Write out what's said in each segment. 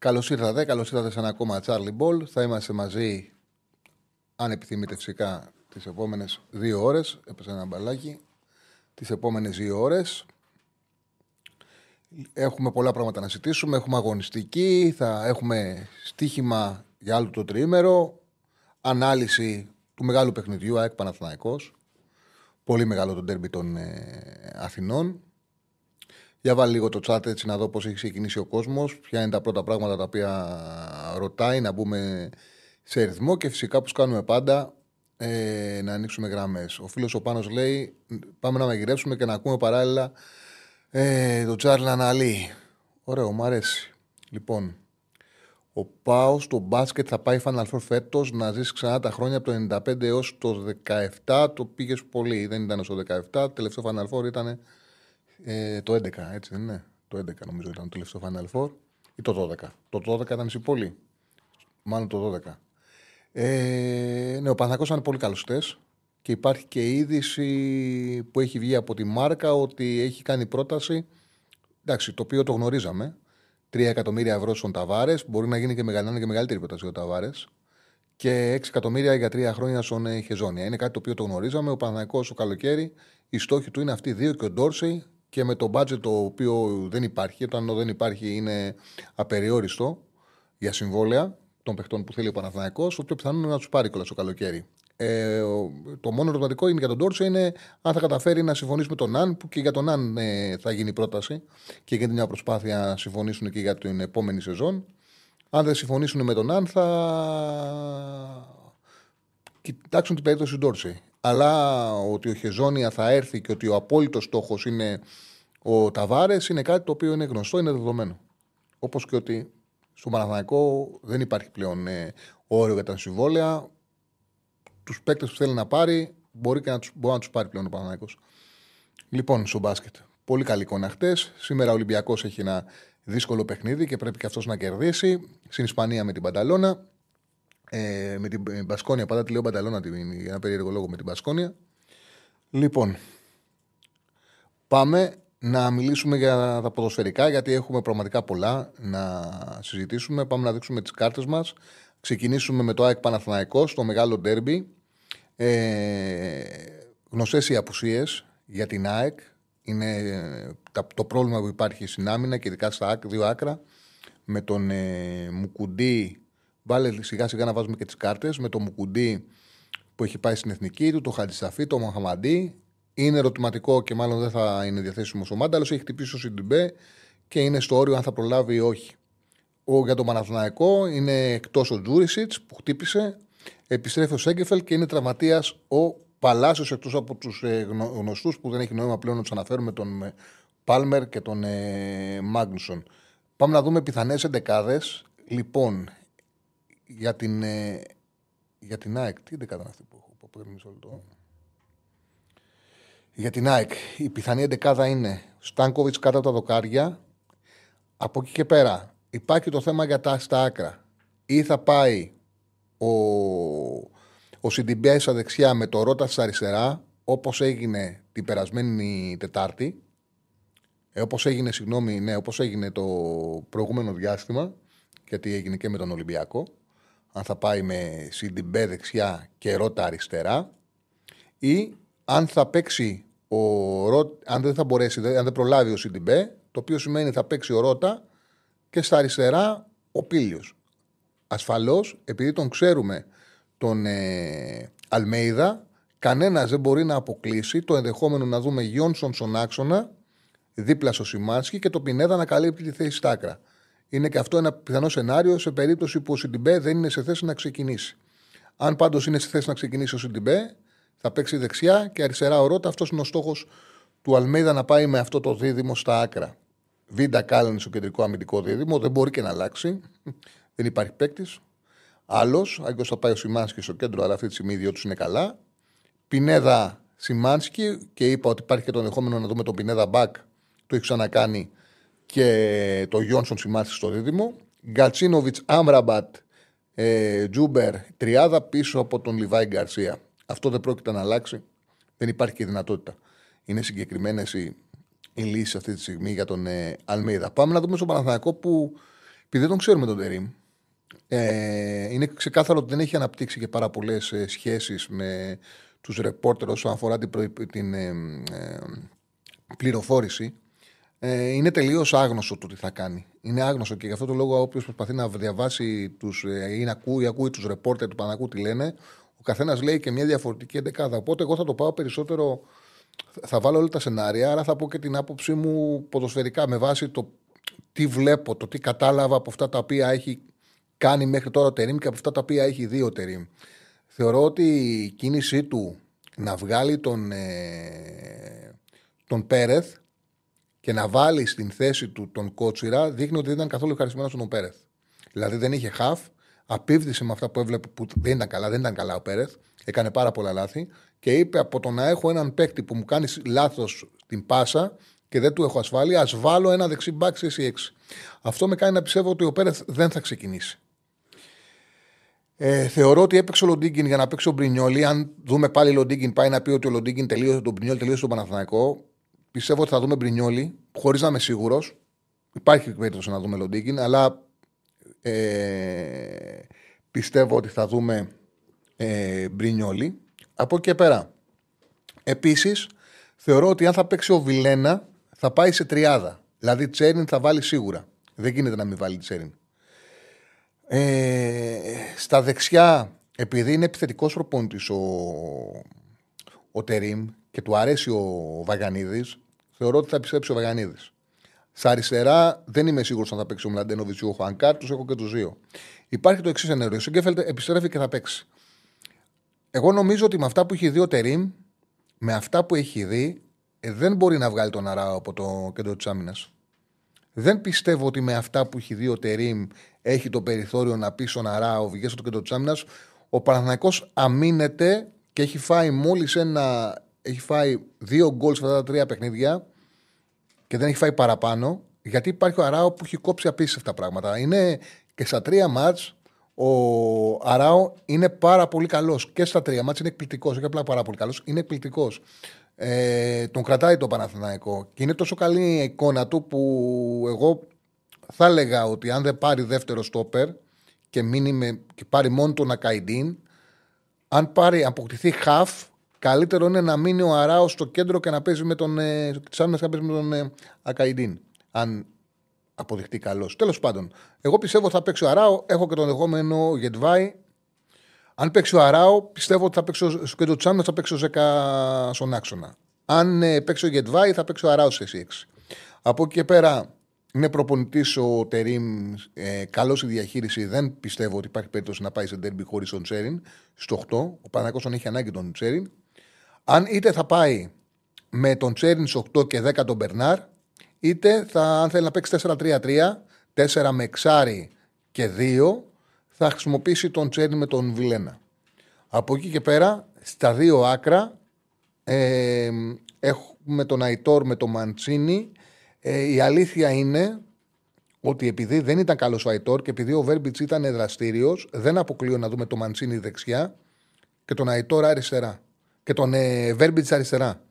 Καλώς ήρθατε, καλώς ήρθατε σε ένα ακόμα Charlie Ball. Θα είμαστε μαζί, αν επιθυμείτε φυσικά, τις επόμενες δύο ώρες. Έπεσε ένα μπαλάκι. Τις επόμενες δύο ώρες. Έχουμε πολλά πράγματα να συζητήσουμε. Έχουμε αγωνιστική, θα έχουμε στοίχημα για άλλο το τριήμερο. Ανάλυση του μεγάλου παιχνιδιού ΑΕΚ Παναθηναϊκός. Πολύ μεγάλο το τέρμπι των ε, Αθηνών. Για βάλει λίγο το chat έτσι να δω πώς έχει ξεκινήσει ο κόσμος, ποια είναι τα πρώτα πράγματα τα οποία ρωτάει, να μπούμε σε ρυθμό και φυσικά όπως κάνουμε πάντα ε, να ανοίξουμε γραμμές. Ο φίλος ο Πάνος λέει: Πάμε να μαγειρέψουμε και να ακούμε παράλληλα ε, το Τσάρλ Αλή. Ωραίο, μου αρέσει. Λοιπόν, ο Πάος στο μπάσκετ θα πάει Final Four φέτος να ζήσει ξανά τα χρόνια από το 95 έως το 17. Το πήγες πολύ, δεν ήταν στο 17. Το τελευταίο Final Four ήταν ε, το 11, έτσι δεν είναι; Το 11 νομίζω ήταν το τελευταίο Final Four. Ή το 12. Το 12 ήταν στην πόλη. Μάλλον το 12. Ε, ναι, ο Παναθακός ήταν πολύ καλός και υπάρχει και είδηση που έχει βγει από τη μάρκα ότι έχει κάνει πρόταση. Εντάξει, το οποίο το γνωρίζαμε. 3 εκατομμύρια ευρώ στον Ταβάρες. Μπορεί να γίνει και, μεγαλύτερη, και μεγαλύτερη πρόταση ο Ταβάρες. Και 6 εκατομμύρια για 3 χρόνια στον ε, Χεζόνια. Είναι κάτι το οποίο το γνωρίζαμε. Ο Παναθανικό ο καλοκαίρι, η στόχη του είναι αυτή δύο και ο Ντόρσεϊ και με το budget το οποίο δεν υπάρχει. Όταν δεν υπάρχει είναι απεριόριστο για συμβόλαια των παιχτών που θέλει ο Παναθανικό. Το πιο πιθανό είναι να τους πάρει κιόλας το καλοκαίρι. Ε, το μόνο ερωτηματικό είναι για τον Τόρσο είναι αν θα καταφέρει να συμφωνήσει με τον Αν, που και για τον Αν ε, θα γίνει πρόταση και γίνεται μια προσπάθεια να συμφωνήσουν και για την επόμενη σεζόν. Αν δεν συμφωνήσουν με τον Αν, θα κοιτάξουν την περίπτωση του Ντόρση. Αλλά ότι ο Χεζόνια θα έρθει και ότι ο απόλυτος στόχος είναι ο Ταβάρες είναι κάτι το οποίο είναι γνωστό, είναι δεδομένο. Όπως και ότι στο Παναθανικό δεν υπάρχει πλέον ε, όριο για τα συμβόλαια τους παίκτες που θέλει να πάρει, μπορεί και να τους, μπορεί να τους πάρει πλέον ο Παναναναϊκό. Λοιπόν, στο μπάσκετ. Πολύ καλή εικόνα χτες. Σήμερα ο Ολυμπιακός έχει ένα δύσκολο παιχνίδι και πρέπει και αυτός να κερδίσει. Στην Ισπανία με την Πανταλώνα. Ε, με την Μπασκόνια, πάντα τη λέω Πανταλώνα για ένα περίεργο λόγο με την Μπασκόνια. Λοιπόν, πάμε να μιλήσουμε για τα ποδοσφαιρικά γιατί έχουμε πραγματικά πολλά να συζητήσουμε. Πάμε να δείξουμε τις κάρτες μας. Ξεκινήσουμε με το ΑΕΚ Παναθηναϊκός στο μεγάλο ντέρμπι. Ε, γνωστές οι απουσίες για την ΑΕΚ. Είναι το πρόβλημα που υπάρχει στην άμυνα και ειδικά στα δύο άκρα. Με τον ε, Μουκουντή, βάλε σιγά σιγά να βάζουμε και τις κάρτες, με τον Μουκουντή που έχει πάει στην εθνική του, το Χατζησαφή, το Μοχαμαντή. Είναι ερωτηματικό και μάλλον δεν θα είναι διαθέσιμος ο Μάνταλος. Έχει χτυπήσει ο Σιντιμπέ και είναι στο όριο αν θα προλάβει ή όχι. Ο, για το Παναθηναϊκό είναι εκτός ο Τζούρισιτς που χτύπησε. Επιστρέφει ο Σέγκεφελ και είναι τραυματίας ο Παλάσιος εκτός από τους ε, γνωστούς που δεν έχει νόημα πλέον να τους αναφέρουμε τον ε, Πάλμερ και τον ε, Μάγνουσον. Πάμε να δούμε πιθανές εντεκάδες. Λοιπόν, για την, ε, για την ΑΕΚ, τι εντεκάδα είναι αυτή που έχω. Για την ΑΕΚ, η πιθανή εντεκάδα είναι Στάνκοβιτς κάτω από τα δοκάρια. Από εκεί και πέρα, υπάρχει το θέμα για τα στα άκρα. Ή θα πάει ο, ο Σιντιμπέ στα δεξιά με το Ρότας στα αριστερά, όπως έγινε την περασμένη Τετάρτη. Ε, όπως έγινε, συγγνώμη, ναι, όπως έγινε το προηγούμενο διάστημα, γιατί έγινε και με τον Ολυμπιακό. Αν θα πάει με Σιντιμπέ δεξιά και Ρότα αριστερά. Ή αν θα παίξει ο Ρότα, αν δεν θα μπορέσει, αν δεν προλάβει ο Σιντιμπέ, το οποίο σημαίνει θα παίξει ο Ρότα και στα αριστερά ο Πίλιος. Ασφαλώς, επειδή τον ξέρουμε τον ε, Αλμέιδα, κανένας δεν μπορεί να αποκλείσει το ενδεχόμενο να δούμε Γιόνσον στον άξονα, δίπλα στο Σιμάνσκι και το Πινέδα να καλύπτει τη θέση στα άκρα. Είναι και αυτό ένα πιθανό σενάριο σε περίπτωση που ο Σιντιμπέ δεν είναι σε θέση να ξεκινήσει. Αν πάντως είναι σε θέση να ξεκινήσει ο Σιντιμπέ, θα παίξει δεξιά και αριστερά ο Ρότα. Αυτός είναι ο στόχος του Αλμέιδα να πάει με αυτό το δίδυμο στα άκρα. Βίντα, Κάλενς στο κεντρικό αμυντικό δίδυμο. Δεν μπορεί και να αλλάξει. Δεν υπάρχει παίκτης. Άλλος, Άγκο θα πάει ο Σιμάνσκι στο κέντρο, αλλά αυτή τη στιγμή οι δύο τους είναι καλά. Πινέδα Σιμάνσκι και είπα ότι υπάρχει και το ενδεχόμενο να δούμε τον Πινέδα μπακ. Το έχει ξανακάνει και το Γιόνσον Σιμάνσκι στο δίδυμο. Γκατσίνοβιτ Άμραμπατ ε, Τζούμπερ τριάδα πίσω από τον Λιβάη Γκαρσία. Αυτό δεν πρόκειται να αλλάξει. Δεν υπάρχει και δυνατότητα. Είναι συγκεκριμένες οι, οι λύσεις αυτή τη στιγμή για τον ε, Αλμίδα. Πάμε να δούμε στον Παναθηναϊκό που επειδή δεν τον ξέρουμε τον Τερήμ. Ε, είναι ξεκάθαρο ότι δεν έχει αναπτύξει και πάρα πολλές ε, σχέσεις με τους ρεπόρτερ όσον αφορά την, την ε, ε, πληροφόρηση. Ε, είναι τελείως άγνωστο το τι θα κάνει. Είναι άγνωστο και γι' αυτό το λόγο όποιος προσπαθεί να διαβάσει τους, ε, ή να ακούει, ακούει τους ρεπόρτερ του Πανακού τι λένε, ο καθένας λέει και μια διαφορετική εντεκάδα. Οπότε εγώ θα το πάω περισσότερο. Θα βάλω όλα τα σενάρια, άρα θα πω και την άποψή μου ποδοσφαιρικά με βάση το τι βλέπω, το τι κατάλαβα από αυτά τα οποία έχει κάνει μέχρι τώρα ο Τερήμ και από αυτά τα οποία έχει δει ο Τερήμ. Θεωρώ ότι η κίνησή του να βγάλει τον, ε, τον Πέρεθ και να βάλει στην θέση του τον Κότσιρα δείχνει ότι δεν ήταν καθόλου ευχαριστημένο στον Πέρεθ. Δηλαδή δεν είχε χαφ, απίβδησε με αυτά που έβλεπε που δεν ήταν καλά, δεν ήταν καλά ο Πέρεθ, έκανε πάρα πολλά λάθη και είπε από το να έχω έναν παίκτη που μου κάνεις λάθος την πάσα και δεν του έχω ασφάλεια, ας βάλω ένα δεξί μπακ σε 6 Αυτό με κάνει να πιστεύω ότι ο Πέρεθ δεν θα ξεκινήσει. Ε, θεωρώ ότι έπαιξε ο Λοντίγκιν για να παίξει ο Μπρινιόλι. Αν δούμε πάλι Λοντίγκιν, πάει να πει ότι ο Λοντίγκιν τελείωσε τον Μπρινιόλι, τελείωσε τον Παναθηναϊκό. Πιστεύω ότι θα δούμε Μπρινιόλι, χωρίς να είμαι σίγουρος. Υπάρχει περίπτωση να δούμε Λοντίγκιν, αλλά ε, πιστεύω ότι θα δούμε ε, Μπρινιόλι. Από εκεί και πέρα. Επίσης, θεωρώ ότι αν θα παίξει ο Βιλένα, θα πάει σε τριάδα. Δηλαδή, Τσέριν θα βάλει σίγουρα. Δεν γίνεται να μην βάλει Τσέριν. Ε, στα δεξιά, επειδή είναι επιθετικός προπόνητη ο, ο Τερήμ και του αρέσει ο Βαγανίδη, θεωρώ ότι θα επιστρέψει ο Βαγανίδη. Στα αριστερά δεν είμαι σίγουρος αν θα παίξει ο Μλαντένοβιτ ή ο Χουανκάρ, τους έχω και τους δύο. Υπάρχει το εξής ενέργειο. Ο Σίγκεφελτ επιστρέφει και θα παίξει. Εγώ νομίζω ότι με αυτά που έχει δει ο Τερήμ, με αυτά που έχει δει, ε, δεν μπορεί να βγάλει τον Αράο από το κέντρο της άμυνας. Δεν πιστεύω ότι με αυτά που έχει δει ο Τερήμ έχει το περιθώριο να πει στον Αράο, βγαίνει στο κέντρο της άμυνας. Ο Παναθανικό αμήνεται και έχει φάει μόλις ένα. Έχει φάει δύο γκολ σε αυτά τα τρία παιχνίδια και δεν έχει φάει παραπάνω. Γιατί υπάρχει ο Αράο που έχει κόψει απίστευτα πράγματα. Είναι και στα τρία μάτς ο Αράο είναι πάρα πολύ καλός. Και στα τρία μάτς είναι εκπληκτικός. Όχι απλά πάρα πολύ καλός, είναι εκπληκτικός. Ε, τον κρατάει το Παναθηναϊκό και είναι τόσο καλή η εικόνα του που εγώ θα έλεγα ότι αν δεν πάρει δεύτερο στόπερ και, μείνει με, και πάρει μόνο τον Ακαϊντίν, αν πάρει, αποκτηθεί χαφ, καλύτερο είναι να μείνει ο Αράο στο κέντρο και να παίζει με τον, ε, να παίζει με τον ε, Ακαϊντίν. Αν αποδειχτεί καλός. Τέλος πάντων, εγώ πιστεύω θα παίξει ο Αράο. Έχω και τον δεχόμενο Γετβάη. Αν παίξει ο Αράο, πιστεύω ότι θα παίξει στο κέντρο Τσάμνα, θα παίξει ο Ζέκα στον άξονα. Αν ε, παίξει ο Γετβάη, θα παίξει ο Αράο σε 6. Από εκεί και πέρα, είναι προπονητής ο Τερήμ, ε, καλός στη διαχείριση. Δεν πιστεύω ότι υπάρχει περίπτωση να πάει σε ντέρμπι χωρίς τον Τσέριν στο 8. Ο Παναγό τον έχει ανάγκη τον Τσέριν. Αν είτε θα πάει με τον Τσέριν στο 8 και 10 τον Μπερνάρ, είτε θα, αν θέλει να παίξει 4-3-3, 4 με εξάρι και 2, θα χρησιμοποιήσει τον Τσέριν με τον Βιλένα. Από εκεί και πέρα, στα δύο άκρα, ε, έχουμε τον Αϊτόρ με τον Μαντσίνη ε, η αλήθεια είναι ότι επειδή δεν ήταν καλός ο Αϊτόρ και επειδή ο Βέρμπιτς ήταν δραστήριος, δεν αποκλείω να δούμε το Μαντσίνη δεξιά και τον Αϊτόρ αριστερά. Και τον ε, Βέρμπιτς αριστερά.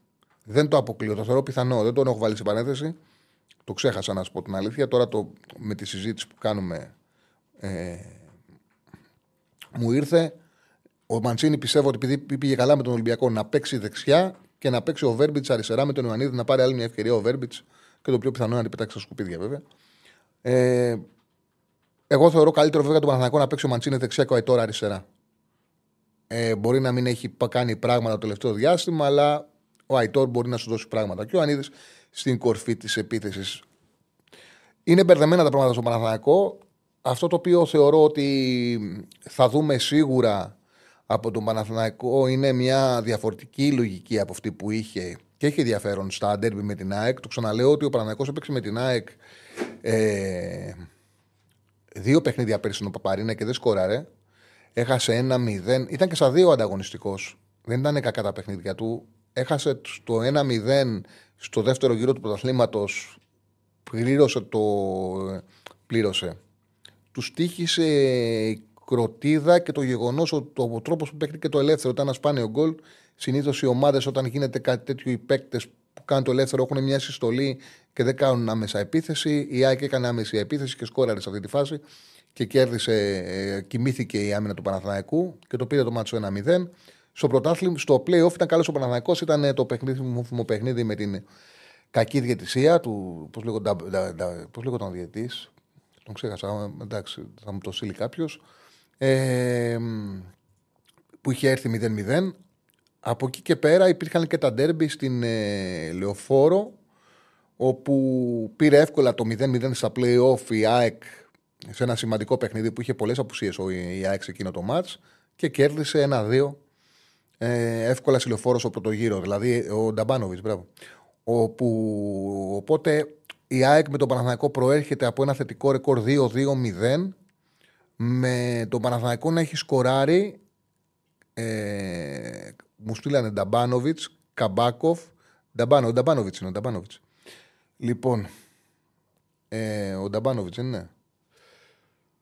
Δεν το αποκλείω. Το θεωρώ πιθανό. Δεν τον έχω βάλει σε παρένθεση. Το ξέχασα να σου πω την αλήθεια. Τώρα το, με τη συζήτηση που κάνουμε ε, μου ήρθε. Ο Μαντσίνη πιστεύω ότι επειδή πήγε καλά με τον Ολυμπιακό να παίξει δεξιά και να παίξει ο Βέρμπιτς αριστερά με τον Ιωαννίδη να πάρει άλλη μια ευκαιρία ο Βέρμπιτς και το πιο πιθανό είναι να την πετάξει στα σκουπίδια βέβαια. Ε, εγώ θεωρώ καλύτερο βέβαια τον Παναθανικό να παίξει ο Μαντσίνη δεξιά και ο Αϊτόρα αριστερά. Ε, μπορεί να μην έχει κάνει πράγματα το τελευταίο διάστημα, αλλά ο Αϊτόρ μπορεί να σου δώσει πράγματα. Και ο Ανίδης στην κορφή της επίθεσης. Είναι μπερδεμένα τα πράγματα στο Παναθανικό. Αυτό το οποίο θεωρώ ότι θα δούμε σίγουρα από τον Παναθηναϊκό είναι μια διαφορετική λογική από αυτή που είχε και έχει ενδιαφέρον στα ντέρμπι με την ΑΕΚ. Το ξαναλέω ότι ο Παναθηναϊκός έπαιξε με την ΑΕΚ ε, δύο παιχνίδια πέρυσι ο Παπαρίνα και δεν σκόραρε. Έχασε ένα 0. Ήταν και στα δύο ανταγωνιστικός. Δεν ήταν κακά τα παιχνίδια του. Έχασε το 1-0 στο δεύτερο γύρο του πρωταθλήματος. Πλήρωσε το. Πλήρωσε. Τους τύχησε η κροτίδα και το γεγονός ότι ο τρόπος που παίχτηκε το ελεύθερο ήταν ένα σπάνιο γκολ. Συνήθως οι ομάδες όταν γίνεται κάτι τέτοιο, οι παίκτες που κάνουν το ελεύθερο έχουν μια συστολή και δεν κάνουν άμεσα επίθεση. Η ΑΕΚ έκανε άμεση επίθεση και σκόραρε σε αυτή τη φάση και κέρδισε, ε, κοιμήθηκε η άμυνα του Παναθηναϊκού και το πήρε το μάτσο 1-0. Στο πρωτάθλημα, στο playoff ήταν καλός ο Παναθηναϊκός, ήταν το παιχνίδι μου παιχνίδι με την κακή διαιτησία του. Πώς λέγονταν ο διαιτή, τον ξέχασα, εντάξει, θα μου το στείλει κάποιος. Ε, που είχε έρθει 0-0. Από εκεί και πέρα υπήρχαν και τα ντέρμπι στην ε, Λεωφόρο όπου πήρε εύκολα το 0-0 στα play-off η ΑΕΚ σε ένα σημαντικό παιχνίδι που είχε πολλές απουσίες η ΑΕΚ σε εκείνο το μάτς και κέρδισε ένα-δύο ε, εύκολα συλλοφόρος στο πρώτο γύρο. Δηλαδή ο Νταμπάνοβιτς, μπράβο. Όπου, οπότε η ΑΕΚ με τον Παναθηναϊκό προέρχεται από ένα θετικό ρεκόρ 2-2-0 με τον Παναθηναϊκό να έχει σκοράρει ε, μου στείλανε Νταμπάνοβιτς, Καμπάκοφ. Νταμπάνο, ο Νταμπάνοβιτς είναι ο Νταμπάνοβιτς. Λοιπόν, ε, ο Νταμπάνοβιτς είναι.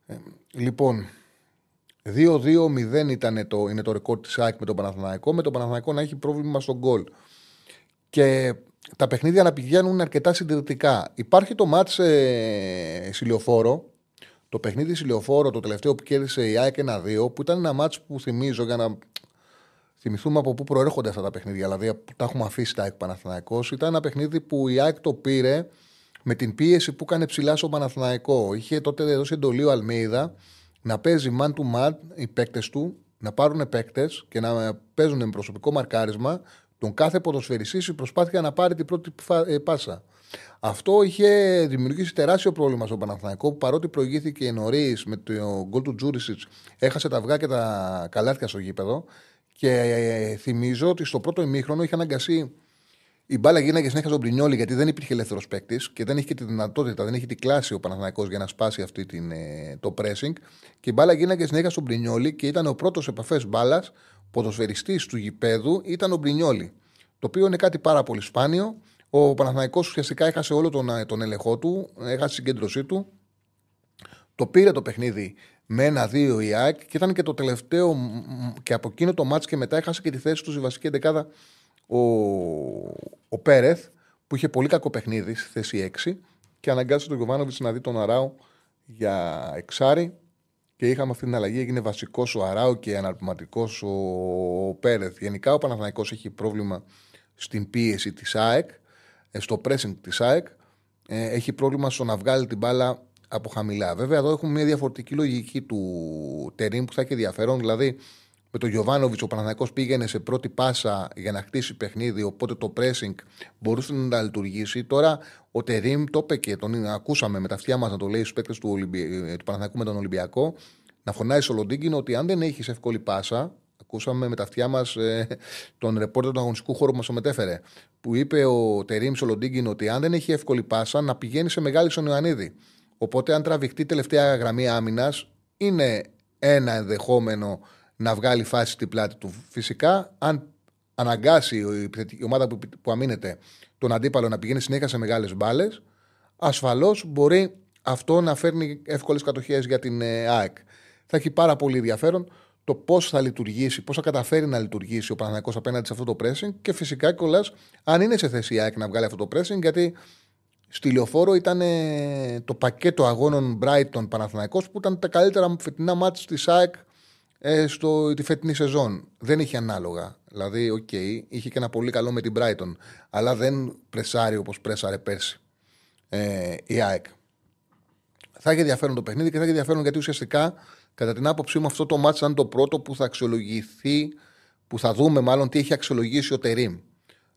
Ε, λοιπόν, 2-2-0 ήταν το, είναι το ρεκόρ της ΑΕΚ με τον Παναθηναϊκό. Με τον Παναθηναϊκό να έχει πρόβλημα στον γκολ. Και τα παιχνίδια να πηγαίνουν αρκετά συντηρητικά. Υπάρχει το μάτς ε, Σιλιοφόρο. Το παιχνίδι Σιλιοφόρο, το τελευταίο που κέρδισε η ΑΕΚ 1-2, που ήταν ένα μάτς που θυμίζω για να θυμηθούμε από πού προέρχονται αυτά τα παιχνίδια. Δηλαδή, που τα έχουμε αφήσει τα ΑΕΚ Παναθηναϊκός. Ήταν ένα παιχνίδι που η ΑΕΚ το πήρε με την πίεση που έκανε ψηλά στο Παναθηναϊκό. Είχε τότε δώσει εντολή ο Αλμίδα να παίζει man to man οι παίκτες του, να πάρουν παίκτες και να παίζουν με προσωπικό μαρκάρισμα τον κάθε ποδοσφαιριστή η προσπάθεια να πάρει την πρώτη ε, πάσα. Αυτό είχε δημιουργήσει τεράστιο πρόβλημα στο Παναθηναϊκό που παρότι προηγήθηκε νωρίς με το γκολ του Τζούρισιτς, έχασε τα αυγά και τα καλάθια στο γήπεδο. Και ε, θυμίζω ότι στο πρώτο ημίχρονο είχε αναγκαστεί η μπάλα γίναγε συνέχεια στον Πρινιόλη γιατί δεν υπήρχε ελεύθερος παίκτης και δεν είχε και τη δυνατότητα, δεν είχε την κλάση ο Παναθηναϊκός για να σπάσει αυτή την, ε, το pressing. Και η μπάλα γίναγε συνέχεια στον Πρινιόλη και ήταν ο πρώτος επαφές μπάλας, ποδοσφαιριστής του γηπέδου ήταν ο Μπρινιόλη. Το οποίο είναι κάτι πάρα πολύ σπάνιο. Ο Παναθηναϊκός ουσιαστικά έχασε όλο τον, ε, τον ελεγχό του, έχασε τη συγκέντρωσή του. Το πήρε το παιχνίδι με ένα-δύο η ΑΕΚ και ήταν και το τελευταίο και από εκείνο το μάτς και μετά έχασε και τη θέση τους στη βασική δεκάδα ο, ο Πέρεθ που είχε πολύ κακό παιχνίδι στη θέση 6 και αναγκάστηκε τον Γιωβάνοβιτς να δει τον Αράου για εξάρι και είχαμε αυτή την αλλαγή. Έγινε βασικός ο Αράου και αναρπηματικός ο Πέρεθ. Γενικά ο Παναθηναϊκός έχει πρόβλημα στην πίεση της ΑΕΚ, ε, στο pressing της ΑΕΚ. Ε, έχει πρόβλημα στο να βγάλει την μπάλα από χαμηλά. Βέβαια, εδώ έχουμε μια διαφορετική λογική του Τερήμ που θα έχει ενδιαφέρον. Δηλαδή, με τον Γιωβάνοβιτς ο Παναναναϊκό πήγαινε σε πρώτη πάσα για να χτίσει παιχνίδι, οπότε το pressing μπορούσε να λειτουργήσει. Τώρα ο Τερήμ το είπε και τον ακούσαμε με τα αυτιά μας να το λέει στους παίκτες του, Ολυμπι... του Παναναναϊκού με τον Ολυμπιακό, να φωνάει στο Λοντίνγκιν ότι αν δεν έχεις εύκολη πάσα, ακούσαμε με τα αυτιά μας ε, τον ρεπόρτερ του αγωνιστικού χώρου που μας το μετέφερε, που είπε ο Τερήμ στο Λοντίνγκιν ότι αν δεν έχει εύκολη πάσα, να πηγαίνει σε μεγάλη στον Ιωαννίδη. Οπότε, αν τραβηχτεί τελευταία γραμμή άμυνας, είναι ένα ενδεχόμενο να βγάλει φάση στην πλάτη του. Φυσικά, αν αναγκάσει η ομάδα που, που αμήνεται τον αντίπαλο να πηγαίνει συνέχεια σε μεγάλες μπάλες, ασφαλώς μπορεί αυτό να φέρνει εύκολες κατοχές για την ε, ΑΕΚ. Θα έχει πάρα πολύ ενδιαφέρον το πώς θα λειτουργήσει, πώς θα καταφέρει να λειτουργήσει ο Παναθηναϊκός απέναντι σε αυτό το pressing και φυσικά κιόλας αν είναι σε θέση η ΑΕΚ να βγάλει αυτό το pressing, γιατί Στη λεωφόρο ήταν το πακέτο αγώνων Brighton Παναθηναϊκός που ήταν τα καλύτερα φετινά ματς της ΑΕΚ ε, στο, τη φετινή σεζόν. Δεν είχε ανάλογα. Δηλαδή, OK, okay, είχε και ένα πολύ καλό με την Brighton, αλλά δεν πρεσάρει όπως πρέσαρε πέρσι ε, η ΑΕΚ. Θα έχει ενδιαφέρον το παιχνίδι και θα έχει ενδιαφέρον γιατί ουσιαστικά, κατά την άποψή μου, αυτό το μάτι ήταν το πρώτο που θα αξιολογηθεί, που θα δούμε μάλλον τι έχει αξιολογήσει ο Τερήμ.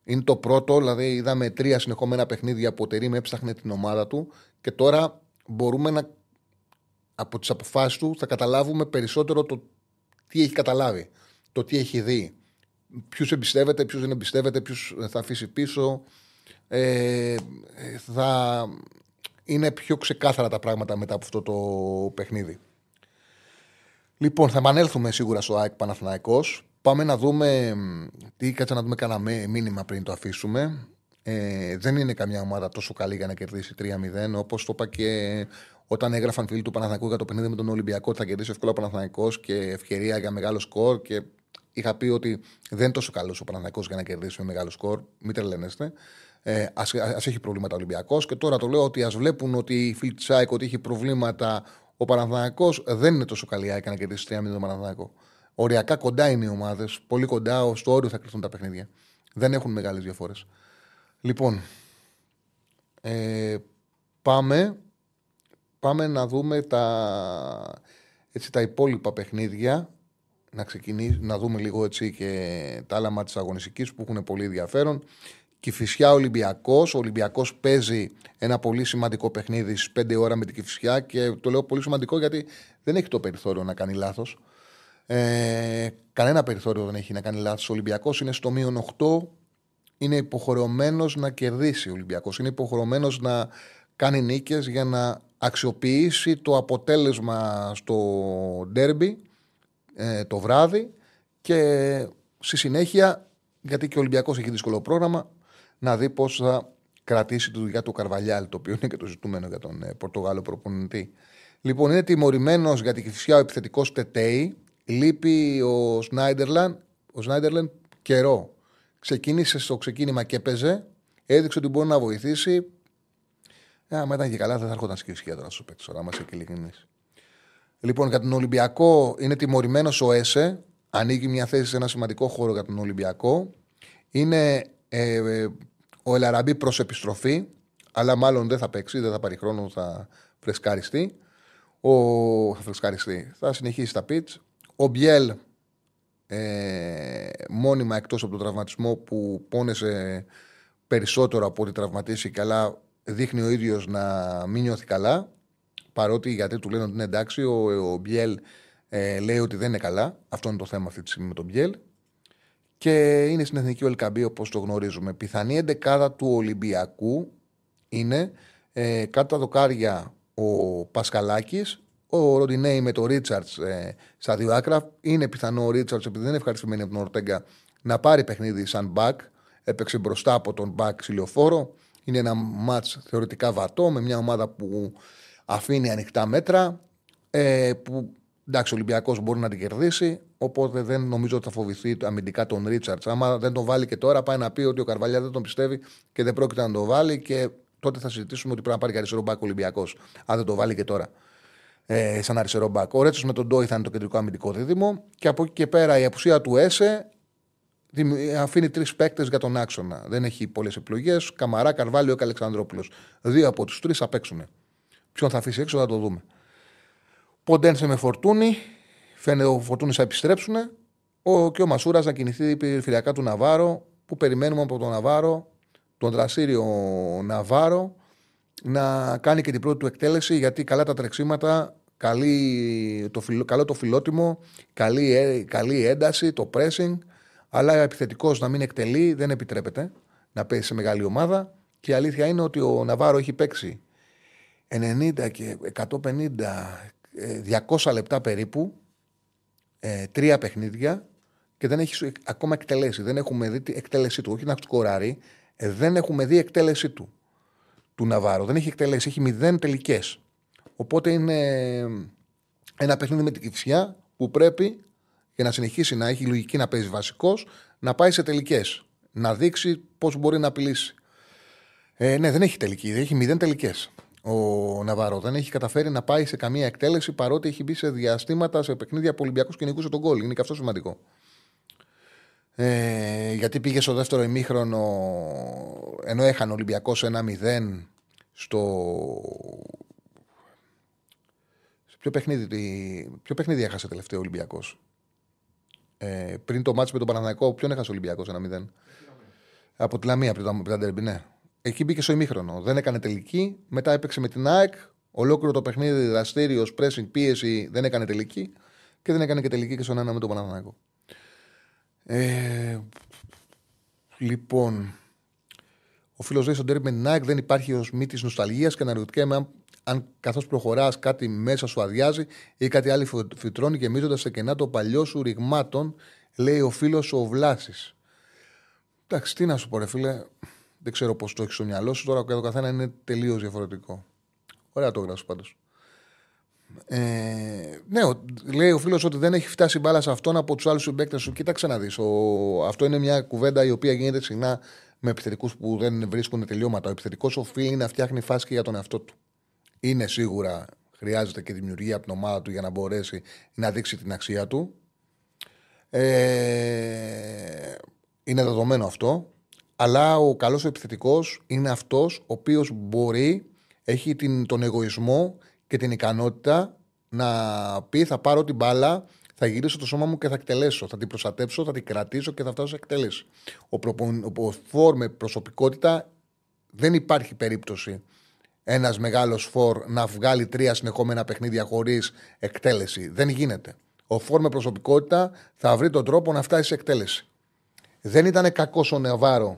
Είναι το πρώτο, δηλαδή είδαμε τρία συνεχόμενα παιχνίδια που ο Τερήμ έψαχνε την ομάδα του και τώρα μπορούμε να από τις αποφάσεις του θα καταλάβουμε περισσότερο το τι έχει καταλάβει, το τι έχει δει. ποιους εμπιστεύεται, ποιους δεν εμπιστεύεται, ποιους θα αφήσει πίσω. Ε, θα είναι πιο ξεκάθαρα τα πράγματα μετά από αυτό το παιχνίδι. Λοιπόν, θα επανέλθουμε σίγουρα στο ΑΕΚ Παναθηναϊκός. Πάμε να δούμε τι κάτσε να δούμε κανένα μήνυμα πριν το αφήσουμε. Ε, δεν είναι καμιά ομάδα τόσο καλή για να κερδίσει 3-0. Όπως το είπα και όταν έγραφαν φίλοι του Παναθηναϊκού για το παιχνίδι με τον Ολυμπιακό, θα κερδίσει εύκολα ο Παναθηναϊκός και ευκαιρία για μεγάλο σκορ. Και είχα πει ότι δεν είναι τόσο καλός ο Παναθηναϊκός για να κερδίσει με μεγάλο σκορ. Μην τρελαίνεστε. Ε, ας, ας, έχει προβλήματα ο Ολυμπιακός. Και τώρα το λέω ότι ας βλέπουν ότι η φίλη της ότι έχει προβλήματα ο Παναθηναϊκός δεν είναι τόσο καλή για να κερδίσει 3-0 τον Παναθηναϊκό. Οριακά κοντά είναι οι ομάδες. Πολύ κοντά, στο όριο θα κρυφθούν τα παιχνίδια. Δεν έχουν μεγάλες διαφορές. Λοιπόν, ε, πάμε, πάμε να δούμε τα, έτσι, τα υπόλοιπα παιχνίδια. Να, ξεκινήσει, να δούμε λίγο έτσι και τα άλλα μάτια της αγωνιστικής που έχουν πολύ ενδιαφέρον. Κυφυσιά Ολυμπιακός. Ο Ολυμπιακός παίζει ένα πολύ σημαντικό παιχνίδι στις 5 ώρα με την Κυφυσιά και το λέω πολύ σημαντικό γιατί δεν έχει το περιθώριο να κάνει λάθος. Ε, κανένα περιθώριο δεν έχει να κάνει λάθος. Ο Ολυμπιακός είναι στο μείον 8. Είναι υποχρεωμένος να κερδίσει ο Ολυμπιακός. Είναι υποχρεωμένος να κάνει νίκες για να αξιοποιήσει το αποτέλεσμα στο ντέρμπι ε, το βράδυ και στη συνέχεια, γιατί και ο Ολυμπιακός έχει δύσκολο πρόγραμμα, να δει πώς θα κρατήσει τη δουλειά του Καρβαλιάλ, το οποίο είναι και το ζητούμενο για τον ε, Πορτογάλο προπονητή. Λοιπόν, είναι τιμωρημένος για τη φυσιά ο επιθετικός Τετέι. Λείπει ο Σνάιντερλαν. Ο Σνάιντερλαν καιρό. Ξεκίνησε στο ξεκίνημα και έπαιζε. Έδειξε ότι μπορεί να βοηθήσει. Ε, άμα ήταν και καλά, δεν θα έρχονταν σκηρισιά τώρα στου παίκτε. Τώρα είμαστε και ειλικρινεί. Λοιπόν, για τον Ολυμπιακό είναι τιμωρημένος ο Έσε. Ανοίγει μια θέση σε ένα σημαντικό χώρο για τον Ολυμπιακό. Είναι ε, ο Ελαραμπή προς επιστροφή, αλλά μάλλον δεν θα παίξει, δεν θα πάρει χρόνο, θα φρεσκαριστεί. Ο... Θα φρεσκαριστεί. Θα συνεχίσει τα πιτς. Ο Μπιέλ ε, μόνιμα εκτός από τον τραυματισμό που πόνεσε περισσότερο από ό,τι τραυματίσει αλλά δείχνει ο ίδιος να μην νιώθει καλά. Παρότι γιατί του λένε ότι είναι εντάξει, ο, ο Μπιέλ ε, λέει ότι δεν είναι καλά. Αυτό είναι το θέμα αυτή τη στιγμή με τον Μπιέλ και είναι στην Εθνική Ολκαμπή όπως το γνωρίζουμε. Πιθανή εντεκάδα του Ολυμπιακού είναι ε, κάτω τα δοκάρια ο Πασκαλάκη, ο Ροντινέη με τον Ρίτσαρτς ε, στα δύο άκρα. Είναι πιθανό ο Ρίτσαρτς, επειδή δεν είναι ευχαριστημένη από τον Ορτέγκα, να πάρει παιχνίδι σαν μπακ. Έπαιξε μπροστά από τον μπακ ξυλιοφόρο. Είναι ένα μάτς θεωρητικά βατό με μια ομάδα που αφήνει ανοιχτά μέτρα. Ε, που εντάξει, ο Ολυμπιακός μπορεί να την κερδίσει. Οπότε δεν νομίζω ότι θα φοβηθεί αμυντικά τον Ρίτσαρτς. Άμα δεν τον βάλει και τώρα, πάει να πει ότι ο Καρβαλιά δεν τον πιστεύει και δεν πρόκειται να τον βάλει και τότε θα συζητήσουμε ότι πρέπει να πάρει και αριστερό μπακ Ολυμπιακός. Αν δεν τον βάλει και τώρα. Ε, σαν αριστερό μπακ. Ο Ρέτσος με τον Ντόι θα είναι το κεντρικό αμυντικό δίδυμο. Και από εκεί και πέρα η απουσία του Έσε αφήνει τρεις παίκτες για τον άξονα. Δεν έχει πολλές επιλογές. Καμαρά, Καρβάλιο και Αλεξανδρόπουλος. Δύο από τους τρεις θα παίξουν. Ποιον θα αφήσει έξω θα το δούμε. Ποντένσε με φορτούνη. Φαίνεται ο Φορτούνη θα επιστρέψουν. Ο, και ο Μασούρας να κινηθεί περιφερειακά του Ναβάρο. Που περιμένουμε από τον Ναβάρο, τον δραστήριο Ναβάρο, να κάνει και την πρώτη του εκτέλεση. Γιατί καλά τα τρεξίματα, καλή, το, καλό το φιλότιμο, καλή, ε, καλή ένταση, το pressing. Αλλά επιθετικός να μην εκτελεί δεν επιτρέπεται να παίζει σε μεγάλη ομάδα. Και η αλήθεια είναι ότι ο Ναβάρο έχει παίξει 90 και 150, 200 ε, λεπτά περίπου ε, τρία παιχνίδια και δεν έχει ακόμα εκτελέσει. Δεν έχουμε δει την εκτέλεσή του. Όχι να σκοράρει, ε, δεν έχουμε δει εκτέλεσή του. Του Ναβάρο. Δεν έχει εκτελέσει. Έχει μηδέν τελικές. Οπότε είναι ένα παιχνίδι με την κυφσιά που πρέπει για να συνεχίσει να έχει λογική να παίζει βασικός να πάει σε τελικές. Να δείξει πώς μπορεί να απειλήσει. Ε, ναι, δεν έχει τελική. Έχει μηδέν τελικές ο Ναβάρο. Δεν έχει καταφέρει να πάει σε καμία εκτέλεση παρότι έχει μπει σε διαστήματα σε παιχνίδια που Ολυμπιακού και νικούσε τον κόλ. Είναι και αυτό σημαντικό. Ε, γιατί πήγε στο δεύτερο ημίχρονο ενώ έχανε ο Ολυμπιακός 1-0 στο. Ποιο παιχνίδι, ποιο παιχνίδι έχασε τελευταίο ο Ολυμπιακός; Ε, πριν το μάτσο με τον Παναναναϊκό, ποιον έχασε ο Ολυμπιακός 1-0. Από τη Λαμία πριν το Ντέρμπι, ναι. Εκεί μπήκε στο ημίχρονο. Δεν έκανε τελική. Μετά έπαιξε με την ΑΕΚ. Ολόκληρο το παιχνίδι δραστήριος, pressing, πίεση δεν έκανε τελική. Και δεν έκανε και τελική και στον ένα με τον Παναθανάκο. Ε, λοιπόν, ο φίλος λέει στον τέρμι με την ΑΕΚ δεν υπάρχει ως μύτης νοσταλγίας και αναρωτιέμαι αν, αν καθώς προχωράς κάτι μέσα σου αδειάζει ή κάτι άλλο φυτρώνει γεμίζοντας σε κενά το παλιό σου ρηγμάτων, λέει ο φίλος ο Βλάσης. Εντάξει, τι να σου πω, ρε φίλε. Δεν ξέρω πώς το έχεις στο μυαλό σου. Τώρα το καθένα είναι τελείως διαφορετικό. Ωραία το γράφεις πάντως. Ε, ναι, λέει ο φίλος ότι δεν έχει φτάσει μπάλα σε αυτόν από τους άλλους συμπαίκτες σου. Κοίταξε να δεις. Αυτό είναι μια κουβέντα η οποία γίνεται συχνά με επιθετικούς που δεν βρίσκουν τελειώματα. Ο επιθετικός οφείλει να φτιάχνει φάση και για τον εαυτό του. Είναι σίγουρα χρειάζεται και δημιουργία από την ομάδα του για να μπορέσει να δείξει την αξία του. Ε, είναι δεδομένο αυτό. Αλλά ο καλός επιθετικός είναι αυτός ο οποίος μπορεί, έχει την, τον εγωισμό και την ικανότητα να πει: Θα πάρω την μπάλα, θα γυρίσω το σώμα μου και θα εκτελέσω. Θα την προστατέψω, θα την κρατήσω και θα φτάσω σε εκτέλεση. Ο, προπο, ο φόρ με προσωπικότητα δεν υπάρχει περίπτωση ένας μεγάλος φόρ να βγάλει τρία συνεχόμενα παιχνίδια χωρίς εκτέλεση. Δεν γίνεται. Ο φόρ με προσωπικότητα θα βρει τον τρόπο να φτάσει σε εκτέλεση. Δεν ήταν κακός ο Νεβάρο.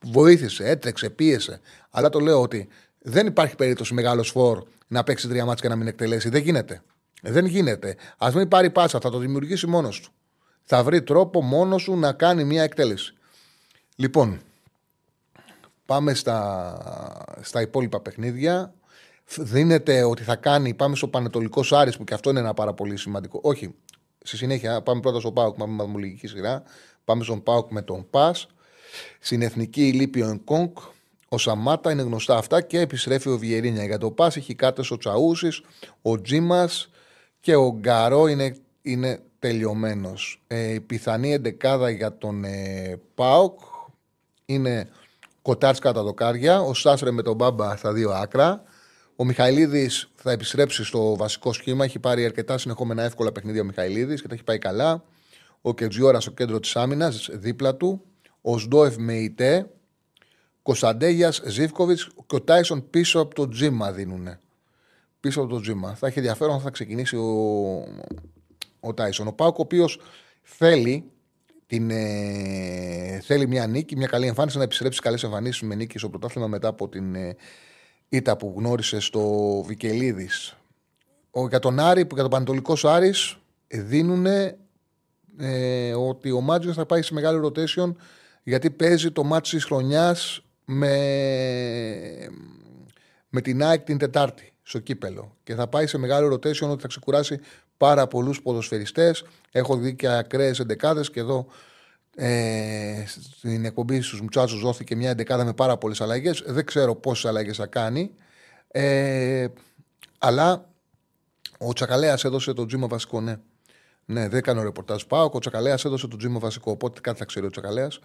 Βοήθησε, έτρεξε, πίεσε. Αλλά το λέω ότι δεν υπάρχει περίπτωση μεγάλος φόρ να παίξει τρία μάτια και να μην εκτελέσει. Δεν γίνεται. Δεν γίνεται. Α μην πάρει πάσα, θα το δημιουργήσει μόνος του. Θα βρει τρόπο μόνος σου να κάνει μια εκτέλεση. Λοιπόν, πάμε στα, στα υπόλοιπα παιχνίδια. Δίνεται ότι θα κάνει, πάμε στο Πανετολικό Άρης που και αυτό είναι ένα πάρα πολύ σημαντικό. Όχι, στη συνέχεια πάμε πρώτα στο Πάουκ, πάμε με μαθημολογική σειρά. Πάμε στον Πάουκ με τον Πας. Στην εθνική Λίπιο Ενκόνκ, ο Σαμάτα είναι γνωστά αυτά και επιστρέφει ο Βιερίνια. Για το Πας έχει κάτω ο Τσαούσης, ο Τζίμας και ο Γκαρό είναι, είναι τελειωμένος. Ε, η πιθανή εντεκάδα για τον ε, Πάουκ είναι Κοτάρσκα τα δοκάρια, ο Σάσρε με τον Μπάμπα στα δύο άκρα. Ο Μιχαηλίδης θα επιστρέψει στο βασικό σχήμα. Έχει πάρει αρκετά συνεχόμενα εύκολα παιχνίδια ο Μιχαηλίδης και τα έχει πάει καλά. Ο Κετζιόρα στο κέντρο της άμυνας, δίπλα του. Ο Σντόεφ με ητέ. Κωνσταντέγιας, Ζήφκοβιτς και ο Τάισον πίσω από το τζίμα δίνουν. Πίσω από το τζίμα. Θα έχει ενδιαφέρον θα ξεκινήσει ο, ο Τάισον. Ο Πάουκ, ο οποίος θέλει, την, ε, θέλει μια νίκη, μια καλή εμφάνιση, να επιστρέψει καλές εμφανίσεις με νίκη στο πρωτάθλημα μετά από την ε, ήττα που γνώρισε στο Βικελίδης. Για τον Άρη, που για τον Πανετολικό Άρης δίνουν ε, ότι ο Μάτζιος θα πάει σε μεγάλη rotation γιατί παίζει το μάτι της χρονιάς με, με την ΑΕΚ την Τετάρτη στο κύπελο. Και θα πάει σε μεγάλο rotation ότι θα ξεκουράσει πάρα πολλούς ποδοσφαιριστές. Έχω δει και ακραίες εντεκάδες και εδώ ε, στην εκπομπή στους Μουτσάτσους δόθηκε μια εντεκάδα με πάρα πολλές αλλαγές. Δεν ξέρω πόσες αλλαγές θα κάνει. Ε, αλλά ο Τσακαλέας έδωσε το τζίμα βασικό, ναι. Ναι, δεν κάνω ρεπορτάζ. Πάω. Ο Τσακαλέας έδωσε το τζίμα βασικό. Οπότε κάτι θα ξέρει ο Τσακαλέας.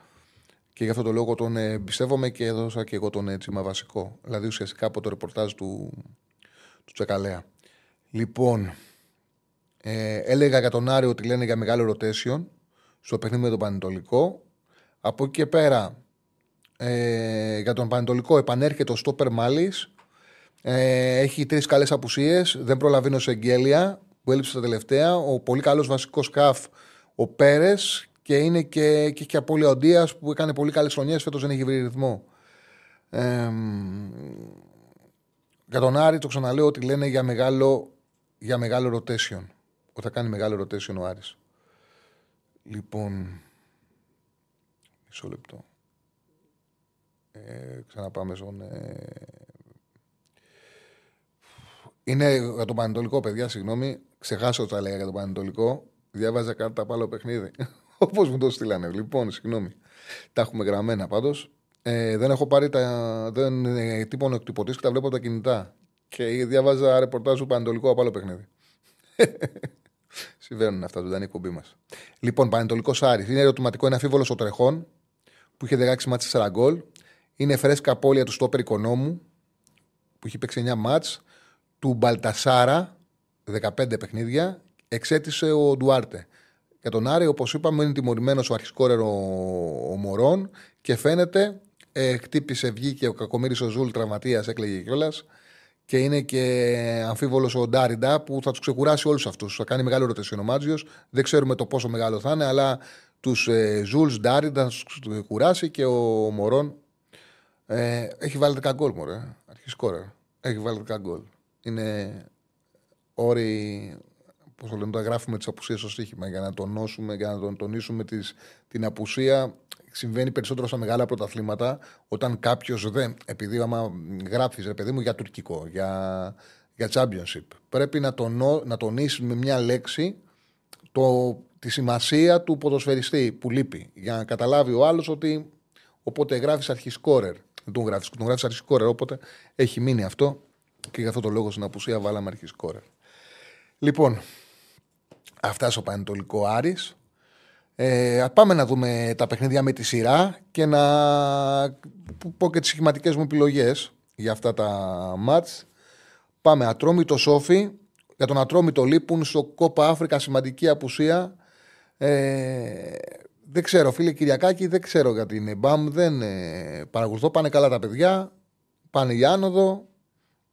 Και γι' αυτό το λόγο τον εμπιστεύομαι και έδωσα και εγώ τον τζίμα βασικό. Δηλαδή ουσιαστικά από το ρεπορτάζ του, του Τσακαλέα. Λοιπόν, ε, έλεγα για τον Άριο ότι λένε για μεγάλο rotation στο παιχνίδι με τον Πανετολικό. Από εκεί και πέρα, ε, για τον Πανετολικό επανέρχεται ο Στόπερ Μάλι. Ε, έχει τρεις καλές απουσίες. Δεν προλαβαίνει σε εγγέλια που έλειψε τα τελευταία. Ο πολύ καλός βασικός σκαφ ο Πέρες και είναι και, και, και απόλυτα ο Ντίας που έκανε πολύ καλές χρονιές. Φέτος δεν έχει βρει ρυθμό. Ε, για τον Άρη το ξαναλέω ότι λένε για μεγάλο, για μεγάλο rotation. Ότι θα κάνει μεγάλο rotation ο Άρης. Λοιπόν, μισό λεπτό. Ε, ξαναπάμε στον... Ε... Είναι για τον Πανετολικό, παιδιά, συγγνώμη. Ξεχάσω τα λέγα για τον Πανετολικό. Διάβαζα κάρτα από άλλο παιχνίδι. Όπως μου το στείλανε. Λοιπόν, συγγνώμη. Τα έχουμε γραμμένα πάντως. Ε, δεν έχω πάρει τα. Δεν ε, τύπων εκτυπωτής και τα βλέπω τα κινητά. Και διάβαζα ρεπορτάζ του Πανετολικού από άλλο παιχνίδι. Συμβαίνουν αυτά, δεν είναι η εκπομπή μας. Λοιπόν, Πανετολικός Άρης. Είναι ερωτηματικό, είναι αφίβολο ο τρεχόν που είχε 16 μάτσε 4 γκολ. Είναι φρέσκα απώλεια του Στόπερ Οικονόμου που είχε παίξει 9 μάτς. Του Μπαλτασάρα 15 παιχνίδια. Εξέτησε ο Ντουάρτε. Για τον Άρη, όπως είπαμε, είναι τιμωρημένος ο αρχισκόρερο ο Μωρών και φαίνεται ε, χτύπησε, βγήκε ο Κακομήρη ο Ζούλ, τραυματίας, έκλαιγε κιόλας. Και είναι και αμφίβολος ο Ντάριντα που θα τους ξεκουράσει όλους αυτούς. Θα κάνει μεγάλο ρωτήσιο ο Μάτζιο. Δεν ξέρουμε το πόσο μεγάλο θα είναι, αλλά τους ε, Ζούλς Ντάρι να τους κουράσει και ο Μωρόν ε, έχει βάλει 10 γκολ. Μωρέ. Αρχή Έχει βάλει 10 γκολ. Είναι όροι. Πώς το λένε, τα γράφουμε τις απουσίες στο στοίχημα για να τονώσουμε, για να τον τονίσουμε τις, την απουσία. Συμβαίνει περισσότερο στα μεγάλα πρωταθλήματα όταν κάποιος δεν. Επειδή άμα γράφεις, ρε παιδί μου, για τουρκικό, για, για championship, πρέπει να, τονώ, να τονίσεις με μια λέξη το, τη σημασία του ποδοσφαιριστή που λείπει. Για να καταλάβει ο άλλος ότι. Οπότε γράφεις αρχισκόρερ. Δεν τον γράφεις, τον γράφεις αρχισκόρερ. Οπότε έχει μείνει αυτό και γι' αυτό το λόγο στην απουσία βάλαμε αρχισκόρερ. Λοιπόν, αυτά στο Πανετολικό Άρης. Ε, πάμε να δούμε τα παιχνίδια με τη σειρά και να πω και τις σχηματικές μου επιλογές για αυτά τα μάτς. Πάμε Ατρόμητο Σόφι. Για τον Ατρόμητο λείπουν στο Κόπα Αφρικα σημαντική απουσία. Ε, δεν ξέρω, φίλε Κυριακάκη, δεν ξέρω γιατί είναι. Μπαμ, δεν ε, παρακολουθώ. Πάνε καλά τα παιδιά. Πάνε για άνοδο.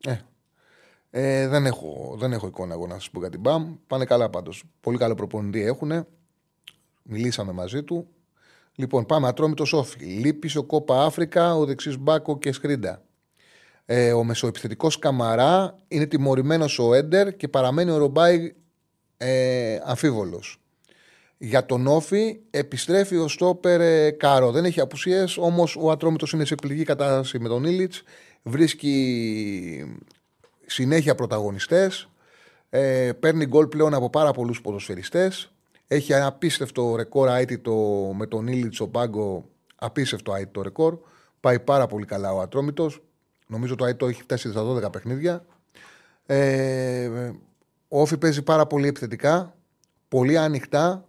Ε, ε, δεν, έχω, δεν έχω εικόνα εγώ να σας πω για την Μπαμ. Πάνε καλά πάντως. Πολύ καλό προπονητή έχουν. Μιλήσαμε μαζί του. Λοιπόν, πάμε ατρόμητο Σόφι. Λείπει ο Κόπα Αφρικα, ο δεξί Μπάκο και Σκρίντα. Ε, ο μεσοεπιθετικός Καμαρά είναι τιμωρημένος ο Έντερ και παραμένει ο Ρομπάι ε, αμφίβολος. Για τον Όφη επιστρέφει ο Στόπερ ε, Κάρο. Δεν έχει απουσίες, όμως ο Ατρόμητος είναι σε πληγή κατάσταση με τον Ήλιτς. Βρίσκει συνέχεια πρωταγωνιστές. Ε, παίρνει γκολ πλέον από πάρα πολλούς ποδοσφαιριστές. Έχει ένα απίστευτο ρεκόρ αίτητο με τον Ήλιτ ο Πάγκο. Απίστευτο αίτητο ρεκόρ. Πάει πάρα πολύ καλά ο Ατρόμητος. Νομίζω το αίτητο έχει φτάσει στα 12 παιχνίδια. Ε, ο Όφη παίζει πάρα πολύ επιθετικά. Πολύ ανοιχτά.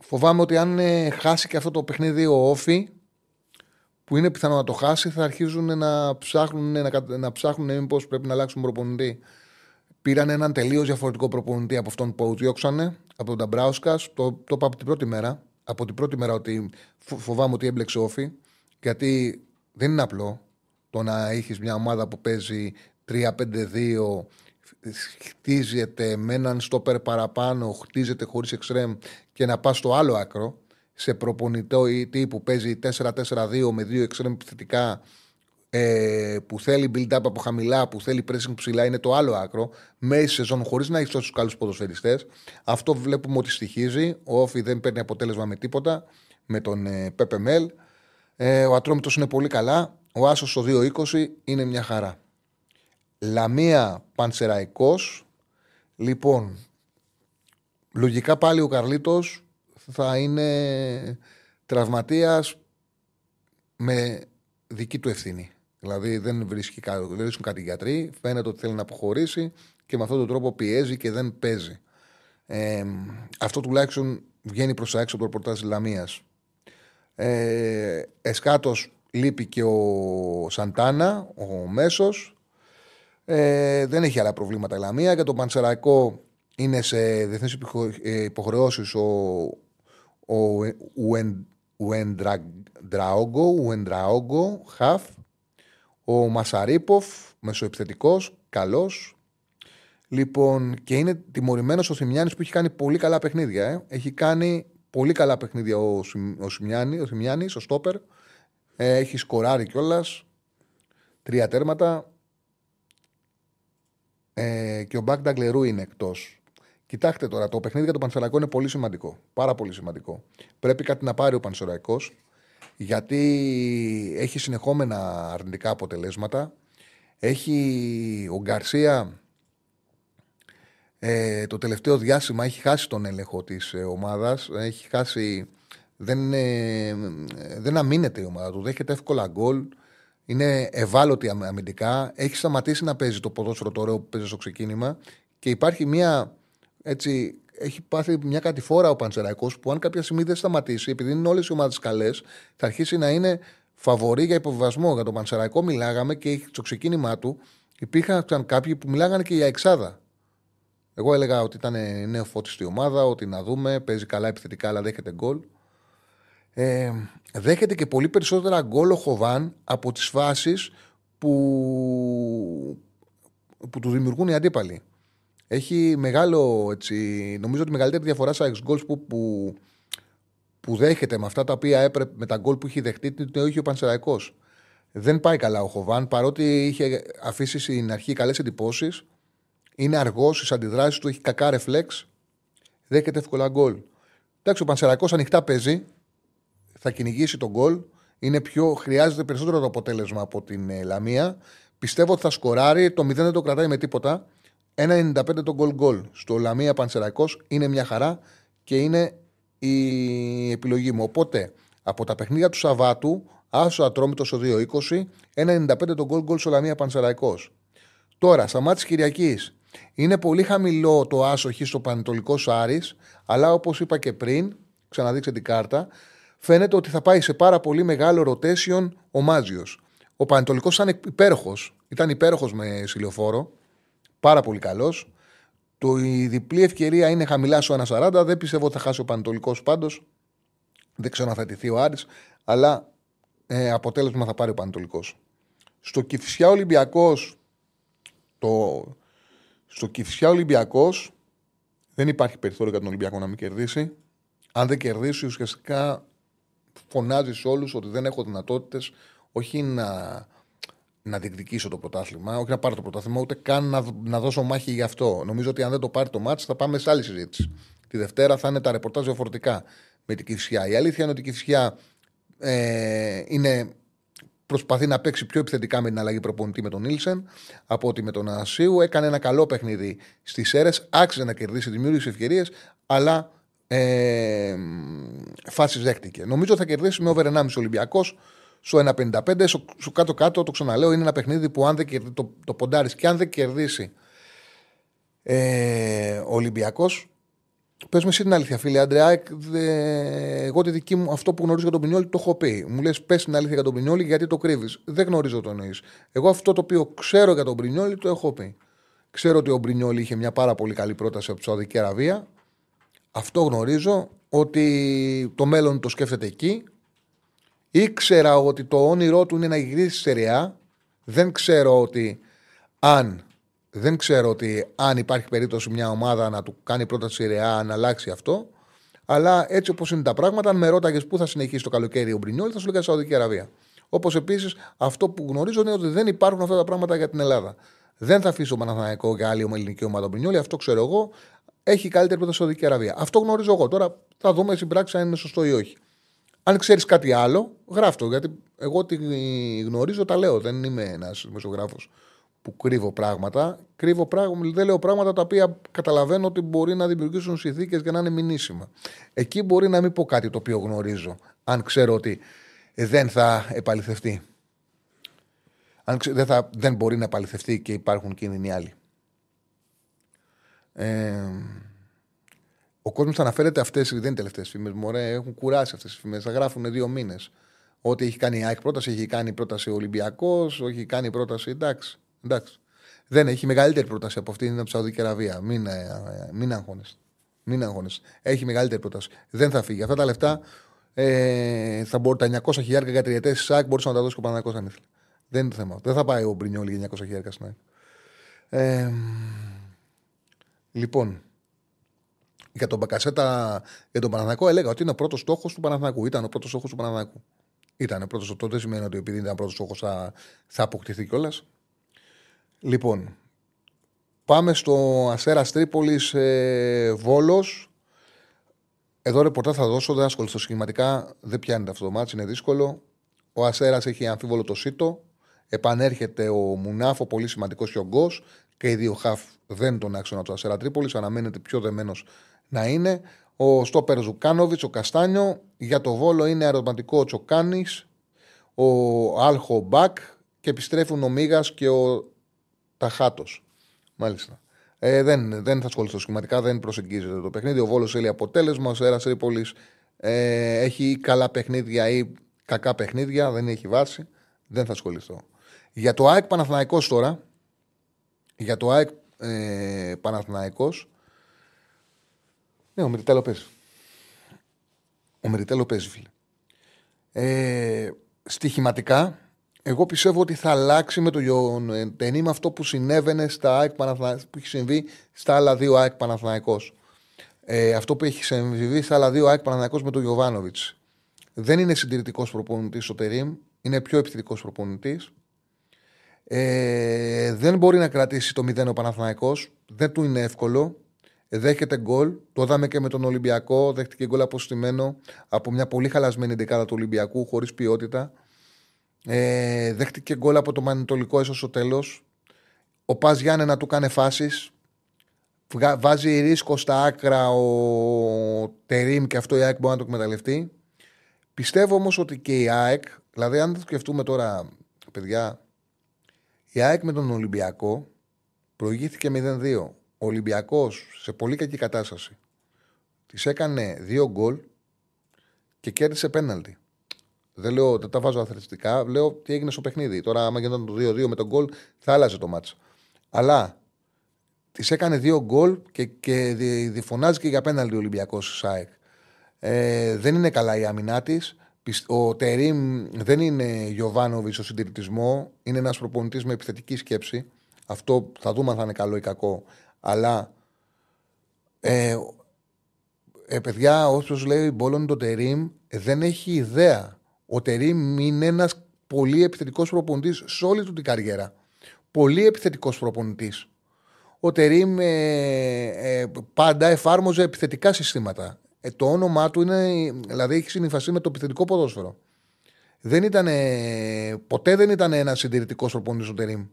Φοβάμαι ότι αν ε, χάσει και αυτό το παιχνίδι ο Όφη, που είναι πιθανό να το χάσει, θα αρχίζουν να ψάχνουν, να, να ψάχνουν μήπως πρέπει να αλλάξουν προπονητή. Πήραν έναν τελείως διαφορετικό προπονητή από αυτόν που διώξανε, από τον Ταμπράουσκα. Το, το είπα από την πρώτη μέρα. Από την πρώτη μέρα ότι φοβάμαι ότι έμπλεξε όφη. Γιατί δεν είναι απλό το να έχεις μια ομάδα που παίζει 3-5-2, χτίζεται με έναν στόπερ παραπάνω, χτίζεται χωρίς εξτρέμ και να πας στο άλλο άκρο σε προπονητή που παίζει 4-4-2 με δύο εξτρέμ επιθετικά ε, που θέλει build-up από χαμηλά, που θέλει pressing ψηλά, είναι το άλλο άκρο. Μέση σεζόν χωρίς να έχει τόσους καλούς ποδοσφαιριστές. Αυτό βλέπουμε ότι στοιχίζει. Ο Όφη δεν παίρνει αποτέλεσμα με τίποτα με τον ε, Πέπε Μέλ. Ε, ο Ατρόμητος είναι πολύ καλά. Ο Άσος στο 2-20 είναι μια χαρά. Λαμία Πανσεραϊκός. Λοιπόν, λογικά πάλι ο Καρλίτος θα είναι τραυματίας με δική του ευθύνη. Δηλαδή δεν, βρίσκει, δεν βρίσκουν κάτι γιατροί, φαίνεται ότι θέλει να αποχωρήσει και με αυτόν τον τρόπο πιέζει και δεν παίζει. Ε, αυτό τουλάχιστον βγαίνει προς τα έξω από το ρεπορτάζ της Λαμίας. Ε, εσκάτος λείπει και ο Σαντάνα, ο Μέσος. Ε, δεν έχει άλλα προβλήματα η Λαμία. Για τον Πανσεραϊκό είναι σε διεθνείς υποχρεώσεις ο, ο Ουεντραόγκο, Χαφ, ο Μασαρίποφ, μεσοεπιθετικός, καλός. Λοιπόν, και είναι τιμωρημένος ο Θημιάννη που έχει κάνει πολύ καλά παιχνίδια. Ε. Έχει κάνει πολύ καλά παιχνίδια ο, ο, Σιμιάννη, ο Θημιάννης, ο Στόπερ. Ε, έχει σκοράρει κιόλας. Τρία τέρματα. Ε, και ο Μπακ Νταγκλερού είναι εκτός. Κοιτάξτε τώρα, το παιχνίδι για τον Πανσεραϊκό είναι πολύ σημαντικό. Πάρα πολύ σημαντικό. Πρέπει κάτι να πάρει ο Πανσεραϊκός γιατί έχει συνεχόμενα αρνητικά αποτελέσματα. Έχει ο Γκαρσία ε, το τελευταίο διάστημα έχει χάσει τον έλεγχο της ε, ομάδας. Έχει χάσει... Δεν, ε, δεν αμήνεται η ομάδα του. Δέχεται εύκολα γκολ. Είναι ευάλωτη αμυντικά. Έχει σταματήσει να παίζει το ποδόσφαιρο το ωραίο που παίζει στο ξεκίνημα. Και υπάρχει μια έτσι, έχει πάθει μια κατηφόρα ο Πανσεραϊκός που αν κάποια στιγμή δεν σταματήσει, επειδή είναι όλες οι ομάδες καλές, θα αρχίσει να είναι φαβορή για υποβιβασμό. Για τον Πανσεραϊκό μιλάγαμε και στο ξεκίνημά του υπήρχαν κάποιοι που μιλάγανε και για εξάδα. Εγώ έλεγα ότι ήταν νέο φώτιστη ομάδα, ότι να δούμε, παίζει καλά επιθετικά, αλλά δέχεται γκολ. Ε, δέχεται και πολύ περισσότερα γκολ ο Χοβάν από τις φάσεις που, που του δημιουργούν οι αντίπαλοι. Έχει μεγάλο, έτσι, νομίζω ότι μεγαλύτερη διαφορά στα ex goals που, που, που δέχεται με αυτά τα οποία έπρεπε, με τα γκολ που έχει δεχτεί, το έχει ο Πανσεραϊκός. Δεν πάει καλά ο Χοβάν, παρότι είχε αφήσει στην αρχή καλές εντυπώσεις. Είναι αργός στις αντιδράσεις του, έχει κακά ρεφλέξ. Δέχεται εύκολα γκολ. Εντάξει, ο Πανσεραϊκός ανοιχτά παίζει. Θα κυνηγήσει τον γκολ. Είναι πιο, χρειάζεται περισσότερο το αποτέλεσμα από την ε, Λαμία. Πιστεύω ότι θα σκοράρει. Το 0 δεν το κρατάει με τίποτα. 1,95 το γκολ γκολ. Στο Λαμία Πανσεραϊκός είναι μια χαρά και είναι η επιλογή μου. Οπότε από τα παιχνίδια του Σαββάτου, άσο ατρόμητος στο 2,20, 1,95 το γκολ γκολ στο Λαμία Πανσεραϊκός. Τώρα, στα μάτια Κυριακής, είναι πολύ χαμηλό το άσοχη στο Πανετολικό Άρη, αλλά όπως είπα και πριν, ξαναδείξτε την κάρτα, φαίνεται ότι θα πάει σε πάρα πολύ μεγάλο rotation ο Μάζιος. Ο Πανετολικός ήταν υπέροχος. Ήταν υπέροχος με σιλιοφόρο. Πάρα πολύ καλός. Το, η διπλή ευκαιρία είναι χαμηλά στο 1,40. Δεν πιστεύω ότι θα χάσει ο Πανετολικός πάντως. Δεν ξέρω αν θα τηθεί ο Άρης, αλλά ε, αποτέλεσμα θα πάρει ο Πανετολικός. Στο Κυφσιά Ολυμπιακός, το, στο Κυφσιά Ολυμπιακός δεν υπάρχει περιθώριο για τον Ολυμπιακό να μην κερδίσει. Αν δεν κερδίσει, ουσιαστικά φωνάζεις σε όλους ότι δεν έχω δυνατότητες όχι να, να διεκδικήσω το πρωτάθλημα, όχι να πάρω το πρωτάθλημα, ούτε καν να, να δώσω μάχη γι' αυτό. Νομίζω ότι αν δεν το πάρει το μάτς θα πάμε σε άλλη συζήτηση. Τη Δευτέρα θα είναι τα ρεπορτάζ διαφορετικά με την Κυφσιά. Η αλήθεια είναι ότι η Κυφσιά ε, είναι, προσπαθεί να παίξει πιο επιθετικά με την αλλαγή προπονητή με τον Νίλσεν από ότι με τον Ασίου. Έκανε ένα καλό παιχνίδι στις αίρε, άξιζε να κερδίσει, δημιούργησε ευκαιρίες, αλλά ε, φάσεις δέχτηκε. Νομίζω θα κερδίσει με over 1,5 Ολυμπιακός στο 1,55. Στο, κάτω-κάτω, το ξαναλέω, είναι ένα παιχνίδι που αν δεν κερδίσει, το, το ποντάρεις και αν δεν κερδίσει ε, ο Ολυμπιακός. Πες με εσύ την αλήθεια, φίλε Αντρέα. Εγώ τη δική μου, αυτό που γνωρίζω για τον Πινιόλη το έχω πει. Μου λες, πες την αλήθεια για τον Πινιόλη, γιατί το κρύβεις. Δεν γνωρίζω το εννοεί. Εγώ αυτό το οποίο ξέρω για τον Πινιόλη το έχω πει. Ξέρω ότι ο Μπρινιόλη είχε μια πάρα πολύ καλή πρόταση από τη Σαουδική Αραβία. Αυτό γνωρίζω ότι το μέλλον το σκέφτεται εκεί. Ήξερα ότι το όνειρό του είναι να γυρίσει σε Σεριά. Δεν ξέρω ότι αν δεν ξέρω ότι αν υπάρχει περίπτωση μια ομάδα να του κάνει πρόταση Σεριά να αλλάξει αυτό. Αλλά έτσι όπως είναι τα πράγματα, αν με ρώταγες πού θα συνεχίσει το καλοκαίρι ο Μπρινιόλ, θα σου λέγα Σαουδική Αραβία. Όπως επίσης αυτό που γνωρίζω είναι ότι δεν υπάρχουν αυτά τα πράγματα για την Ελλάδα. Δεν θα αφήσω Παναθανικό για άλλη ελληνική ομάδα Μπρινιόλ, αυτό ξέρω εγώ. Έχει καλύτερη πρόταση Σαουδική Αραβία. Αυτό γνωρίζω εγώ. Τώρα θα δούμε στην πράξη αν είναι σωστό ή όχι. Αν ξέρεις κάτι άλλο, γράφτο. Γιατί εγώ τη γνωρίζω, τα λέω. Δεν είμαι ένας δημοσιογράφος που κρύβω πράγματα. Κρύβω πράγματα, δεν λέω πράγματα τα οποία καταλαβαίνω ότι μπορεί να δημιουργήσουν συνθήκες για να είναι μηνύσιμα. Εκεί μπορεί να μην πω κάτι το οποίο γνωρίζω, αν ξέρω ότι δεν θα επαληθευτεί. Αν δεν, θα, δεν μπορεί να επαληθευτεί και υπάρχουν κίνδυνοι άλλοι. Ε, ο κόσμος αναφέρεται αυτές, δεν είναι τελευταίες φήμες. Μωρέ, έχουν κουράσει αυτές τις φήμες. Θα γράφουν δύο μήνες. Ότι έχει κάνει η ΑΕΚ πρόταση, έχει κάνει πρόταση ο Ολυμπιακός, έχει κάνει πρόταση. Εντάξει. εντάξει. Δεν έχει μεγαλύτερη πρόταση από αυτήν από τη Σαουδική Αραβία. Μην, ε, μην αγχώνεστε. Μην αγχώνεστε. Έχει μεγαλύτερη πρόταση. Δεν θα φύγει. Αυτά τα λεφτά ε, θα μπορεί τα 900 χιλιάρια για τριετέ της ΣΑΚ μπορούσε να τα δώσει και ο Παναγό αν ήθελε. Δεν είναι το θέμα. Δεν θα πάει ο Μπρινιόλ για 900 χιλιάρια στην Ε, λοιπόν, για τον Μπακασέτα, για τον Παναθηναϊκό, έλεγα ότι είναι ο πρώτος στόχος του Παναθηναϊκού. Ήταν ο πρώτος στόχος του Παναθηναϊκού. Ήταν ο πρώτος στόχος. Δεν σημαίνει ότι επειδή ήταν πρώτος στόχος θα, θα αποκτηθεί κιόλας. Λοιπόν, πάμε στο Αστέρας Τρίπολης ε, Βόλος. Εδώ ρεπορτά θα δώσω, δεν ασχοληθώ σχηματικά. Δεν πιάνεται αυτό το μάτι, είναι δύσκολο. Ο Αστέρας έχει αμφίβολο το Σίτο. Επανέρχεται ο Μουνάφο, πολύ σημαντικός και ο Γκο. Και οι δύο χαφ δεν τον άξονα του Αστέρα Τρίπολης. Αναμένεται πιο δεμένος να είναι. Ο Στόπερ Ζουκάνοβιτς, ο Καστάνιο. Για το βόλο είναι αεροματικό ο Τσοκάνης. Ο Άλχο Μπακ. Και επιστρέφουν ο Μίγας και ο Ταχάτος. Μάλιστα. Ε, δεν, δεν θα ασχοληθώ σχηματικά, δεν προσεγγίζεται το παιχνίδι. Ο Βόλος θέλει αποτέλεσμα. Ο Σέρα Τρίπολης ε, έχει καλά παιχνίδια ή κακά παιχνίδια, δεν έχει βάση. Δεν θα ασχοληθώ. Για το ΑΕΚ Παναθηναϊκός τώρα, για το ΑΕΚ ε, Παναθηναϊκός, ναι, ο Μεριτέλο παίζει. Ο Μεριτέλο παίζει, φίλε. Ε, στοιχηματικά εγώ πιστεύω ότι θα αλλάξει με το Τερίμ αυτό που συνέβαινε στα ΑΕΚ που έχει συμβεί στα άλλα δύο ΑΕΚ Παναθηναϊκός. Ε, αυτό που έχει συμβεί στα άλλα δύο ΑΕΚ Παναθηναϊκός με τον Γιωβάνοβιτς. Δεν είναι συντηρητικός προπονητής ο Τερίμ, είναι πιο επιθετικός προπονητής. Ε, δεν μπορεί να κρατήσει το 0 ο Παναθηναϊκός. Δεν του είναι εύκολο. Δέχεται γκολ. Το είδαμε και με τον Ολυμπιακό. Δέχτηκε γκολ αποστημένο από μια πολύ χαλασμένη δεκάδα του Ολυμπιακού, χωρίς ποιότητα. Ε, δέχτηκε γκολ από το Μανιτολικό έσω στο τέλος. Ο Πας να του κάνει φάσεις. Βάζει ρίσκο στα άκρα ο Τερήμ και αυτό η ΑΕΚ μπορεί να το εκμεταλλευτεί. Πιστεύω όμως ότι και η ΑΕΚ, δηλαδή αν το σκεφτούμε τώρα, παιδιά, η ΑΕΚ με τον Ολυμπιακό προηγήθηκε 0-2. Ο Ολυμπιακός σε πολύ κακή κατάσταση. Της έκανε δύο γκολ και κέρδισε πέναλτι. Δεν λέω, δεν τα βάζω αθλητικά, λέω τι έγινε στο παιχνίδι. Τώρα, άμα γινόταν το 2-2 με τον γκολ, θα άλλαζε το μάτσο. Αλλά της έκανε δύο γκολ και, και διφωνάζει και για πέναλτι ο Ολυμπιακός ΣΑΕΚ. Ε, δεν είναι καλά η άμυνά της. Ο Τερήμ δεν είναι Γιωβάνοβιτς στο συντηρητισμό. Είναι ένας προπονητής με επιθετική σκέψη. Αυτό θα δούμε αν θα είναι καλό ή κακό. Αλλά ε, ε, παιδιά, όσο λέει Μπόλον το Τερήμ, δεν έχει ιδέα. Ο Τερήμ είναι ένας πολύ επιθετικός προπονητής σε όλη του την καριέρα. Πολύ επιθετικός προπονητής. Ο Τερήμ ε, ε, πάντα εφάρμοζε επιθετικά συστήματα. Ε, το όνομά του είναι, δηλαδή έχει συνειφαστεί με το επιθετικό ποδόσφαιρο. Δεν ήταν, ποτέ δεν ήταν ένας συντηρητικός προπονητής ο Τερήμ.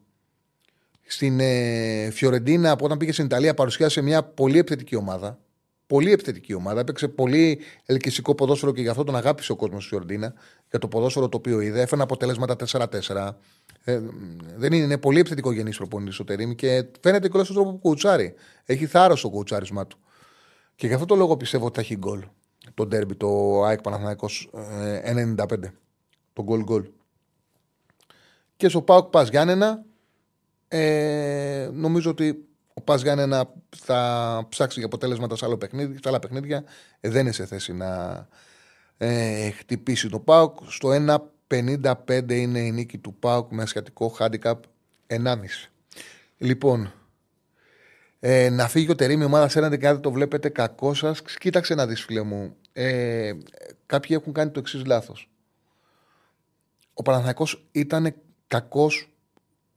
Στην ε, Φιωρεντίνα, όταν πήγε στην Ιταλία, παρουσιάσε μια πολύ επιθετική ομάδα. Πολύ επιθετική ομάδα. Έπαιξε πολύ ελκυστικό ποδόσφαιρο και γι' αυτό τον αγάπησε ο κόσμος στη Φιωρεντίνα. Για το ποδόσφαιρο το οποίο είδε. Έφερε αποτελέσματα 4-4. Ε, δεν είναι, είναι πολύ επιθετικό γενή προπονητής ο Τερήμ και φαίνεται και στον τρόπο που κουτσάρει. Έχει θάρρος το κουτσάρισμά του. Και γι' αυτό το λόγο πιστεύω ότι θα έχει γκολ. Το ντέρμπι, το ΑΕΚ Παναθηναϊκός 95. Ε, το γκολ γκολ. Και στο ΠΑΟΚ Πας Γιάννενα ε, νομίζω ότι ο Πας Γιάννενα θα ψάξει για αποτέλεσματα σε, άλλο παιχνίδι, σε άλλα παιχνίδια. Ε, δεν είναι σε θέση να ε, χτυπήσει το ΠΑΟΚ. Στο 1.55 είναι η νίκη του ΠΑΟΚ με ασιατικό handicap 1,5. Λοιπόν, ε, να φύγει ο Τερήμι, η ομάδα σέναντι και αν δεν το βλέπετε κακό σας, κοίταξε να δεις, φίλε μου. Ε, κάποιοι έχουν κάνει το εξής λάθος. Ο Παναθηναϊκός ήταν κακός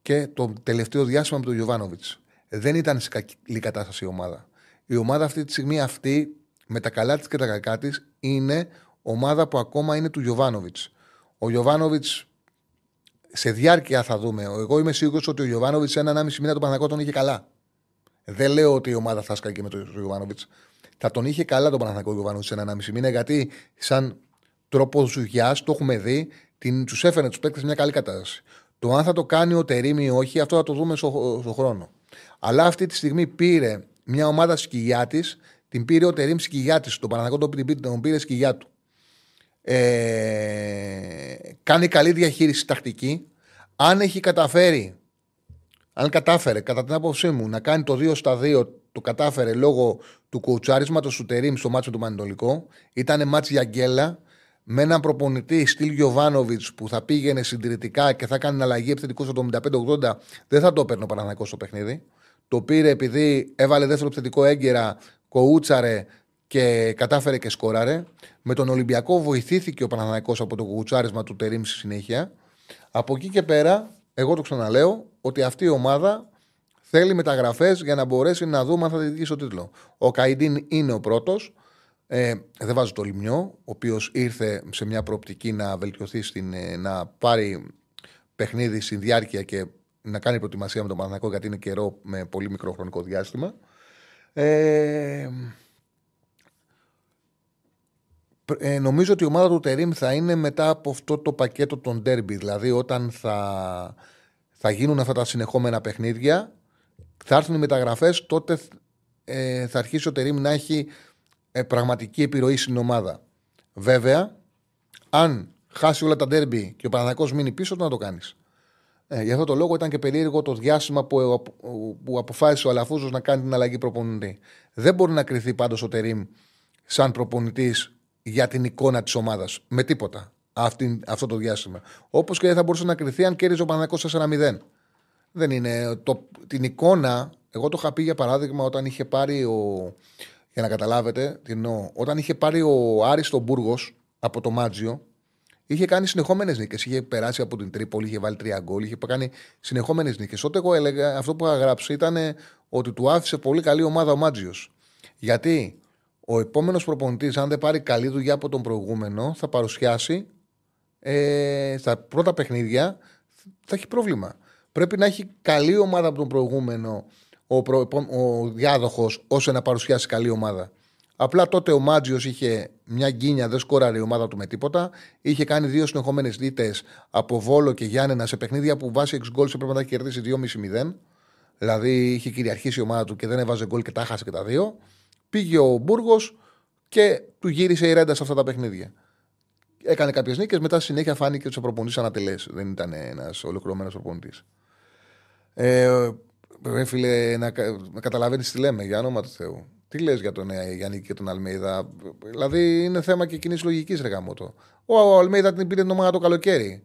και το τελευταίο διάστημα με τον Γιωβάνοβιτς. Δεν ήταν σε καλή κατάσταση η ομάδα. Η ομάδα αυτή τη στιγμή αυτή, με τα καλά της και τα κακά της, είναι ομάδα που ακόμα είναι του Γιωβάνοβιτς. Ο Γιωβάνοβιτς σε διάρκεια θα δούμε. Εγώ είμαι σίγουρος ότι ο Γιωβάνοβιτς σε ένα μισή μήνα το Παναθηναϊκό τον είχε καλά. Δεν λέω ότι η ομάδα θα σκάει και με τον Γιωβάνοβιτς. Θα τον είχε καλά τον Παναθανικό Γιωβάνοβιτς σε ένα μισή μήνα γιατί σαν τρόπο δουλειά το έχουμε δει, τους έφερε τους παίκτες μια καλή κατάσταση. Το αν θα το κάνει ο Τερήμι ή όχι, αυτό θα το δούμε στον στο χρόνο. Αλλά αυτή τη στιγμή πήρε μια ομάδα σκυλιά τη, την πήρε ο Τερήμ σκυλιά τη. Τον Παναθανικό τον πήρε σκυλιά του. Ε, κάνει καλή διαχείριση τακτική. Αν έχει καταφέρει αν κατάφερε, κατά την άποψή μου, να κάνει το 2 στα 2, το κατάφερε λόγω του κουτσάρισματο του Τερήμ στο μάτσο του Μανιτολικό. Ήταν μάτσο για γκέλα με έναν προπονητή στυλ Γιωβάνοβιτς που θα πήγαινε συντηρητικά και θα κάνει αλλαγή επιθετικού στο 75-80. Δεν θα το έπαιρνε ο Παναναναϊκό στο παιχνίδι. Το πήρε επειδή έβαλε δεύτερο επιθετικό έγκαιρα, κοούτσαρε και κατάφερε και σκόραρε. Με τον Ολυμπιακό βοηθήθηκε ο Παναναναϊκό από το κουτσάρισμα του Τερήμ στη συνέχεια. Από εκεί και πέρα εγώ το ξαναλέω ότι αυτή η ομάδα θέλει μεταγραφές για να μπορέσει να δούμε αν θα διεκδικήσει το τίτλο. Ο Καϊντίν είναι ο πρώτος. Ε, δεν βάζω το Λιμιό, ο οποίος ήρθε σε μια προοπτική να βελτιωθεί, στην, ε, να πάρει παιχνίδι στην διάρκεια και να κάνει προετοιμασία με τον Παναθηναϊκό γιατί είναι καιρό με πολύ μικρό χρονικό διάστημα. Ε, ε, νομίζω ότι η ομάδα του Τερίμ θα είναι μετά από αυτό το πακέτο των ντέρμπι. Δηλαδή, όταν θα, θα γίνουν αυτά τα συνεχόμενα παιχνίδια, θα έρθουν οι μεταγραφές, τότε ε, θα αρχίσει ο Τερίμ να έχει ε, πραγματική επιρροή στην ομάδα. Βέβαια, αν χάσει όλα τα ντέρμπι και ο Παναγιακό μείνει πίσω, να το κάνεις; Ε, γι' αυτό το λόγο ήταν και περίεργο το διάστημα που, που αποφάσισε ο Αλαφούζος να κάνει την αλλαγή προπονητή. Δεν μπορεί να κρυθεί πάντως ο Τερίμ σαν προπονητής για την εικόνα της ομάδας. Με τίποτα. αυτή, αυτό το διάστημα. Όπως και δεν θα μπορούσε να κρυθεί αν κέρδιζε ο Παναγιακό 4-0. Δεν είναι. Το, την εικόνα, εγώ το είχα πει για παράδειγμα όταν είχε πάρει ο. Για να καταλάβετε, τι εννοώ. Όταν είχε πάρει ο Άρης τον Μπούργος από το Μάτζιο, είχε κάνει συνεχόμενες νίκες. Είχε περάσει από την Τρίπολη, είχε βάλει τρία γκολ, είχε κάνει συνεχόμενες νίκες. Τότε εγώ έλεγα, αυτό που είχα γράψει ήταν ότι του άφησε πολύ καλή ομάδα ο Μάτζιος. Γιατί; Ο επόμενος προπονητής, αν δεν πάρει καλή δουλειά από τον προηγούμενο, θα παρουσιάσει ε, στα πρώτα παιχνίδια θα έχει πρόβλημα. Πρέπει να έχει καλή ομάδα από τον προηγούμενο ο, προ, ο διάδοχος ώστε να παρουσιάσει καλή ομάδα. Απλά τότε ο Μάτζιος είχε μια γκίνια, δεν σκόραρε η ομάδα του με τίποτα. Είχε κάνει δύο συνεχόμενες δίτε από Βόλο και Γιάννενα σε παιχνίδια που βάσει 6 γκολ έπρεπε να τα κερδίσει 2,5-0. Δηλαδή είχε κυριαρχήσει η ομάδα του και δεν έβαζε γκολ και τα χάσε και τα δύο. Πήγε ο Μπούργος και του γύρισε η ρέντα σε αυτά τα παιχνίδια. Έκανε κάποιες νίκες, μετά στη συνέχεια φάνηκε ότι ο προπονητής ανατελές. Δεν ήταν ένας ολοκληρωμένος προπονητής. Ε, φίλε, να, να καταλαβαίνεις τι λέμε, για όνομα του Θεού. Τι λες για τον ε, Γιάννη και τον Αλμέιδα; Δηλαδή είναι θέμα και κοινής λογικής, ρε γαμότο. Ο, ο Αλμέιδα την πήρε την ομάδα το καλοκαίρι.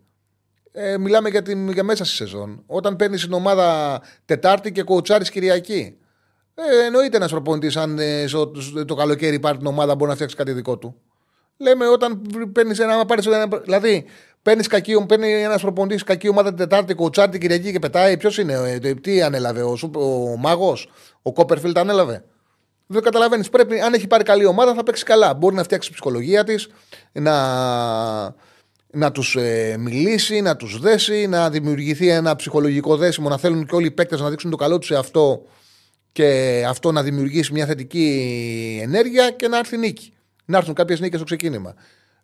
Ε, μιλάμε για, την, για μέσα στη σεζόν. Όταν παίρνεις την ομάδα Τετάρτη και κοουτσάρεις Κυριακή. Ε, εννοείται ένας προπονητής, αν ε, το καλοκαίρι πάρει την ομάδα, μπορεί να φτιάξει κάτι δικό του. Λέμε όταν παίρνεις ένα. Πάρεις ένα δηλαδή, παίρνεις παίρνει ένας προπονητής κακή ομάδα την Τετάρτη, κοουτσάρει την Κυριακή και πετάει. Ποιος είναι, ε, τι ανέλαβε, ο, ο μάγος, ο Κόπερφιλτ ανέλαβε. Δεν καταλαβαίνεις. Πρέπει, αν έχει πάρει καλή ομάδα, θα παίξει καλά. Μπορεί να φτιάξει ψυχολογία της, να, να τους ε, μιλήσει, να τους δέσει, να δημιουργηθεί ένα ψυχολογικό δέσιμο, να θέλουν και όλοι οι παίκτες να δείξουν το καλό τους σε αυτό και αυτό να δημιουργήσει μια θετική ενέργεια και να έρθει νίκη. Να έρθουν κάποιες νίκες στο ξεκίνημα.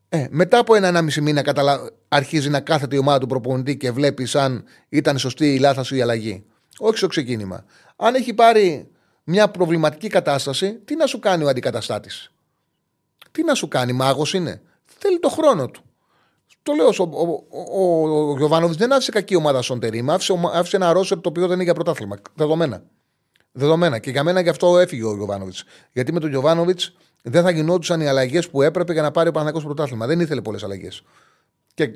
Ε, μετά από ένα, ένα μισή μήνα καταλα... αρχίζει να κάθεται η ομάδα του προπονητή και βλέπει αν ήταν σωστή η λάθος ή η αλλαγή. Όχι στο ξεκίνημα. Αν έχει πάρει μια προβληματική κατάσταση, τι να σου κάνει ο αντικαταστάτης; Τι να σου κάνει, μάγος είναι; Θέλει το χρόνο του. Το λέω, ο, ο, ο, ο Γιωβάνοβιτς δεν άφησε κακή ομάδα στον Τερήμα, άφησε, άφησε ένα ρόσερ το οποίο δεν είναι για πρωτάθλημα. Δεδομένα. Δεδομένα. Και για μένα γι' αυτό έφυγε ο Γιωβάνοβιτς. Γιατί με τον Γιωβάνοβιτς δεν θα γινόντουσαν οι αλλαγές που έπρεπε για να πάρει ο Παναγιώ πρωτάθλημα. Δεν ήθελε πολλές αλλαγές. Και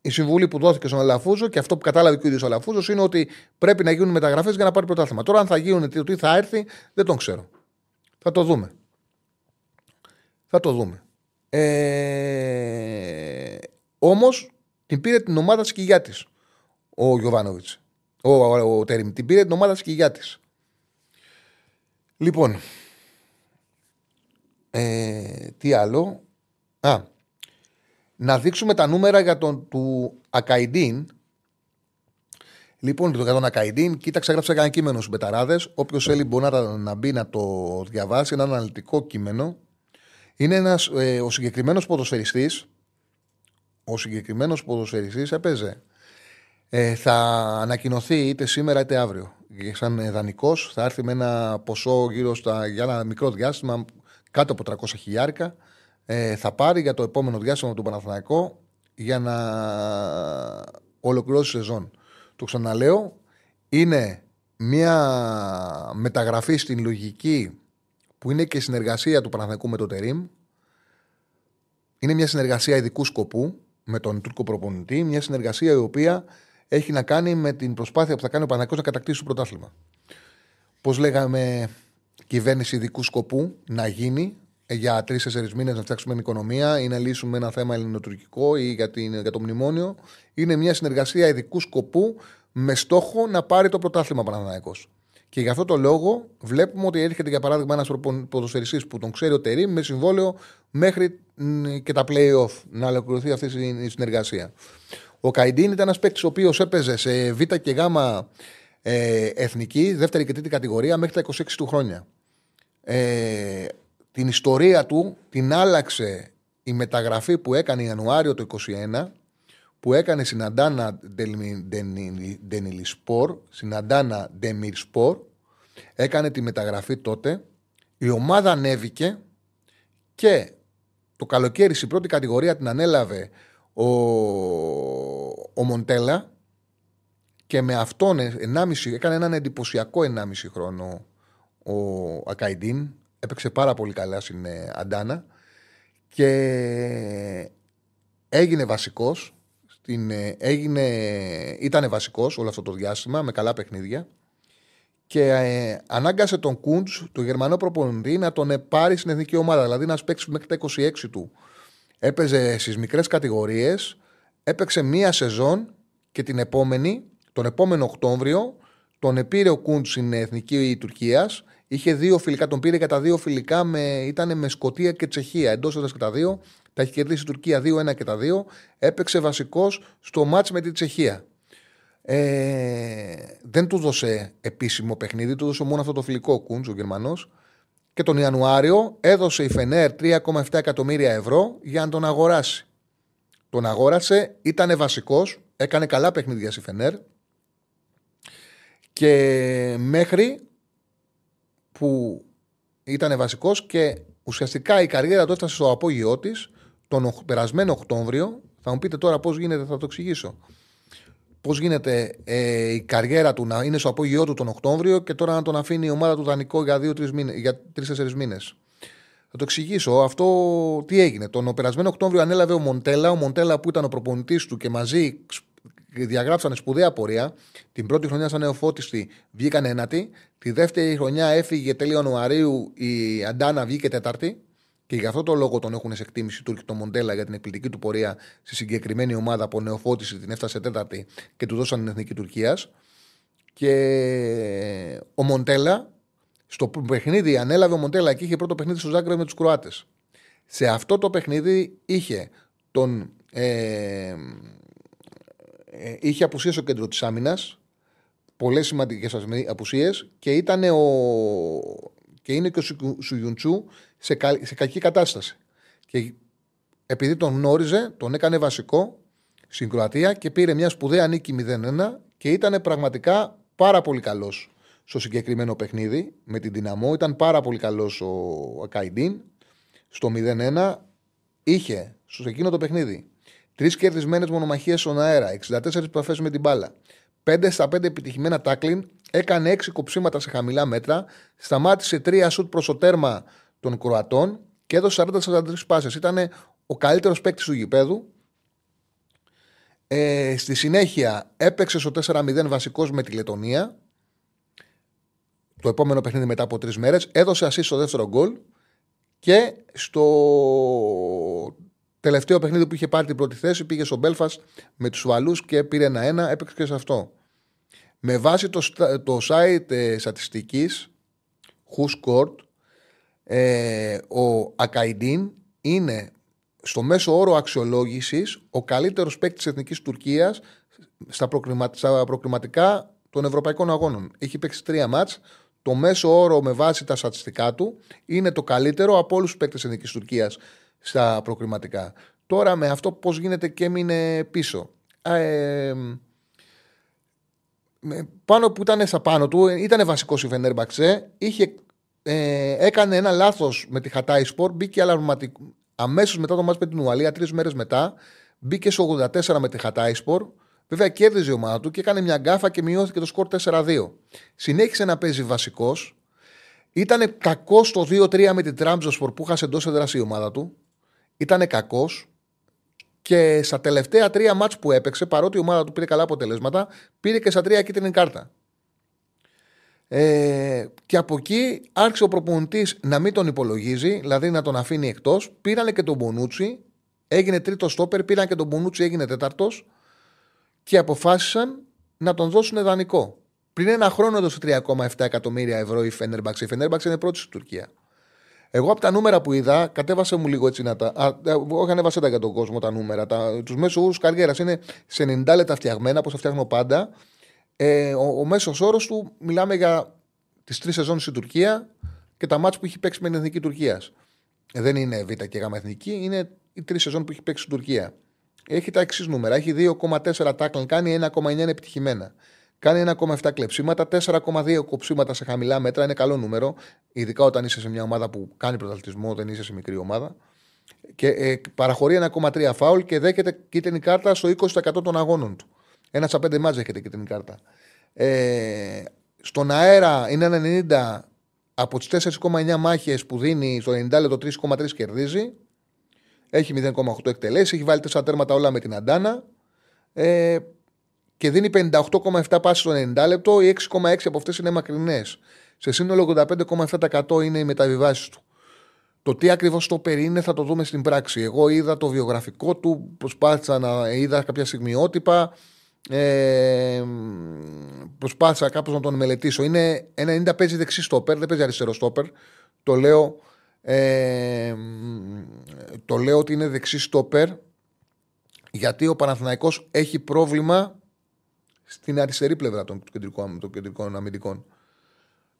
η συμβουλή που δόθηκε στον Αλαφούζο και αυτό που κατάλαβε και ο ίδιος ο Αλαφούζος είναι ότι πρέπει να γίνουν μεταγραφές για να πάρει πρωτάθλημα. Τώρα, αν θα γίνουν, τι θα έρθει, δεν τον ξέρω. Θα το δούμε. Θα το δούμε. Ε... Όμως την πήρε την ομάδα σκυγιά της ο Γιωβάνοβιτς. Ο, ο, ο Τέριμ. Την πήρε την ομάδα σκυγιά της. Λοιπόν, ε, τι άλλο; Α, να δείξουμε τα νούμερα για τον του Ακαϊντίν. Λοιπόν, για τον Ακαϊντίν, κοίταξα, έγραψα ένα κείμενο στους Μπεταράδες. Όποιος θέλει μπορεί να, να μπει να το διαβάσει. Ένα αναλυτικό κείμενο. Είναι ένας, ε, ο συγκεκριμένος ποδοσφαιριστής. Ο συγκεκριμένος ποδοσφαιριστής έπαιζε. Ε, θα ανακοινωθεί είτε σήμερα είτε αύριο. Σαν δανεικό θα έρθει με ένα ποσό γύρω στα, για ένα μικρό διάστημα κάτω από 300 χιλιάρικα ε, θα πάρει για το επόμενο διάστημα του Παναθηναϊκό για να ολοκληρώσει σεζόν. Το ξαναλέω, είναι μια μεταγραφή στην λογική που είναι και συνεργασία του Παναθηναϊκού με το Τερίμ. Είναι μια συνεργασία ειδικού σκοπού με τον Τούρκο προπονητή, μια συνεργασία η οποία έχει να κάνει με την προσπάθεια που θα κάνει ο Παναθηναϊκός να κατακτήσει το πρωτάθλημα. Πώς λέγαμε, κυβέρνηση ειδικού σκοπού να γίνει για τρει-τέσσερι μήνες να φτιάξουμε την οικονομία ή να λύσουμε ένα θέμα ελληνοτουρκικό ή για, την, για το μνημόνιο. Είναι μια συνεργασία ειδικού σκοπού με στόχο να πάρει το πρωτάθλημα Παναθυναϊκό. Και για αυτό το λόγο βλέπουμε ότι έρχεται για παράδειγμα ένας ποδοσφαιριστής που τον ξέρει ο Τερήμ με συμβόλαιο μέχρι και τα playoff να ολοκληρωθεί αυτή η συνεργασία. Ο Καϊντίν ήταν ένας παίκτης ο οποίος έπαιζε σε Β και Γ ε, εθνική, δεύτερη και τρίτη κατηγορία μέχρι τα 26 του χρόνια. Ε, την ιστορία του την άλλαξε η μεταγραφή που έκανε Ιανουάριο το 2021 που έκανε στην Αντάνα Ντενιλισπορ, στην Αντάνα Ντεμιρσπορ, έκανε τη μεταγραφή τότε. Η ομάδα ανέβηκε και το καλοκαίρι στην πρώτη κατηγορία την ανέλαβε ο, ο Μοντέλα και με αυτόν 1,5, έκανε έναν εντυπωσιακό 1,5 χρόνο ο Ακαϊντίν. Έπαιξε πάρα πολύ καλά στην ε, Αντάνα και έγινε βασικός. Ε, έγινε, ήταν βασικός όλο αυτό το διάστημα με καλά παιχνίδια και ε, ανάγκασε τον Κούντς, τον Γερμανό προπονητή, να τον πάρει στην εθνική ομάδα. Δηλαδή να παίξει μέχρι τα 26 του. Έπαιζε στις μικρές κατηγορίες, έπαιξε μία σεζόν και την επόμενη, τον επόμενο Οκτώβριο, τον πήρε ο Κούντς στην εθνική Τουρκίας. Είχε δύο φιλικά, τον πήρε κατά δύο φιλικά, με, ήταν με Σκοτία και Τσεχία. Εντός έδρας και τα δύο. Τα έχει κερδίσει η Τουρκία 2-1 και τα δύο. Έπαιξε βασικός στο μάτς με τη Τσεχία. Ε, δεν του δώσε επίσημο παιχνίδι, του δώσε μόνο αυτό το φιλικό Κούντς, ο Γερμανός. Και τον Ιανουάριο έδωσε η Φενέρ 3,7 εκατομμύρια ευρώ για να τον αγοράσει. Τον αγόρασε, ήταν βασικός, έκανε καλά παιχνίδια στη Φενέρ. Και μέχρι που ήταν βασικός και ουσιαστικά η καριέρα του έφτασε στο απόγειό της τον περασμένο Οκτώβριο. Θα μου πείτε τώρα πώς γίνεται, θα το εξηγήσω πώς γίνεται ε, η καριέρα του να είναι στο απόγειό του τον Οκτώβριο και τώρα να τον αφήνει η ομάδα του δανεικό για τρει-τέσσερι μήνες. Θα το εξηγήσω. Αυτό τι έγινε. Τον περασμένο Οκτώβριο ανέλαβε ο Μοντέλα. Ο Μοντέλα που ήταν ο προπονητής του και μαζί διαγράψανε σπουδαία πορεία. Την πρώτη χρονιά σαν νεοφώτιστη βγήκαν ένατη. Τη δεύτερη χρονιά έφυγε τέλειο Ιανουαρίου η Αντάνα βγήκε τέταρτη. Και γι' αυτό το λόγο τον έχουν σε εκτίμηση του Τούρκοι το Μοντέλα για την εκπληκτική του πορεία στη συγκεκριμένη ομάδα από νεοφώτιση την έφτασε τέταρτη και του δώσαν την εθνική Τουρκίας. Και ο Μοντέλα, στο παιχνίδι, ανέλαβε ο Μοντέλα και είχε πρώτο παιχνίδι στο Ζάγκρεπ με τους Κροάτες. Σε αυτό το παιχνίδι είχε τον. Ε, ε, είχε απουσία στο κέντρο της άμυνας. Πολλές σημαντικές απουσίες και ήταν ο. Και είναι και ο Σουγιουντσού σε, σε κακή κατάσταση. Και επειδή τον γνώριζε, τον έκανε βασικό στην Κροατία και πήρε μια σπουδαία νίκη 0-1 και ήταν πραγματικά πάρα πολύ καλός στο συγκεκριμένο παιχνίδι με την δυναμό. Ήταν πάρα πολύ καλός ο Ακαϊντίν. Στο 0-1 είχε στο εκείνο το παιχνίδι τρεις κερδισμένες μονομαχίες στον αέρα, 64 επαφές με την μπάλα, 5 στα 5 επιτυχημένα τάκλιν, έκανε 6 κοψίματα σε χαμηλά μέτρα, σταμάτησε 3 σουτ προς το τέρμα των Κροατών και έδωσε 40-43 πάσες. Ήταν ο καλύτερος παίκτης του γηπέδου. Ε, στη συνέχεια έπαιξε στο 4-0 βασικός με τη Λετωνία. Το επόμενο παιχνίδι μετά από τρεις μέρες. Έδωσε ασύ στο δεύτερο γκολ. Και στο τελευταίο παιχνίδι που είχε πάρει την πρώτη θέση πήγε στο Μπέλφα με τους Βαλούς και πήρε ένα-ένα. Έπαιξε και σε αυτό. Με βάση το, το site ε, στατιστικής Who Scored ε, ο Ακαϊντίν είναι στο μέσο όρο αξιολόγησης ο καλύτερος παίκτης τη Εθνικής Τουρκίας στα, στα προκριματικά των Ευρωπαϊκών Αγώνων. Έχει παίξει τρία μάτς. Το μέσο όρο με βάση τα στατιστικά του είναι το καλύτερο από όλους τους παίκτες τη Εθνικής Τουρκίας στα προκριματικά. Τώρα με αυτό πώς γίνεται και έμεινε πίσω. Ε, πάνω που ήταν στα πάνω του, ήταν βασικός η Φενέρμπαξε, είχε ε, έκανε ένα λάθος με τη Χατάι Σπορ, μπήκε αμέσως μετά το μάτς με την Ουαλία, τρεις μέρες μετά, μπήκε στο 84 με τη Χατάι Σπορ. Βέβαια κέρδιζε η ομάδα του και έκανε μια γκάφα και μειώθηκε το σκορ 4-2. Συνέχισε να παίζει βασικός. Ήταν κακός στο 2-3 με την Τραμπζοσπορ που είχασε εντός έδρας η ομάδα του. Ήταν κακός. Και στα τελευταία τρία μάτς που έπαιξε, παρότι η ομάδα του πήρε καλά αποτελέσματα, πήρε και στα τρία κίτρινη κάρτα. Ε, και από εκεί άρχισε ο προπονητής να μην τον υπολογίζει, δηλαδή να τον αφήνει εκτός. Πήρανε και τον Μπονούτσι, έγινε τρίτος στόπερ, πήραν και τον Μπονούτσι, έγινε τέταρτος και αποφάσισαν να τον δώσουν δανεικό. Πριν ένα χρόνο έδωσε 3,7 εκατομμύρια ευρώ η Φένερμπαξ. Η Φένερμπαξ είναι πρώτη στην Τουρκία. Εγώ από τα νούμερα που είδα, κατέβασε μου λίγο έτσι να τα. Α, ε, όχι, ανέβασε τα για τον κόσμο τα νούμερα. Τους μέσους όρου καριέρας είναι σε 90 λεπτά φτιαγμένα, όπως τα φτιάχνω πάντα. Ε, ο ο μέσος όρος του μιλάμε για τις τρεις σεζόν στην Τουρκία και τα μάτια που έχει παίξει με την εθνική Τουρκίας. Ε, δεν είναι Β και Γ εθνική, είναι οι τρεις σεζόν που έχει παίξει στην Τουρκία. Έχει τα εξής νούμερα. Έχει 2,4 τάκλαν, κάνει 1,9 επιτυχημένα. Κάνει 1,7 κλεψίματα, 4,2 κοψίματα σε χαμηλά μέτρα. Είναι καλό νούμερο. Ειδικά όταν είσαι σε μια ομάδα που κάνει πρωταθλητισμό, δεν είσαι σε μικρή ομάδα. Και ε, παραχωρεί 1,3 φάουλ και δέχεται κίτρινη κάρτα στο 20% των αγώνων του. Ένα στα πέντε μάτζ έχετε και την κάρτα. Ε, στον αέρα είναι ένα 90 από τις 4,9 μάχες που δίνει στο 90 λεπτό 3,3 κερδίζει. Έχει 0,8 εκτελέσεις. Έχει βάλει 4 τέρματα όλα με την Αντάνα. Ε, και δίνει 58,7 πάσει στο 90 λεπτό. Οι 6,6 από αυτές είναι μακρινές. Σε σύνολο 85,7% είναι οι μεταβιβάσεις του. Το τι ακριβώς το περίνε θα το δούμε στην πράξη. Εγώ είδα το βιογραφικό του, προσπάθησα να είδα κάποια στιγμιότυπα. Ε, προσπάθησα κάπως να τον μελετήσω. Είναι 90 παίζει δεξί στόπερ, δεν παίζει αριστερό στόπερ. Το λέω, ε, το λέω ότι είναι δεξί στόπερ γιατί ο Παναθηναϊκός έχει πρόβλημα στην αριστερή πλευρά των κεντρικών, των κεντρικών αμυντικών.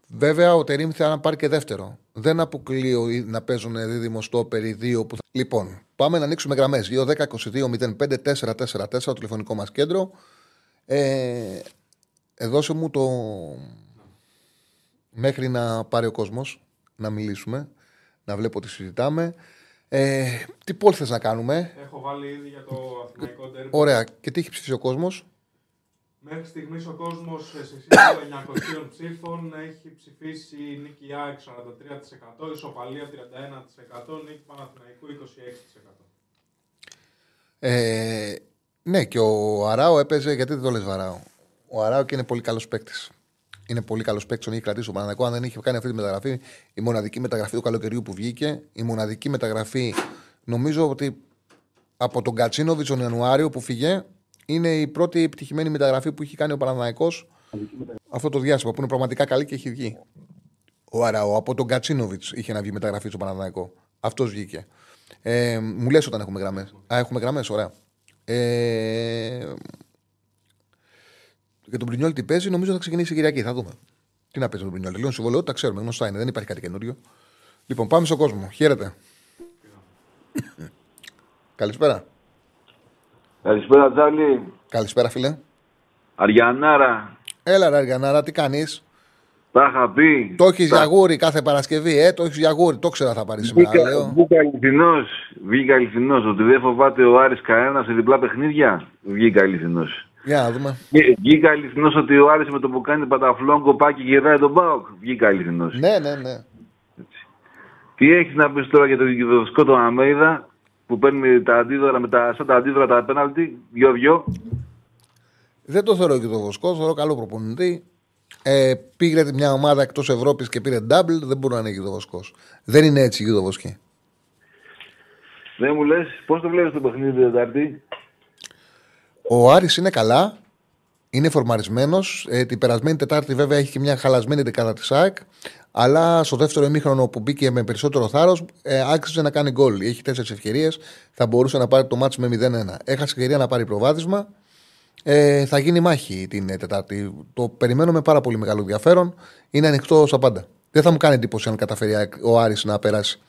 Βέβαια, ο Τερήμ θα να πάρει και δεύτερο. Δεν αποκλείω να παίζουν δίδυμο στόπερ οι δύο που θα. Λοιπόν, πάμε να ανοίξουμε γραμμές. 2-10-22-05-4-4-4, το τηλεφωνικό μας κέντρο. Ε, δώσε μου το. Μέχρι να πάρει ο κόσμος να μιλήσουμε, να βλέπω τι συζητάμε. Ε, τι πόλ θες να κάνουμε; Έχω βάλει ήδη για το Αθηναϊκό Ντέρμπι. Ωραία. Και τι έχει ψηφίσει ο κόσμος; Μέχρι στιγμής ο κόσμος σε σύνολο 900 ψήφων έχει ψηφίσει νίκη ΑΕΚ 43%, ισοπαλία 31%, νίκη Παναθηναϊκού 26%. Ε, ναι, και ο Αράο έπαιζε. Γιατί δεν το λες Βαράο. Ο Αράο και είναι πολύ καλός παίκτης. Είναι πολύ καλός παίκτης, τον έχει κρατήσει ο Παναναναϊκό. Αν δεν είχε κάνει αυτή τη μεταγραφή, η μοναδική μεταγραφή του καλοκαιριού που βγήκε, η μοναδική μεταγραφή, νομίζω ότι από τον Κατσίνοβιτς τον Ιανουάριο που φύγε, είναι η πρώτη επιτυχημένη μεταγραφή που έχει κάνει ο Παναναναϊκό αυτό το διάστημα που είναι πραγματικά καλή και έχει βγει. Ο Αράο από τον Κατσίνοβιτς είχε να βγει μεταγραφή στο Παναναναϊκό. Αυτός βγήκε. Ε, μου λες όταν έχουμε γραμμές. Α, έχουμε γραμμές, ωραία. Ε, για τον Πρινιόλ τι παίζει, νομίζω θα ξεκινήσει η Κυριακή. Θα δούμε. Τι να παίζει τον Πρινιόλ. Λίγο συμβολέο, τα ξέρουμε. Γνωστά είναι, δεν υπάρχει κάτι καινούριο. Λοιπόν, πάμε στον κόσμο. Χαίρετε. Καλησπέρα. Καλησπέρα, Τζάλι. Καλησπέρα, φίλε. Αριανάρα. Έλα, ρε Αργανάρα, τι κάνεις; Τα είχα πει. Το έχεις για γούρι κάθε Παρασκευή, ε. Το έχεις για γούρι. Το ξέρα θα πάρεις σήμερα. Βγήκα, Λέω. βγήκα αληθινός. Βγήκα αληθινός. Ότι δεν φοβάται ο Άρης κανένας σε διπλά παιχνίδια. Βγήκα αληθινός. Για να δούμε. Βγή- Βγήκα αληθινός ότι ο Άρης με το που κάνει παταφλόν κοπάκι γυρνάει τον Πάοκ. Βγήκα αληθινός. Ναι, ναι, ναι. Τι έχεις να πεις τώρα για τον δικαιοδοσκό τον Αμέιδα που παίρνει τα αντίδωρα με τα, σαν τα αντίδωρα τα πέναλτι, δυο-δυο; Δεν το θεωρώ και το βοσκό, θεωρώ καλό προπονητή. Ε, πήγε μια ομάδα εκτός Ευρώπης και πήρε double, δεν μπορεί να είναι γιδοβοσκό. Δεν είναι έτσι η γιδοβοσκή. Δεν μου λες, πώς το βλέπεις το παιχνίδι την Τετάρτη; Ο Άρης είναι καλά, είναι φορμαρισμένος. Ε, την περασμένη Τετάρτη, βέβαια, έχει και μια χαλασμένη δεκάδα της ΑΕΚ. Αλλά στο δεύτερο ημίχρονο που μπήκε με περισσότερο θάρρος, ε, άξιζε να κάνει γκολ. Έχει τέσσερις ευκαιρίες. Θα μπορούσε να πάρει το μάτσο με 0-1. Έχασε ευκαιρία να πάρει προβάδισμα. Ε, θα γίνει μάχη την ε, Τετάρτη. Το περιμένω με πάρα πολύ μεγάλο ενδιαφέρον. Είναι ανοιχτό στα πάντα. Δεν θα μου κάνει εντύπωση αν καταφέρει η ΑΕΚ- ο Άρης να περάσει.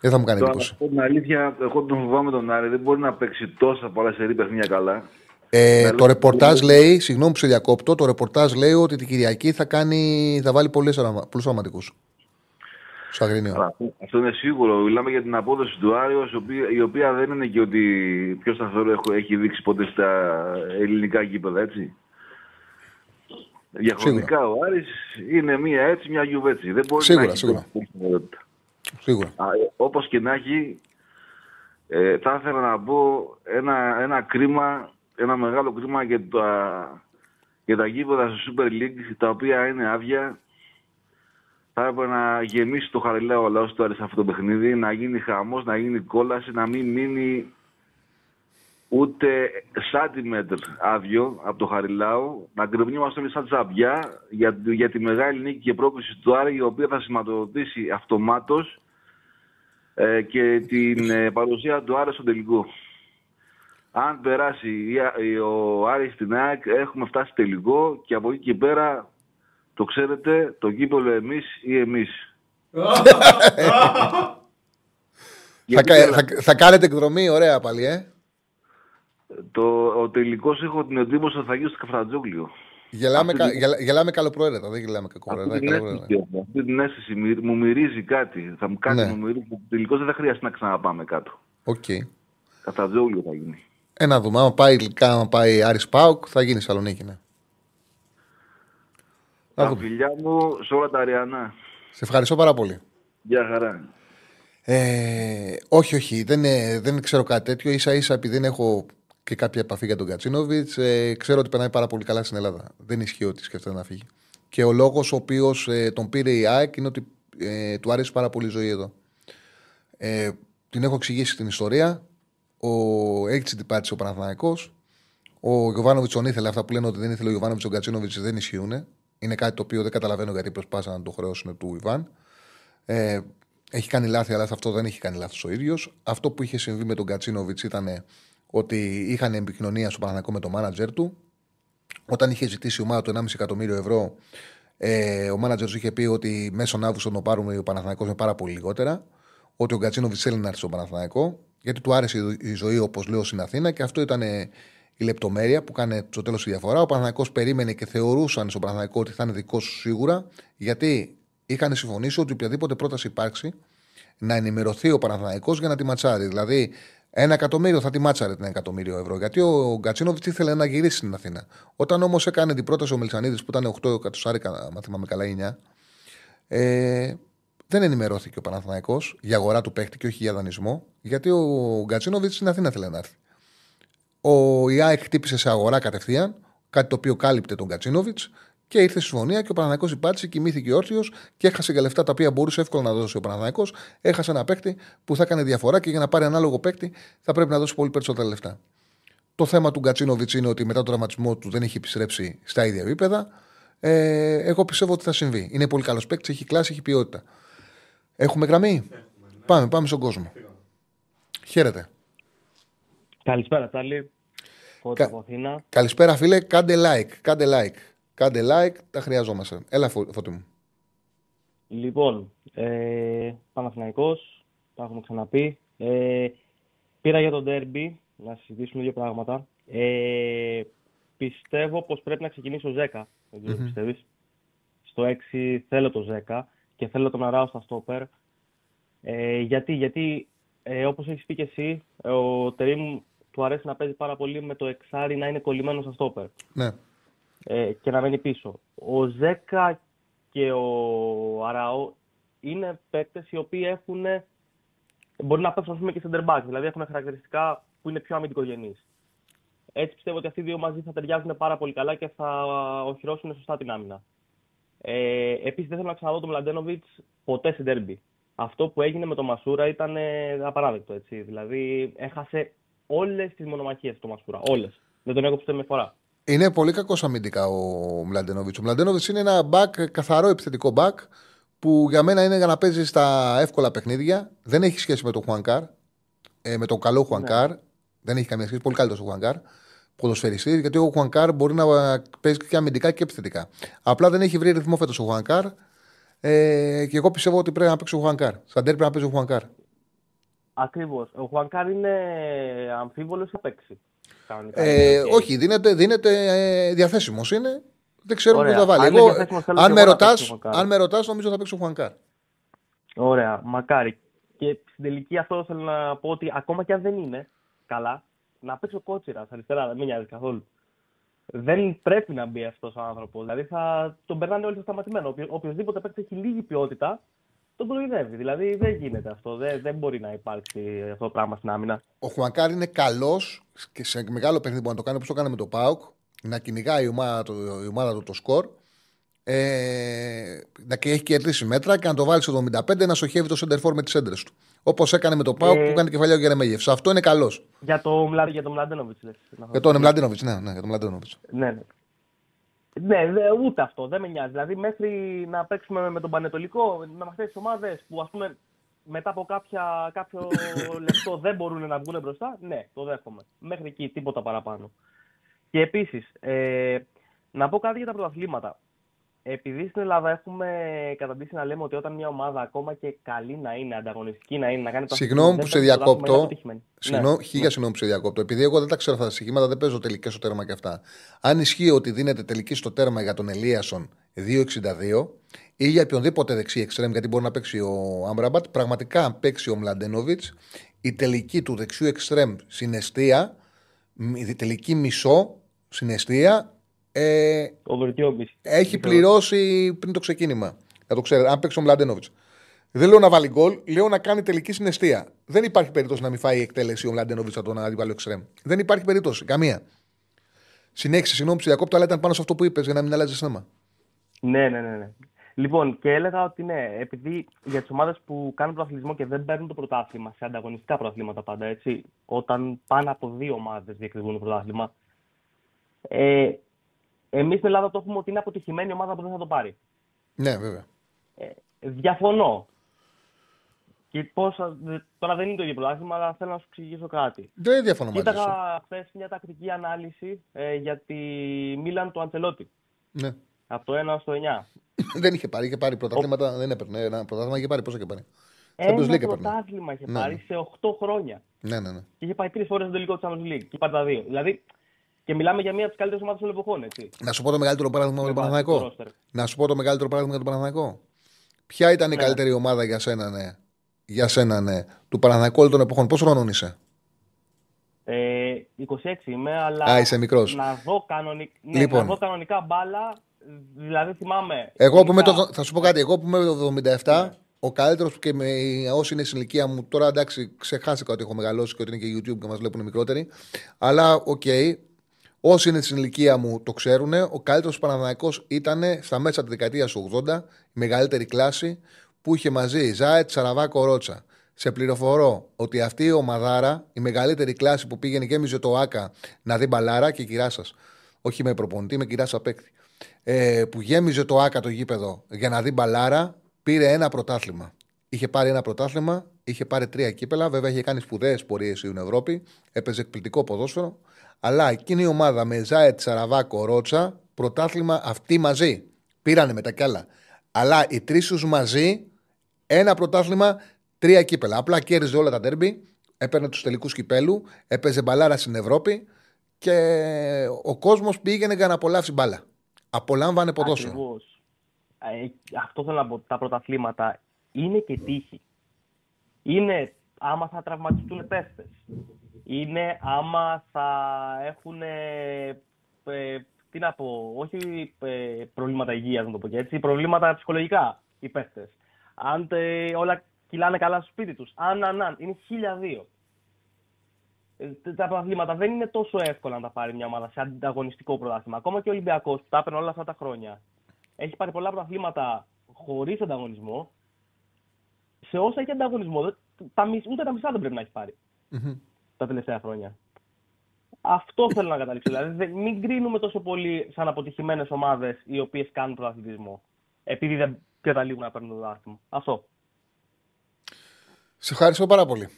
Δεν θα μου κάνει Τώρα, να εντύπωση. πω την αλήθεια, εγώ τον φοβάμαι τον Άρη. Δεν μπορεί να παίξει τόσα πολλά σερή παιχνίδια καλά. Ε, Ναι, το λέω- ρεπορτάζ λέει, συγγνώμη που σε διακόπτω, το ρεπορτάζ λέει ότι την Κυριακή θα, κάνει, θα βάλει πολλούς αρωματικού. Στο Αγρίνιο. Αλλά Αυτό είναι σίγουρο. Μιλάμε για την απόδοση του Άρη, η οποία, η οποία δεν είναι και ότι πιο σταθερό έχω- έχει δείξει ποτέ στα ελληνικά γήπεδα, έτσι. Διαχρονικά ο Άρης είναι μία έτσι, μια γιουβέτσι. Δεν μπορεί Σίγουρα, να έχει σίγουρα. τέτοια σταθερότητα. Σίγουρα. Α, ε, Όπως και να έχει, ε, θα ήθελα να πω ένα, ένα κρίμα, ένα μεγάλο κρίμα για τα, για τα γήπεδα στο Super League, τα οποία είναι άδεια. Θα έπρεπε να γεμίσει το χαριλάο ο λαός του Άρης σε αυτό το παιχνίδι, να γίνει χαμός, να γίνει κόλαση, να μην μείνει ούτε σάντιμετρ άδειο από το Χαριλάου, να γκρεμνιόμαστε όλοι σαν τζαμπιά για, για τη μεγάλη νίκη και πρόκληση του Άρη, η οποία θα σηματοδοτήσει αυτομάτως ε, και την ε, παρουσία του Άρη στο τελικό. Αν περάσει η, Α- η- ο Άρης στην ΑΕΚ, έχουμε φτάσει τελικό και από εκεί και πέρα, το ξέρετε, το κύπελο εμείς ή εμείς; Θα, Γιατί κα- έλα- θα, θα κάνετε εκδρομή, ωραία πάλι, ε. το, ο τελικός έχω την εντύπωση ότι θα γίνει στο Καφτατζόγλιο. Γελάμε, Αυτή κα, την- γελά- γελάμε καλοπροαίρετα, δεν γελάμε Αυτή κακοπροαίρετα. την, καλοπροαίρετα. αίσθηση, έχω, αυτή την αίσθηση μυρι- μου μυρίζει κάτι. Θα μου κάνει Ναι. μου μυρίζει. Τελικώς δεν θα χρειαστεί να ξαναπάμε κάτω. Οκ. Καφτατζόγλιο θα γίνει. Ε, να δούμε. Άμα πάει ηλικά, άμα πάει Άρης Πάουκ, θα γίνει Σαλονίκη, ναι. Να Τα δούμε. φιλιά μου σε όλα τα αριανά. Σε ευχαριστώ πάρα πολύ. Γεια χαρά. Ε, όχι, όχι, δεν, ε, δεν ξέρω κάτι τέτοιο. σα ίσα επειδή δεν έχω και κάποια επαφή για τον Κατσίνοβιτς, ε, ξέρω ότι περνάει πάρα πολύ καλά στην Ελλάδα. Δεν ισχύει ότι σκέφτεται να φύγει. Και ο λόγος ο οποίος ε, τον πήρε η ΑΕΚ είναι ότι ε, του αρέσει πάρα πολύ η ζωή εδώ. Ε, την έχω εξηγήσει την ιστορία. Ο, έχει την ο Παναθανικό. Ο Γιωβάνοβιτς τον ήθελε. Αυτά που λένε ότι δεν ήθελε ο Γιωβάνοβιτς τον Κατσίνοβιτς δεν ισχύουν. Είναι κάτι το οποίο δεν καταλαβαίνω γιατί προσπάθησαν να το χρεώσουν του Ιβάν. Ε, έχει κάνει λάθη, αλλά αυτό δεν έχει κάνει λάθος ο ίδιος. Αυτό που είχε συμβεί με τον Κατσίνοβιτς ήταν ότι είχαν επικοινωνία στο Παναθανικό με το μάνατζερ του. Όταν είχε ζητήσει η ομάδα του 1,5 εκατομμύριο ευρώ, ε, ο μάνατζερ του είχε πει ότι μέσω Αύγουστο το πάρουμε ο Παναθανικό με πάρα πολύ λιγότερα. Ότι ο Κατσίνοβιτς θέλει να έρθει στο Παναθανικό, γιατί του άρεσε η ζωή, όπως λέω, στην Αθήνα και αυτό ήταν η λεπτομέρεια που κάνει στο τέλος τη διαφορά. Ο Παναθανικό περίμενε και θεωρούσαν στο Παναθανικό ότι θα είναι δικό σου σίγουρα, γιατί είχαν συμφωνήσει ότι οποιαδήποτε πρόταση υπάρξει να ενημερωθεί ο Παναθανικό για να τη ματσάρει. Δηλαδή, ένα εκατομμύριο θα τη μάτσαρε την εκατομμύριο ευρώ. Γιατί ο Γκατσίνοβιτς ήθελε να γυρίσει στην Αθήνα. Όταν όμως έκανε την πρόταση ο Μελισανίδης που ήταν 8 εκατομμύρια, αν θυμάμαι καλά, 9, ε, δεν ενημερώθηκε ο Παναθανικό για αγορά του παίχτη και όχι για δανεισμό, γιατί ο Γκατσίνοβιτς στην Αθήνα θέλει να έρθει. Ο ΙΑΕΚ χτύπησε σε αγορά κατευθείαν, κάτι το οποίο κάλυπτε τον Κατσίνοβιτς και ήρθε στη συμφωνία και ο Παναναναϊκό υπάτησε, κοιμήθηκε όρθιος και έχασε και λεφτά τα οποία μπορούσε εύκολα να δώσει ο Παναναναϊκό. Έχασε ένα παίκτη που θα έκανε διαφορά και για να πάρει ανάλογο παίκτη θα πρέπει να δώσει πολύ περισσότερα λεφτά. Το θέμα του Γκατσίνοβιτ είναι ότι μετά τον τραυματισμό του δεν έχει επιστρέψει στα ίδια επίπεδα. Ε, εγώ πιστεύω ότι θα συμβεί. Είναι πολύ καλός παίκτης, έχει κλάση, έχει ποιότητα. Έχουμε γραμμή; ναι. Πάμε, πάμε στον κόσμο. Χαίρετε. Καλησπέρα, Τάλη. Κα... Καλησπέρα, φίλε. Κάντε like. Κάντε like. Κάντε like. Τα χρειαζόμαστε. Έλα, φωτί μου. Λοιπόν, ε, Παναθηναϊκός, τα έχουμε ξαναπεί. Ε, πήρα για τον derby να συζητήσουμε δύο πράγματα. Ε, πιστεύω πως πρέπει να ξεκινήσει ο Ζέκα. Δεν ξέρω mm-hmm. πιστεύεις; Στο 6 θέλω το Ζέκα και θέλω τον Αράο στα στόπερ. Ε, γιατί, γιατί ε, όπως έχεις πει και εσύ, ο Τερίμ του αρέσει να παίζει πάρα πολύ με το εξάρι να είναι κολλημένο στο στόπερ. Ναι. Ε, και να μένει πίσω. Ο Ζέκα και ο Αραώ είναι παίκτες οι οποίοι έχουν. Μπορεί να παίξουν πούμε, και center back, δηλαδή έχουν χαρακτηριστικά που είναι πιο αμυντικογενείς. Έτσι πιστεύω ότι αυτοί οι δύο μαζί θα ταιριάζουν πάρα πολύ καλά και θα οχυρώσουν σωστά την άμυνα. Ε, Επίσης, δεν θέλω να ξαναδώ τον Μλαντένοβιτς ποτέ σε ντέρμπι. Αυτό που έγινε με τον Μασούρα ήταν απαράδεκτο. Έτσι. Δηλαδή, έχασε όλες τις μονομαχίες του Μασούρα. Όλες. Δεν τον έκοψε με φορά. Είναι πολύ κακός αμυντικά ο Μλαντενόβιτς. Ο Μλαντενόβιτς είναι ένα back, καθαρό επιθετικό back που για μένα είναι για να παίζει στα εύκολα παιχνίδια. Δεν έχει σχέση με τον Χουανκάρ. Ε, με τον καλό Χουανκάρ. Ναι. Δεν έχει καμία σχέση. Πολύ καλύτερος ο Χουανκάρ. Ποδοσφαιριστής, γιατί ο Χουανκάρ μπορεί να παίζει και αμυντικά και επιθετικά. Απλά δεν έχει βρει ρυθμό φέτος ο Χουανκάρ. Ε, και εγώ πιστεύω ότι πρέπει να παίξει ο Χουανκάρ. Σαν πρέπει να παίζει ο Χουανκάρ. Ακριβώς. Ο Χουανκάρ είναι αμφίβολος να παίξει. Ε, όχι, δίνεται, δίνεται ε, διαθέσιμος είναι. Δεν ξέρω πού θα βάλει. Εγώ, αν, με ρωτάς, αν με ρωτάς, νομίζω θα παίξει ο Χουανκάρ. Ωραία, μακάρι. Και στην τελική αυτό θέλω να πω ότι ακόμα και αν δεν είναι καλά, να παίξει ο κότσιρα αριστερά, δεν με νοιάζει καθόλου. Δεν πρέπει να μπει αυτός ο άνθρωπος. Δηλαδή θα τον περνάνε όλοι στο σταματημένο. Οποιοδήποτε παίξει έχει λίγη ποιότητα, τον κοροϊδεύει. Δηλαδή δεν γίνεται αυτό. Δεν, δεν μπορεί να υπάρξει αυτό το πράγμα στην άμυνα. Ο Χουανκάρ είναι καλός και σε μεγάλο παιχνίδι που να το κάνει όπως το κάνει με το Πάουκ, να κυνηγάει η ομάδα, το, η ομάδα του το σκορ. Ε, να και έχει κερδίσει μέτρα και να το βάλει στο 75 να σοχεύει το σεντερφόρ με τις έντρες του. Όπως έκανε με το Πάουκ ε, που έκανε κεφαλιά ο Γερεμέγεφ. Αυτό είναι καλός. Για το, για το Μλαντένοβιτς. Για τον Μλαντένοβιτς, ναι, ναι, για τον Μλαντένοβιτς. Ναι, ναι. Ναι, ούτε αυτό δεν με νοιάζει. Δηλαδή, μέχρι να παίξουμε με τον Πανετολικό, με αυτέ τι ομάδες που ας πούμε μετά από κάποια, κάποιο λεπτό δεν μπορούν να βγουν μπροστά, ναι, το δέχομαι. Μέχρι εκεί τίποτα παραπάνω. Και επίσης, ε, να πω κάτι για τα πρωταθλήματα επειδή στην Ελλάδα έχουμε καταντήσει να λέμε ότι όταν μια ομάδα ακόμα και καλή να είναι, ανταγωνιστική να είναι, να κάνει το Συγγνώμη που σε διακόπτω. Συγγνώμη, ναι. χίλια συγγνώμη που σε διακόπτω. Επειδή εγώ δεν τα ξέρω αυτά τα στοιχήματα, δεν παίζω τελικές στο τέρμα και αυτά. Αν ισχύει ότι δίνεται τελική στο τέρμα για τον Ελίασον 2,62 ή για οποιονδήποτε δεξί εξτρέμ, γιατί μπορεί να παίξει ο Άμπραμπατ, πραγματικά αν παίξει ο Μλαντένοβιτ, η τελική του δεξιού εξτρέμ συναισθία, η τελική μισό συναισθία ε, έχει πληρώσει πριν το ξεκίνημα. Να το ξέρετε, αν παίξει ο Μλαντένοβιτς. Δεν λέω να βάλει γκολ, λέω να κάνει τελική συναισθία. Δεν υπάρχει περίπτωση να μην φάει η εκτέλεση ο Μλαντένοβιτς από τον αντίπαλο εξτρέμ. Δεν υπάρχει περίπτωση. Καμία. Συνέχισε, συγγνώμη, διακόπτω, αλλά ήταν πάνω σε αυτό που είπες για να μην αλλάζει θέμα. Ναι, ναι, ναι, ναι. Λοιπόν, και έλεγα ότι ναι, επειδή για τις ομάδες που κάνουν πρωταθλητισμό και δεν παίρνουν το πρωτάθλημα σε ανταγωνιστικά πρωταθλήματα πάντα, έτσι, όταν πάνω από δύο ομάδες διεκδικούν το πρωτάθλημα, ε, εμείς στην Ελλάδα το έχουμε ότι είναι αποτυχημένη ομάδα που δεν θα το πάρει. Ναι, βέβαια. Ε, διαφωνώ. Και πώς, τώρα δεν είναι το ίδιο πρωτάθλημα, αλλά θέλω να σου εξηγήσω κάτι. Δεν διαφωνώ μαζί σου. Κοίταγα χθες μια τακτική ανάλυση ε, για τη Μίλαν του Αντσελότη. Ναι. Από το 1 στο 9. δεν είχε πάρει, είχε πάρει πρωταθλήματα, δεν έπαιρνε. Ένα πρωτάθλημα είχε πάρει, πόσο είχε πάρει; Champions Ένα League έπαιρνε. πρωτάθλημα είχε Ναι, πάρει ναι. σε 8 χρόνια. Ναι, ναι, ναι. Και είχε πάει τρεις φορές στο τελικό του Champions League. Και πάρει τα δύο. Δηλαδή, και μιλάμε για μία από τις καλύτερες ομάδες των εποχών, έτσι. Να σου πω το μεγαλύτερο παράδειγμα με τον Με βάση το Παναθηναϊκό. roster. Να σου πω το μεγαλύτερο παράδειγμα για τον Παναθηναϊκό. Ποια ήταν η Ναι. καλύτερη ομάδα για σένα, ναι; Για σένα, ναι. Του Παναθηναϊκού όλων των εποχών. Πόσο χρονών είσαι; Ε, 26 είμαι, αλλά Α, είσαι μικρός. να δω, κανονικ... ναι, Λοιπόν. να δω κανονικά μπάλα. Δηλαδή θυμάμαι. Εγώ που είμαι ειδικά- το, θα σου πω κάτι. Εγώ που είμαι το 77, ο καλύτερος και με, όσοι είναι στην ηλικία μου, τώρα εντάξει, ξεχάσικα ότι έχω μεγαλώσει και ότι είναι και YouTube και μας βλέπουν μικρότεροι. Αλλά οκ, όσοι είναι στην ηλικία μου το ξέρουν. Ο καλύτερος Παναναναϊκό ήταν στα μέσα της δεκαετίας του 80, η μεγαλύτερη κλάση που είχε μαζί Ζάετ, Σαραβάκο, Ρότσα. Σε πληροφορώ ότι αυτή η ομαδάρα, η μεγαλύτερη κλάση που πήγαινε και έμειζε το ΑΚΑ να δει μπαλάρα και κυρά σας. Όχι με προπονητή, με κυρά παίκτη. Ε, που γέμιζε το ΑΚΑ το γήπεδο για να δει μπαλάρα, πήρε ένα πρωτάθλημα. Είχε πάρει ένα πρωτάθλημα, είχε πάρει τρία κύπελα. Βέβαια, είχε κάνει σπουδαίες πορείες στην Ευρώπη. Έπαιζε εκπληκτικό ποδόσφαιρο. Αλλά εκείνη η ομάδα με Ζάετ, Σαραβάκο, Ρότσα, πρωτάθλημα αυτοί μαζί. Πήρανε μετά κι άλλα. Αλλά οι τρεις τους μαζί, ένα πρωτάθλημα, τρία κύπελα. Απλά κέρδιζε όλα τα τέρμπι, έπαιρνε τους τελικούς κυπέλου, έπαιζε μπαλάρα στην Ευρώπη και ο κόσμος πήγαινε για να απολαύσει μπάλα. Απολάμβανε ποδόσφαιρο. Ακριβώς. Ε, αυτό θέλω να πω. Τα πρωταθλήματα είναι και τύχη. Είναι άμα θα τραυματιστούν παίχτε. Είναι άμα θα έχουν. Ε, τι να πω, όχι ε, προβλήματα υγείας, να το πω και έτσι, προβλήματα ψυχολογικά οι παίχτε. Αν τε, όλα κυλάνε καλά στο σπίτι τους. Αν, αν, αν. Είναι χίλια δύο. Ε, τα πρωταθλήματα δεν είναι τόσο εύκολα να τα πάρει μια ομάδα σε ανταγωνιστικό πρωτάθλημα. Ακόμα και ο Ολυμπιακός που τα έπαιρνε όλα αυτά τα χρόνια έχει πάρει πολλά πρωταθλήματα χωρίς ανταγωνισμό. Σε όσα έχει ανταγωνισμό, δεν- τα, μισ- ούτε τα μισά δεν πρέπει να έχει πάρει τα τελευταία χρόνια. Αυτό θέλω να καταλήξω. Δηλαδή, δεν- μην κρίνουμε τόσο πολύ σαν αποτυχημένες ομάδες οι οποίες κάνουν πρωταθλητισμό. Επειδή δεν καταλήγουν να παίρνουν το δάχτυλο. Αυτό. Σε ευχαριστώ πάρα πολύ.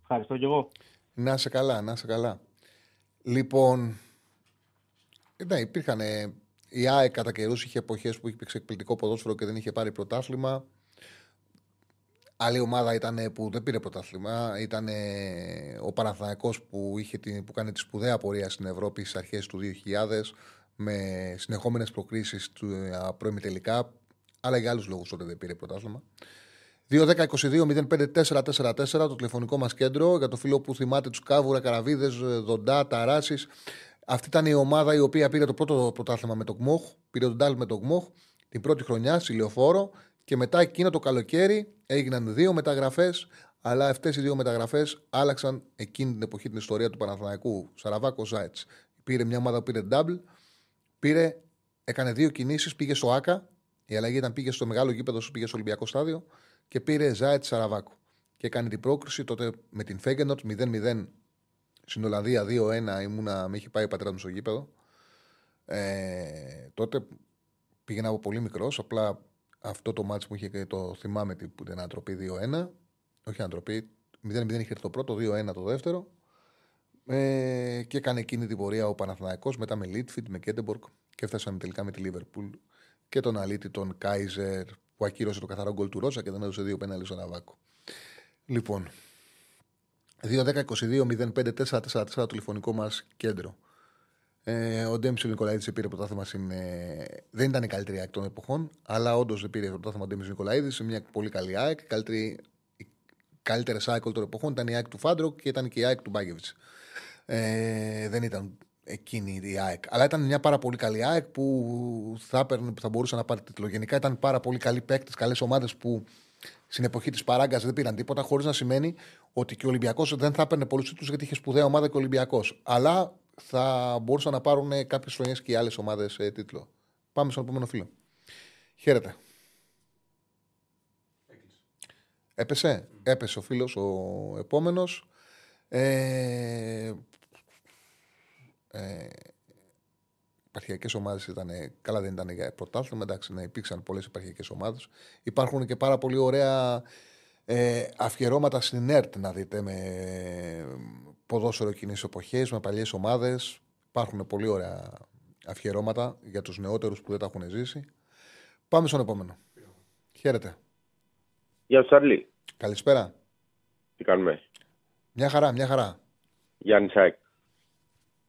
Ευχαριστώ και εγώ. Να είσαι καλά, να είσαι καλά. Λοιπόν, ναι, υπήρχαν. ε, η ΑΕΚ κατά καιρούς είχε εποχές που είχε παίξει εκπληκτικό ποδόσφαιρο και δεν είχε πάρει πρωτάθλημα. Άλλη ομάδα ήταν που δεν πήρε πρωτάθλημα. Ήταν ο Παναθηναϊκός που, είχε την, που κάνει τη σπουδαία πορεία στην Ευρώπη στις αρχές του 2000 με συνεχόμενες προκρίσεις του ε, πρώιμη τελικά. Αλλά για άλλους λόγους τότε δεν πήρε πρωτάθλημα. 2-10-22-05-4-4-4 το τηλεφωνικό μας κέντρο για το φίλο που θυμάται τους Κάβουρα, Καραβίδες, Δοντά, Ταράσει. Αυτή ήταν η ομάδα η οποία πήρε το πρώτο πρωτάθλημα με το ΚΜΟΧ, πήρε τον Τάλ με το ΚΜΟΧ την πρώτη χρονιά, στη Λεωφόρο. Και μετά εκείνο το καλοκαίρι έγιναν δύο μεταγραφές, αλλά αυτές οι δύο μεταγραφές άλλαξαν εκείνη την εποχή την ιστορία του Παναθηναϊκού. Σαραβάκο Ζάιτς. Πήρε μια ομάδα που πήρε double, πήρε, έκανε δύο κινήσεις, πήγε στο ΑΚΑ. Η αλλαγή ήταν πήγε στο μεγάλο γήπεδο, πήγε στο Ολυμπιακό στάδιο και πήρε Ζάετ Σαραβάκου. Και έκανε την πρόκριση τότε με την Φέγγενοτ 0-0 στην Ολλανδία 2-1. Ήμουνα, με είχε πάει ο πατέρας μου στο γήπεδο. Ε, τότε πήγαινα από πολύ μικρός. Απλά αυτό το μάτσο μου είχε και το θυμάμαι τι- που ήταν ανατροπή 2-1. Όχι ανατροπή. 0-0 είχε έρθει το πρώτο, 2-1 το δεύτερο. Ε, και έκανε εκείνη την πορεία ο Παναθηναϊκός μετά με Λίνφιλντ, με Γκέτεμποργκ και έφτασαν τελικά με τη Λίβερπουλ και τον αλήτη τον Κάιζερ που ακύρωσε το καθαρό γκολ του Ρότσα και δεν έδωσε δύο πέναλι στον Σαραβάκο. Λοιπόν, 2-10-22-05-4-4-4 το τηλεφωνικό μας κέντρο. Ε, ο Ντέμις ο Νικολαίδης πήρε πρωτάθλημα στην. Ε, δεν ήταν η καλύτερη ΑΕΚ των εποχών, αλλά όντως δεν πήρε πρωτάθλημα ο Ντέμις Νικολαίδης σε μια πολύ καλή ΑΕΚ. Η καλύτερη, η καλύτερη ΑΕΚ όλων των εποχών ήταν η ΑΕΚ του Φάντρονκ και ήταν και η ΑΕΚ του Μπάγεβιτς. Ε, δεν ήταν εκείνη η ΑΕΚ. Αλλά ήταν μια πάρα πολύ καλή ΑΕΚ που θα, έπαιρνε, που θα μπορούσε να πάρει τίτλο. Γενικά ήταν πάρα πολύ καλοί παίκτες, καλές ομάδες που στην εποχή της παράγκας δεν πήραν τίποτα, χωρίς να σημαίνει ότι και ο Ολυμπιακός δεν θα έπαιρνε πολλούς τίτλους γιατί είχε σπουδαία ομάδα και ο Ολυμπιακός. Αλλά θα μπορούσαν να πάρουν κάποιες χρονιές και οι άλλες ομάδες ε, τίτλο. Πάμε στον επόμενο φίλο. Χαίρετε. Έπεσε. Έπεσε ο φίλος ο επόμενος. Ε, ε, επαρχιακές ομάδες ήταν, καλά δεν ήταν για πρωτάθλημα, εντάξει, να υπήρξαν πολλές επαρχιακές ομάδες. Υπάρχουν και πάρα πολύ ωραία ε, αφιερώματα στην ΕΡΤ να δείτε με ποδόσφαιρο κοινής εποχές, με παλιές ομάδες. Υπάρχουν πολύ ωραία αφιερώματα για τους νεότερους που δεν τα έχουν ζήσει. Πάμε στον επόμενο. Χαίρετε. Γεια σου, Σαρλί. Καλησπέρα. Τι κάνουμε; Μια χαρά, μια χαρά. Γιάννη Σάικ.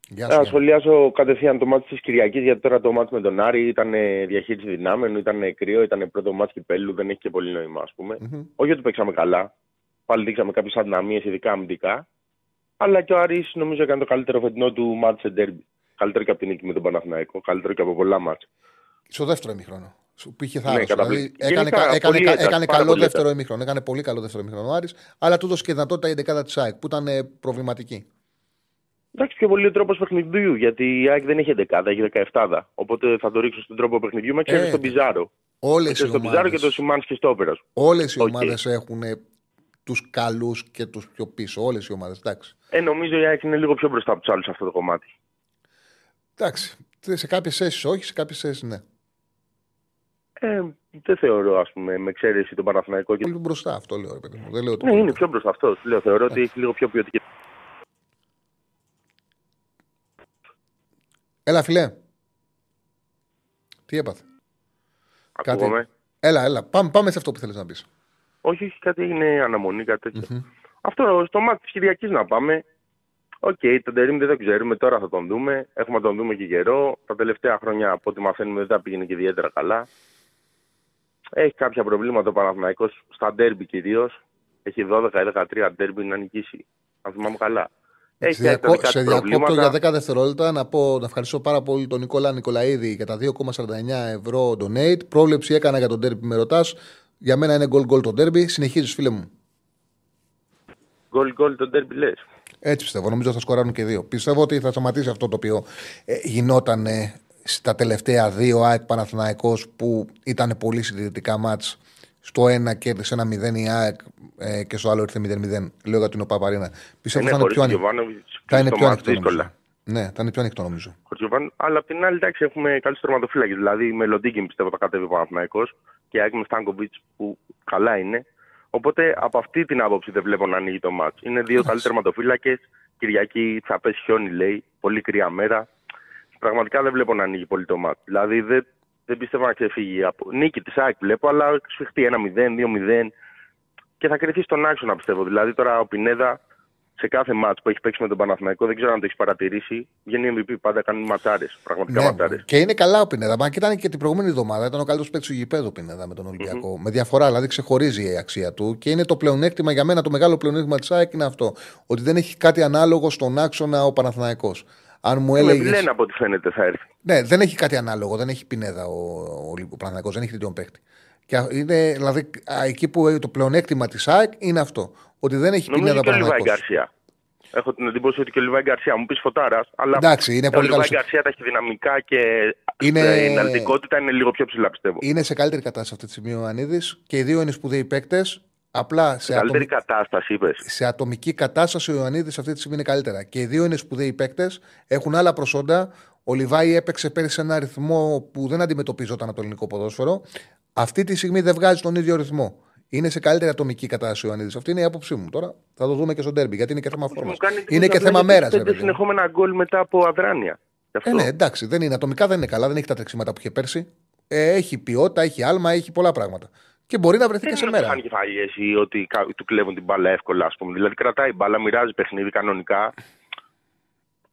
Γεια σου. Να Γιάννη. σχολιάσω κατευθείαν το ματς της Κυριακής, γιατί τώρα το ματς με τον Άρη ήταν ε, διαχείριση δυνάμεων, ήταν κρύο, ήταν πρώτο ματς κυπέλου, δεν έχει και πολύ νόημα, ας πούμε. Μμμ. Όχι ότι παίξαμε καλά. Πάλι δείξαμε κάποιες αδυναμίες, ειδικά αμυντικά. Αλλά και ο Άρης νομίζω έκανε το καλύτερο φετινό του μάτι σε ντέρμπι. Καλύτερο και από την νίκη με τον Παναθηναϊκό, καλύτερο και από πολλά μάτια. Στο δεύτερο ημίχρονο. Σου πήγε Ναι, θάρρος. καταπληκτικά. δηλαδή, έκανε, Γενικά, κα- έκανε, πολύ κα- έτας, έκανε πάρα καλό πολύ δεύτερο έτας. ημίχρονο. Έκανε πολύ καλό δεύτερο ημίχρονο ο Άρης, αλλά του έδωσε και δυνατότητα η δεκάδα της ΑΕΚ που ήταν ε, προβληματική. Εντάξει, πιο πολύ ο τρόπος παιχνιδιού, γιατί η ΑΕΚ δεν έχει 11, έχει 17. Οπότε θα το ρίξω στον τρόπο παιχνιδιού με ξέρει Ε, τον Πιζάρο. Όλες οι Ξέρει τον Πιζάρο και τον Σιμάνσκι στο όπερα. όλες οι Οκ. ομάδες έχουν τους καλούς και τους πιο πίσω. Όλες οι ομάδες. Εντάξει. Ε, νομίζω η ΑΕΚ είναι λίγο πιο μπροστά από τους άλλους σε αυτό το κομμάτι. Εντάξει. Σε κάποιες θέσεις όχι, σε κάποιες θέσεις ναι. Ε, δεν θεωρώ, ας πούμε, με εξαίρεση τον Παναθηναϊκό. Και... Πολύ μπροστά αυτό λέω, ρε παιδί μου. Δεν λέω ότι Ναι, είναι πιο μπροστά αυτός. Λέω, θεωρώ ότι έχει λίγο πιο ποιοτική. Έλα, φιλέ. Τι έπαθε; Κάτι- Ακούγομαι. Έλα, έλα. Πάμε, πάμε σε αυτό που θέλεις να πεις. Όχι, όχι, κάτι είναι αναμονή, κάτι τέτοιο. Αυτό στο ματς της Κυριακής να πάμε. Οκ, τον Τερίμ δεν το ξέρουμε, τώρα θα τον δούμε. Έχουμε να τον δούμε και καιρό. Τα τελευταία χρόνια, από ό,τι μαθαίνουμε, δεν τα πήγαινε και ιδιαίτερα καλά. Έχει κάποια προβλήματα ο Παναθηναϊκός στα ντέρμπι κυρίως. Έχει 12-13 ντέρμπι να νικήσει. Αν θυμάμαι καλά. Έχει Σε, και διακό, ατομικά σε της διακόπτω προβλήματα. για 10 δευτερόλεπτα να, πω, να ευχαριστώ πάρα πολύ τον Νικόλα Νικολαίδη για τα 2,49 ευρώ donate. Πρόβλεψη έκανα για τον τέρμπι με ρωτάς. Για μένα είναι γκολ γκολ το τέρμπι. Συνεχίζεις, φίλε μου. Γκολ γκολ το ντέρμπι λες. Έτσι πιστεύω. Νομίζω θα σκοράρουν και δύο. Πιστεύω ότι θα σταματήσει αυτό το οποίο ε, γινόταν ε, στα τελευταία δύο ΑΕΚ Παναθηναϊκός που ήταν πολύ συντηρητικά μάτς. Στο ένα κέρδισε ένα 0 η ΑΕΚ ε, και στο άλλο ήρθε 0-0. Λέω για την ΟΠΑΠΑΡΗΝΑ. Πιστεύω Είναι ότι θα είναι χωρίς πιο τον ανοιχτό. Γιωβάνοβιτς. Θα είναι πιο ανοιχτό. δύσκολα. Νομίζω. Ναι, θα είναι πιο ανοιχτό νομίζω. Χωρίς Γιωβάνο- Αλλά απ' την άλλη, εντάξει, έχουμε καλούς τερματοφύλακες. Δηλαδή με Λοντίγκιν πιστεύω θα κατέβει ο Παναθηναϊκός και ΑΕΚ με Στάνκοβιτς που καλά είναι. Οπότε από αυτή την άποψη δεν βλέπω να ανοίγει το μάτς. Είναι δύο καλοί τερματοφύλακες. Κυριακή θα πέσει χιόνι, λέει. Πολύ κρύα μέρα. Πραγματικά δεν βλέπω να ανοίγει πολύ το μάτς. Δηλαδή δεν, δεν πιστεύω να ξεφύγει. Από... Νίκη της ΑΕΚ βλέπω, αλλά σφιχτεί 1-0, 2-0 και θα κρυθεί στον άξονα πιστεύω. Δηλαδή τώρα ο Πινέδα σε κάθε μάτς που έχει παίξει με τον Παναθηναϊκό, δεν ξέρω αν το έχεις παρατηρήσει, βγαίνει MVP. Πάντα κάνει ματσάρες. Πραγματικά Ναι, ματσάρες. και είναι καλά ο Πινέδα. Μα και ήταν και την προηγούμενη εβδομάδα. Ήταν ο καλύτερος παίκτης του γηπέδου Πινέδα με τον ολυμπιακο Με διαφορά, δηλαδή ξεχωρίζει η αξία του. Και είναι το πλεονέκτημα για μένα, το μεγάλο πλεονέκτημα της ΑΕΚ είναι αυτό. Ότι δεν έχει κάτι ανάλογο στον άξονα ο Παναθηναϊκός. Αν μου Με έλεγε. λένε από ό,τι φαίνεται θα έρθει. Ναι, δεν έχει κάτι ανάλογο. Δεν έχει Πινέδα ο, ο, ο Παναθηναϊκός, δεν έχει τέτοιον παίκτη. Και α- είναι δηλαδή α, εκεί που το πλεονέκτημα της ΑΕΚ είναι αυτό. Ότι δεν έχει Νομίζω Πινέδα και ο Λιβάη Παναθηναϊκός. Γκαρσία. Έχω την εντύπωση ότι και ο Λιβάη Γκαρσία μου πεις φωτάρας, αλλά Εντάξει, είναι ο πολύ Λιβάη καλός. Γκαρσία τα έχει δυναμικά και Είναι- η εναλλητικότητα είναι λίγο πιο ψηλά, πιστεύω. Είναι σε καλύτερη κατάσταση αυτή τη στιγμή ο Ανίδης και οι δύο είναι σπουδαίοι παίκτες. Απλά σε, Καλύτερη ατομ- κατάσταση, είπες. σε ατομική κατάσταση ο Ιωαννίδης αυτή τη στιγμή είναι καλύτερα. Και οι δύο είναι σπουδαίοι παίκτες, έχουν άλλα προσόντα. Ο Λιβάη έπαιξε πέρυσι σε ένα ρυθμό που δεν αντιμετωπίζονταν από το ελληνικό ποδόσφαιρο. Αυτή τη στιγμή δεν βγάζει τον ίδιο ρυθμό. Είναι σε καλύτερη ατομική κατάσταση ο Ιωαννίδης. Αυτή είναι η άποψή μου. Τώρα θα το δούμε και στο ντέρμπι γιατί είναι και θέμα φόρμας. Μου κάνει Είναι εντύπωση και απλά θέμα γιατί μέρας. Πέντε συνεχόμενα γκολ μετά από αδράνεια. Γι' αυτό. Ε, ναι, εντάξει, δεν είναι. Ατομικά δεν είναι καλά, δεν έχει τα τρεξίματα που είχε πέρσι. Ε, έχει ποιότητα, έχει άλμα, έχει πολλά πράγματα. Και μπορεί να βρεθεί Δεν και σε είναι ότι μέρα. χάνει κεφαλιές ή ότι κα- του κλέβουν την μπάλα εύκολα, ας πούμε. Δηλαδή κρατάει μπάλα, μοιράζει παιχνίδι κανονικά.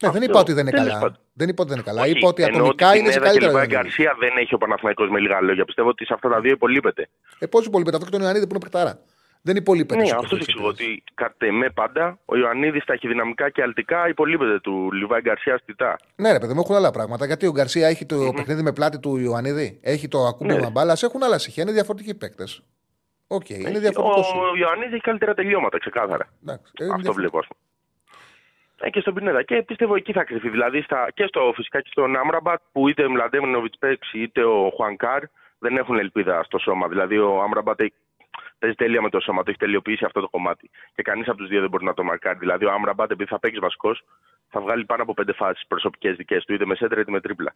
Ναι, δεν Αυτό. είπα ότι δεν είναι Τέλος καλά. πάντων. Δεν είπα ότι δεν είναι καλά. Όχι, είπα ότι εννοώ ατομικά ότι είναι σε Πινέδα και καλύτερα. Λιβάη Ιωαννίδη. Γκαρσία δεν έχει ο Παναθηναϊκός με λίγα λόγια. Πιστεύω ότι σε αυτά τα δύο υπολείπεται. Ε, πώ υπολείπεται; Αυτό και τον Ιωαννίδη που είναι παιχταρά. Δεν υπολείπεται. Ναι, σε αυτό πολλές εξηγώ. επίπεδες. Ότι κατ' εμέ πάντα ο Ιωαννίδης τα έχει δυναμικά και αλτικά, υπολείπεται του Λιβάη Γκαρσία στιτά. Ναι, ρε παιδί μου, έχουν άλλα πράγματα. Γιατί ο Γκαρσία έχει το παιχνίδι με πλάτη του Ιωαννίδη, έχει το ακούμπημα Ναι. μπάλας, έχουν άλλα στοιχεία, είναι διαφορετικοί παίκτες. Οκ, είναι Έχει- διαφορετικός. Ο Ιωαννίδη έχει καλύτερα τελειώματα, ξεκάθαρα. Εντάξει, ε, είναι Αυτό διαφορετικό. βλέπω, ας πούμε. Ε, και στον Πινέδα. Και πιστεύω εκεί θα κρυφεί. Δηλαδή στα, και στο, φυσικά και στον Άμραμπατ που είτε ο Μλαντέμινοβιτ παίξει είτε ο Χουανκάρ δεν έχουν ελπίδα στο σώμα. Δηλαδή ο Άμραμπατ έχει- παίζει τέλεια με το σώμα, το έχει τελειοποιήσει αυτό το κομμάτι. Και κανείς από τους δύο δεν μπορεί να το μαρκάρει. Δηλαδή ο Άμραμπατ επειδή θα παίξει βασικός θα βγάλει πάνω από πέντε φάσεις προσωπικές δικές του, είτε με σέντρα είτε με τρίπλα.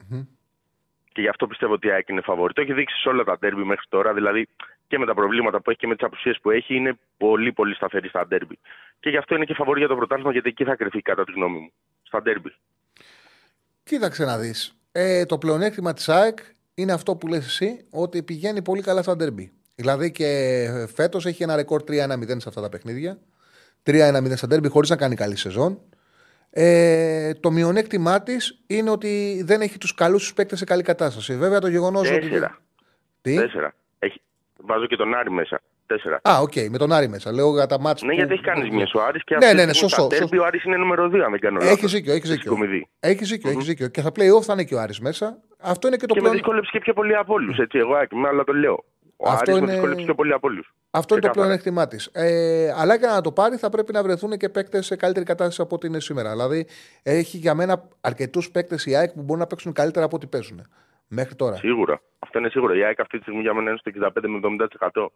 Και γι' αυτό πιστεύω ότι η ΑΕΚ είναι φαβορή. Το έχει δείξει σε όλα τα ντέρμπι μέχρι τώρα. Δηλαδή και με τα προβλήματα που έχει και με τις απουσίες που έχει, είναι πολύ πολύ σταθερή στα ντέρμπι. Και γι' αυτό είναι και φαβορή για το πρωτάθλημα, γιατί εκεί θα κρυφεί κατά τη γνώμη μου. Στα ντέρμπι. Κοίταξε να δεις. Ε, το πλεονέκτημα της ΑΕΚ είναι αυτό που λες εσύ, ότι πηγαίνει πολύ καλά στα ντερμπι. Δηλαδή και φέτος έχει ένα ρεκόρ 3-1-0 σε αυτά τα παιχνίδια. 3-1-0 στα ντερμπι χωρίς να κάνει καλή σεζόν. Ε, το μειονέκτημά της είναι ότι δεν έχει τους καλούς τους παίκτες σε καλή κατάσταση. Βέβαια το γεγονός ότι. Τέσσερα. Τι; Τέσσερα. Έχει... Βάζω και τον Άρη μέσα. Τέσσερα. Α, οκ, με τον Άρη μέσα. Λέω για τα ματς. Ναι, γιατί έχει κάνει μια ο Άρης και Ναι, αυτή ναι, τη ναι, στιγμή σωστό, στα ντέρμπι σωστό. ο Άρης είναι νούμερο 2, αν δεν κάνω λάθος. Έχει δίκιο, έχεις στη δίκιο. Σκουμιδή. Έχεις δίκιο, έχεις δίκιο. Και στα play-off θα είναι και ο Άρης μέσα. Αυτό είναι και το Και με πλέον. δυσκόλεψε και πιο πολύ από όλους. Έτσι, εγώ άκουγα, αλλά το λέω. Ο Αυτό Άρης με είναι- δυσκόλεψε πιο πολύ από όλους. Αυτό είναι το Ξεκάθαρα. πλεονέκτημά της. Ε, αλλά για να το πάρει θα πρέπει να βρεθούν και παίκτες σε καλύτερη κατάσταση από ό,τι είναι σήμερα. Δηλαδή έχει για μένα αρκετούς παίκτες η ΑΕΚ που μπορούν να παίξουν καλύτερα από ό,τι παίζουν. Μέχρι τώρα. Σίγουρα. Αυτό είναι σίγουρο. Η ΑΕΚ αυτή τη στιγμή για μένα είναι στο 65 με 70%.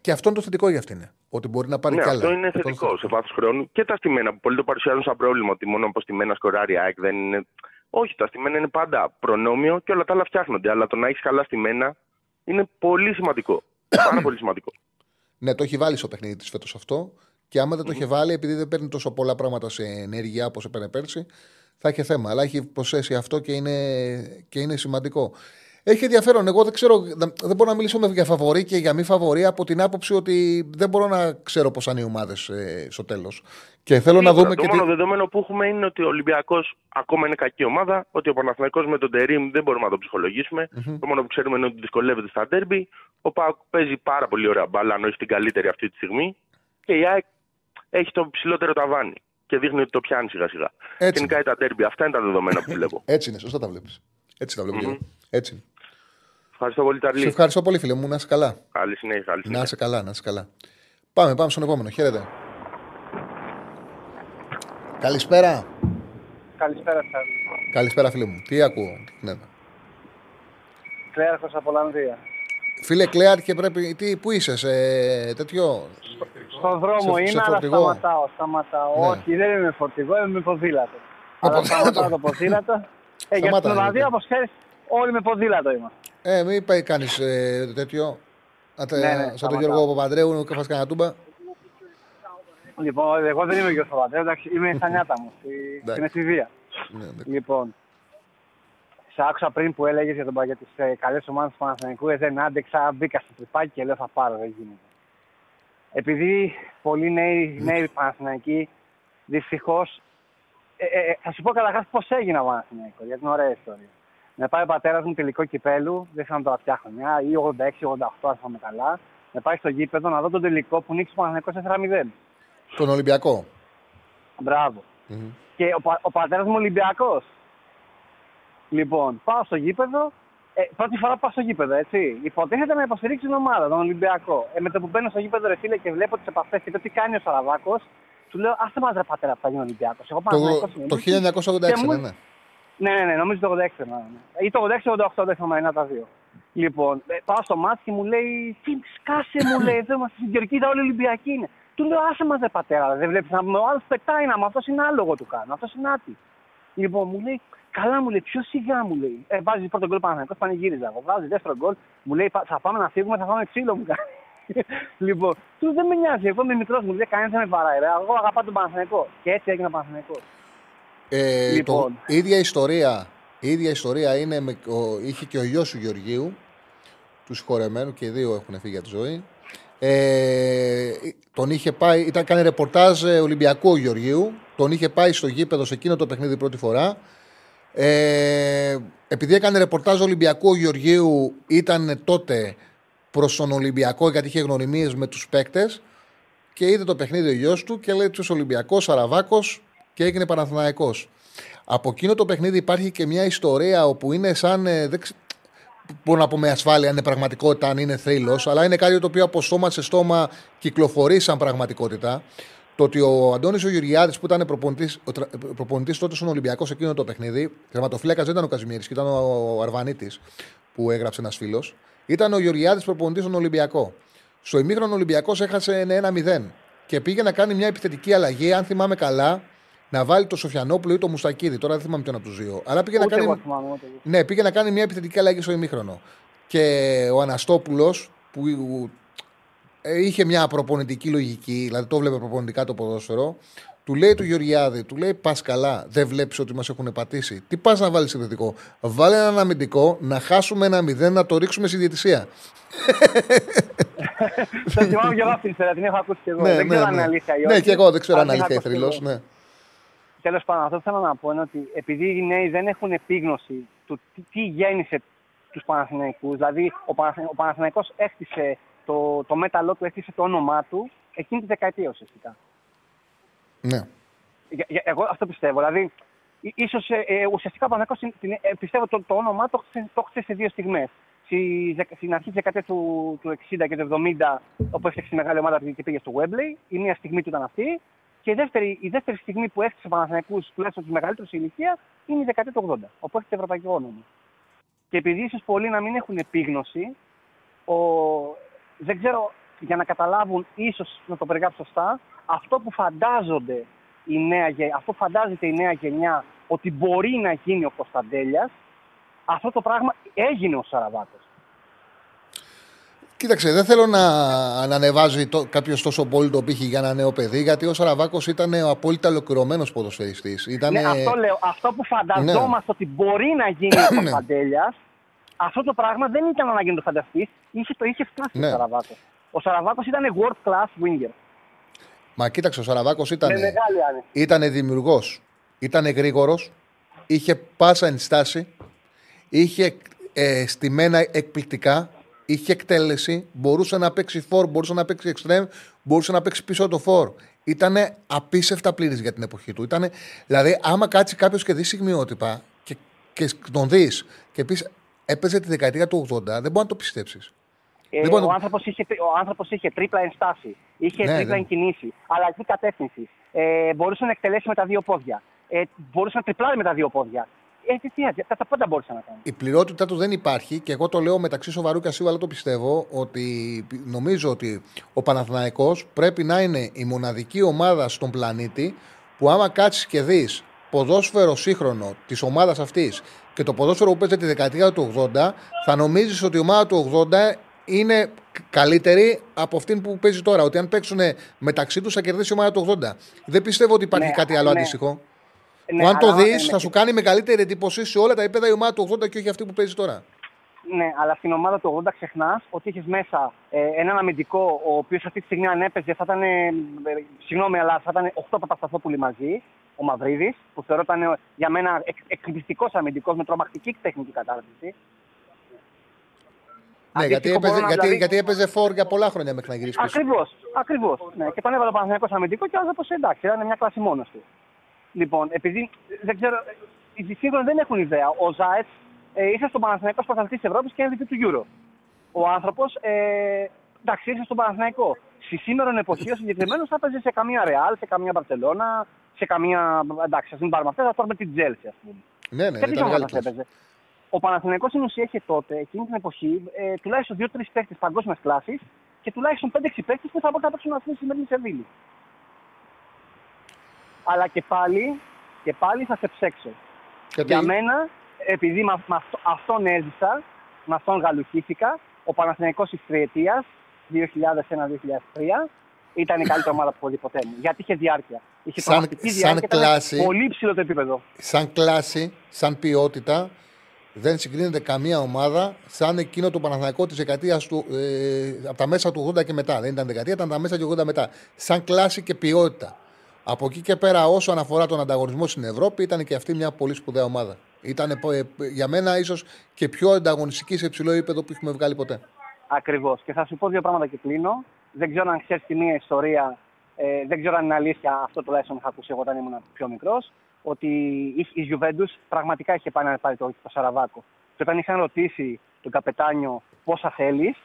Και αυτό είναι το θετικό για αυτήν. Ότι μπορεί να πάρει Ναι, κι άλλα. αυτό είναι Αυτό θετικό σε βάθος χρόνου. Και τα στημένα που πολλοί το παρουσιάζουν σαν πρόβλημα ότι μόνο από στημένα σκοράρει η ΑΕΚ δεν είναι. Όχι, τα στημένα είναι πάντα προνόμιο και όλα τα άλλα φτιάχνονται. Αλλά το να έχεις καλά στημένα είναι πολύ σημαντικό. Πάρα πολύ σημαντικό. Ναι, το έχει βάλει στο παιχνίδι της φέτος αυτό. Και άμα δεν το είχε βάλει, επειδή δεν παίρνει τόσο πολλά πράγματα σε ενέργεια όπως έπαιρνε πέρσι, θα είχε θέμα. Αλλά έχει προσθέσει αυτό και είναι, και είναι σημαντικό. Έχει ενδιαφέρον. Εγώ δεν ξέρω, δεν μπορώ να μιλήσω με- για φαβορή και για μη φαβορή από την άποψη ότι δεν μπορώ να ξέρω πώς θα είναι οι ομάδες στο τέλος. Και θέλω να Σίγουρα, δούμε το και. μόνο Τι... δεδομένο που έχουμε είναι ότι ο Ολυμπιακός ακόμα είναι κακή ομάδα, ότι ο Παναθηναϊκός με τον Τερήμ δεν μπορούμε να το ψυχολογήσουμε. Το μόνο που ξέρουμε είναι ότι δυσκολεύεται στα ντέρμπι. Ο Πάοκ παίζει πάρα πολύ ωραία μπάλα, αν όχι την καλύτερη αυτή τη στιγμή. Και η ΑΕΚ έχει το ψηλότερο ταβάνι και δείχνει ότι το πιάνει σιγά σιγά. Έτσι. Γενικά τα ντέρμπι, αυτά είναι τα δεδομένα που βλέπω. Έτσι είναι, σωστά τα βλέπεις. Έτσι τα βλέπω. και εγώ. Έτσι είναι. Ευχαριστώ πολύ, Σε Ταρλή. ευχαριστώ πολύ, φίλε μου. Να είσαι καλά. Καλή συνέχεια. Καλή Να συνέχεια. είσαι καλά, να είσαι καλά. Πάμε, πάμε στον επόμενο. Χαίρετε. Καλησπέρα. Καλησπέρα σας. Καλησπέρα, φίλε μου. Τι ακούω. Ναι. Κλέαρχος από Ολλανδία. Φίλε Κλέαρ και πρέπει. Τι, πού είσαι, σε τέτοιο. Στον δρόμο Σε- είμαι, σε αλλά φορτηγό; σταματάω. σταματάω. Ναι. Όχι, δεν είμαι φορτηγό, είμαι με ποδήλατο. αλλά ποδήλατο. σταματάω το ποδήλατο. ε, γιατί Σταμάτα, στην Ολλανδία, ρε. όπως ξέρεις, όλοι με ποδήλατο είμαστε. Ε, μην πάει κάνει ε, τέτοιο. Να τε- Ναι, ναι, σαν τον σταματάω. Γιώργο Παπαντρέου και φας κανένα τούμπα. Λοιπόν, εγώ δεν είμαι ο Γιώργος Παπαντρέου, εντάξει, είμαι στα νιάτα μου, στη- Εντάξει. στην εφηβεία. Ναι, ναι. Λοιπόν, σε άκουσα πριν που έλεγες για, τον, για τις ε, καλές ομάδες του Παναθηναϊκού, ε, δεν άντεξα, μπήκα στο τρυπάκι και λέω θα πάρω, δεν γίνεται. Επειδή πολλοί νέοι, νέοι Παναθηναϊκοί, δυστυχώς. Ε, ε, ε, θα σου πω καταρχάς πώς έγινε ο Παναθηναϊκός, γιατί είναι ωραία ιστορία. Με πάει ο πατέρας μου τελικό κυπέλου, δεν ξέρω αν το φτιάχνω μια, ή 86-88, αν θυμάμαι καλά. Με πάει στο γήπεδο να δω τον τελικό που νίξει ο Παναθηναϊκός 4-0. Τον Ολυμπιακό. Μπράβο. Μμμ. Και ο, πα- ο πατέρας μου Ολυμπιακός. Λοιπόν, πάω στο γήπεδο. Ε, πρώτη φορά που πάω στο γήπεδο, έτσι. Υποτίθεται να υποστηρίξει την ομάδα, τον Ολυμπιακό. Ε, με το που μπαίνω στο γήπεδο, ρε φίλε, και βλέπω τις επαφές και το τι κάνει ο Σαραβάκος, του λέω: Άστε μας, ρε πατέρα, που θα γίνει Ολυμπιακός. Εγώ πάω Το, το 1986, ναι, ναι. Ναι, ναι, ναι, νομίζω το 86 ναι, ναι. Ή το 86-88, δεν θυμάμαι, ένα από τα δύο. Λοιπόν, ε, πάω στο μάτι και μου λέει: Τι σκάσε, μου λέει, εδώ είμαστε στην Κερκίδα, όλοι Ολυμπιακοί είναι. Του λέω: Άσε μας, ρε πατέρα, δεν βλέπεις να ο άλλος πετάει να μου, αυτός είναι άλογο του κάνω, αυτός είναι άτι. Λοιπόν, μου λέει: Καλά, μου λέει, πιο σιγά μου λέει. Ε, βάζει πρώτο γκολ Παναγενικό, πανηγύριζα. Εγώ βάζει δεύτερο γκολ, μου λέει: «Πα- Θα πάμε να φύγουμε, θα πάμε ξύλο μου κάνει. λοιπόν, του δεν με νοιάζει, εγώ είμαι μικρός, μου λέει: Κανένας δεν με παράει, ρε. Εγώ αγαπάω τον Παναγενικό. Και έτσι έγινε ο Παναγενικό. Ε, Λοιπόν. το, η ίδια ιστορία, η ίδια ιστορία είναι με, ο, είχε και ο γιος του Γεωργίου, τους συγχωρεμένου και οι δύο έχουν φύγει για τη ζωή. Ε, τον είχε πάει, ήταν κάνει ρεπορτάζ ε, Ολυμπιακού ο Γεωργίου. Τον είχε πάει στο γήπεδο σε εκείνο το παιχνίδι πρώτη φορά. Ε, επειδή έκανε ρεπορτάζ Ολυμπιακού ο Γεωργίου, ήταν τότε προς τον Ολυμπιακό γιατί είχε γνωριμίες με τους παίκτες. Και είδε το παιχνίδι ο γιος του και λέει τους Ολυμπιακός, Σαραβάκος και έγινε Παναθηναϊκός. Από εκείνο το παιχνίδι υπάρχει και μια ιστορία όπου είναι σαν. ε, δεν ξε- μπορώ να πω με ασφάλεια αν είναι πραγματικότητα, αν είναι θρύλος, αλλά είναι κάτι το οποίο από στόμα σε στόμα κυκλοφορεί σαν πραγματικότητα. Το ότι ο Αντώνης ο Γεωργιάδης που ήταν προπονητής τότε στον Ολυμπιακό σε εκείνο το παιχνίδι, τερματοφύλακας δεν ήταν ο Καζιμίρη, ήταν ο Αρβανίτης που έγραψε ένας φίλος. Ήταν ο Γεωργιάδης προπονητής στον Ολυμπιακό. Στο ημίχρονο Ολυμπιακός έχασε 1-0 και πήγε να κάνει μια επιθετική αλλαγή, αν θυμάμαι καλά, να βάλει το Σοφιανόπουλο ή το Μουστακίδη. Τώρα δεν θυμάμαι ποιον από τους δύο. Αλλά πήγε, να κάνει... ναι, πήγε να κάνει μια επιθετική αλλαγή στο ημίχρονο. Και ο Αναστόπουλος που ε, είχε μια προπονητική λογική, δηλαδή το βλέπε προπονητικά το ποδόσφαιρο, του λέει του Γεωργιάδη, του λέει πας καλά, δεν βλέπεις ότι μας έχουν πατήσει. Τι πας να βάλεις συνδετικό. Βάλε ένα αμυντικό, να χάσουμε ένα μηδέν, να το ρίξουμε στη διαιτησία. Θα θυμάμαι και εγώ αυτή την ιστορία, την έχω ακούσει και εγώ. Ναι, δεν ναι, ξέρω αν ναι. είναι αλήθεια ή Ναι, όχι. και εγώ δεν ξέρω αν αλλά είναι την αλήθεια έχω θρυλός. Ακούσει εγώ. Ναι. Τέλος πάντων, αυτό που θέλω να πω είναι ότι επειδή οι νέοι δεν έχουν επίγνωση του τι, τι γέννησε τους Παναθηναϊκούς, δηλαδή ο, Παναθη- ο Παναθηναϊκός έκτισε το, το μέταλλό του, έκτισε το όνομά του εκείνη τη δεκαετία ουσιαστικά. ναι. Για- για- Εγώ αυτό πιστεύω. Δηλαδή, ί- ίσως ε, ε, ουσιαστικά ο Παναθηναϊκός την- την- ε, πιστεύω το, το όνομά το χτίσε- το χτίσε σε δύο στιγμές. Στη, δεκα- στην αρχή της δεκαετίας του, του 60 και του 70, όπου έφτιαξε τη μεγάλη ομάδα και πήγε στο Wembley, η μία στιγμή του ήταν αυτή. Και η δεύτερη, η δεύτερη στιγμή που έστεισε ο Παναθηναϊκούς, τουλάχιστον του μεγαλύτερου σε ηλικίας, είναι η δεκαετία του 80, όπου έχει το ευρωπαϊκό όνομα. Και επειδή ίσως πολλοί να μην έχουν επίγνωση, ο... δεν ξέρω για να καταλάβουν, ίσως να το περιγράψω σωστά, αυτό που φαντάζονται η νέα, γε- αυτό που φαντάζεται η νέα γενιά ότι μπορεί να γίνει ο Κωνσταντέλιας, αυτό το πράγμα έγινε ο Σαραβάκος. Κοίταξε, δεν θέλω να, να ανεβάζει το, κάποιος τόσο πολύ το πύχη για ένα νέο παιδί, γιατί ο Σαραβάκος ήταν ο απόλυτα ολοκληρωμένος ποδοσφαιριστής. Ήτανε... Ναι, αυτό λέω. Αυτό που φανταζόμαστε ότι μπορεί να γίνει ο Ναι. Κωνσταντέλιας, αυτό το πράγμα δεν ήταν να γίνει το φανταστή, είχε, το είχε φτάσει Ναι. ο Σαραβάκος. Ο Σαραβάκος ήταν world class winger. Μα κοίταξε, ο Σαραβάκος ήταν, Με μεγάλη άνεση. ήταν δημιουργός, ήταν γρήγορος, είχε πάσα ενστάση, είχε ε, στημένα εκπληκτικά, είχε εκτέλεση, μπορούσε να παίξει φόρ, μπορούσε να παίξει εξτρέμ, μπορούσε να παίξει πίσω το φόρ. Ήταν απίστευτα πλήρης για την εποχή του. Ήτανε, δηλαδή, άμα κάτσει κάποιος και δει στιγμιότυπα και, και τον δεις και πεις έπαιζε τη δεκαετία του 80, δεν μπορεί να το πιστέψεις. Ε, Λοιπόν, ο, το- άνθρωπος είχε, ο άνθρωπος είχε τρίπλα ενστάση, είχε Ναι, τρίπλα ναι. εγκινήσει, αλλαγή κατεύθυνση. Ε, μπορούσε να εκτελέσει με τα δύο πόδια. Ε, μπορούσε να τριπλάρει με τα δύο πόδια. Ε, τι, τι, τα, τα πάντα μπορούσε να κάνει. Η πληρότητά του δεν υπάρχει και εγώ το λέω μεταξύ σοβαρού και ασύβαλου το πιστεύω ότι νομίζω ότι ο Παναθηναϊκός πρέπει να είναι η μοναδική ομάδα στον πλανήτη που άμα κάτσεις και δεις ποδόσφαιρο σύγχρονο της ομάδας αυτής και το ποδόσφαιρο που παίζεται τη δεκαετία του 80, θα νομίζεις ότι η ομάδα του 80 είναι καλύτερη από αυτήν που παίζει τώρα. Ότι αν παίξουν μεταξύ τους θα κερδίσει η ομάδα του 80. Δεν πιστεύω ότι υπάρχει Ναι, κάτι άλλο ναι. αντίστοιχο. Ναι, που αν το αλλά, δεις, ε, θα σου κάνει μεγαλύτερη εντύπωση σε όλα τα επίπεδα η ομάδα του 80 και όχι αυτή που παίζει τώρα. Ναι, αλλά στην ομάδα του 80 ξεχνάς ότι είχε μέσα ε, έναν αμυντικό, ο οποίος αυτή τη στιγμή αν έπαιζε θα ήταν. Ε, ε, συγγνώμη, αλλά θα ήταν 8 Παπασταθόπουλοι μαζί. Ο Μαυρίδη, που θεωρώ ήταν ε, για μένα εκ, εκπληκτικός αμυντικός με τρομακτική τεχνική κατάρτιση. Ναι, γιατί Αντίστοιχο έπαιζε, μπορώ να- γιατί, δηλαδή- γιατί έπαιζε φορ για πολλά χρόνια μέχρι να γυρίσεις πίσω. Ακριβώς. Ακριβώς. Ναι, και τον έβαλε ο Παναθηναϊκός αμυντικό και άλλο πω εντάξει, ήταν μια κλάση μόνος του. Λοιπόν, επειδή δεν ξέρω, οι σύγχρονοι δεν έχουν ιδέα. Ο Ζάετς ε, ήρθε στον Παναθηναϊκό πρωταθλητή Ευρώπης και MVP του Euro. Ο άνθρωπος, ε, εντάξει, ήρθε στον Παναθηναϊκό. Στη σήμερα εποχή ο συγκεκριμένος θα έπαιζε σε καμία Ρεάλ, σε καμία Μπαρσελόνα, σε καμία. Εντάξει, ας μην πάρουμε αυτά, θα πάρουμε την Τσέλσι, ας πούμε. Ναι, ναι, Και τι ήταν μεγάλη ομάδα κλάση. έπαιζε; Ο Παναθηναϊκός στην ουσία είχε τότε, εκείνη την εποχή, ε, τουλάχιστον 2-3 παίχτε παγκόσμιας κλάσης και τουλάχιστον 5-6 παίχτε που θα μπορούσαν να παίξουν αυτή τη σημερινή Σεβίλη. Αλλά και πάλι, και πάλι θα σε ψέξω. Γιατί- Για μένα, επειδή με, με αυτό, αυτόν έζησα, με αυτόν γαλουχήθηκα, ο Παναθηναϊκός της τριετίας, 2001-2003, ήταν η καλύτερη ομάδα που έχω δει ποτέ μου. Γιατί είχε διάρκεια. Είχε Σαν- τρομακτική σαν διάρκεια, ήταν κλάση- πολύ ψηλό το επίπεδο. Σαν κλάση, σαν ποιότητα, δεν συγκρίνεται καμία ομάδα σαν εκείνο το Παναθηναϊκό της δεκαετίας του. Ε, από τα μέσα του 80 και μετά. Δεν ήταν δεκαετία, ήταν τα μέσα του 80 μετά. Σαν κλάση και ποιότητα. Από εκεί και πέρα, όσο αναφορά τον ανταγωνισμό στην Ευρώπη, ήταν και αυτή μια πολύ σπουδαία ομάδα. Ήταν ε, για μένα ίσως και πιο ανταγωνιστική σε υψηλό επίπεδο που έχουμε βγάλει ποτέ. Ακριβώς. Και θα σου πω δύο πράγματα και κλείνω. Δεν ξέρω αν ξέρεις τη μία ιστορία, ε, δεν ξέρω αν είναι αλήθεια, αυτό τουλάχιστον είχα ακούσει εγώ όταν ήμουν πιο μικρός, ότι η, η Juventus πραγματικά είχε πάει να πάρει το, το Σαραβάκο. Και όταν είχαν ρωτήσει τον καπετάνιο πόσα θέλεις,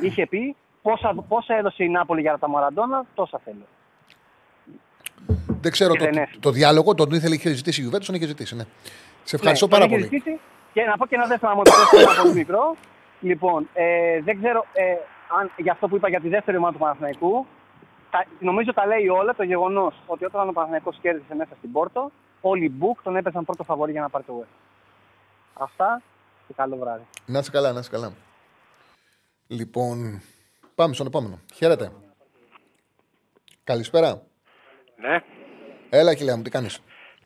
είχε πει πόσα, πόσα έδωσε η Νάπολη για τα Μαραντόνα, τόσα θέλω. Δεν ξέρω Και το, δεν έφυγε. το διάλογο, τον ήθελε είχε ζητήσει η Γιουβέντους, τον είχε ζητήσει. Ναι. Σε ευχαριστώ Ναι, πάρα τον είχε πολύ. ζητήσει. Και να πω και ένα δεύτερο, να μου επιτρέψετε ένα πολύ μικρό. Λοιπόν, ε, δεν ξέρω ε, αν για αυτό που είπα για τη δεύτερη ομάδα του Παναθηναϊκού. Τα, νομίζω τα λέει όλα το γεγονός ότι όταν ο Παναθηναϊκός κέρδισε μέσα στην Πόρτο, όλοι οι Μπουκ τον έπαιζαν πρώτο φαβορή για να πάρει το West. Αυτά και καλό βράδυ. Να είσαι καλά, να είσαι καλά. Λοιπόν, πάμε στον επόμενο. Χαίρετε. Καλησπέρα. Ναι, Έλα, κυρία μου, τι κάνεις;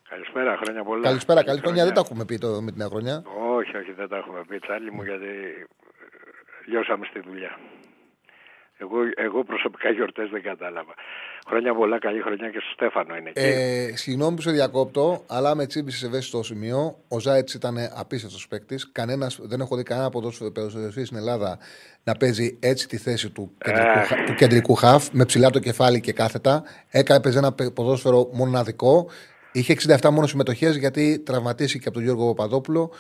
καλησπέρα, χρόνια πολλά. Καλησπέρα, καλή χρονιά. Δεν τα έχουμε πει το, με την νέα χρονιά. Όχι, όχι, δεν τα έχουμε πει, Τσάρλι μου, γιατί ε, λιώσαμε στη δουλειά. Εγώ, εγώ προσωπικά γιορτές δεν κατάλαβα. Χρόνια πολλά, καλή χρονιά και στο Στέφανο είναι εκεί. Ε, συγγνώμη που σε διακόπτω, αλλά με τσίμπησε σε ευαίσθητο σημείο. Ο Ζάιτς ήταν απίστευτος παίκτης. Δεν έχω δει κανένα ποδοσφαιριστή στην Ελλάδα να παίζει έτσι τη θέση του κεντρικού, Αχ. χα- του κεντρικού χαφ, με ψηλά το κεφάλι και κάθετα. Έκανε έπαιζε ένα πε- ποδόσφαιρο μοναδικό. Είχε 67 μόνο συμμετοχές γιατί τραυματίστηκε από τον Γιώργο Παπαδόπουλο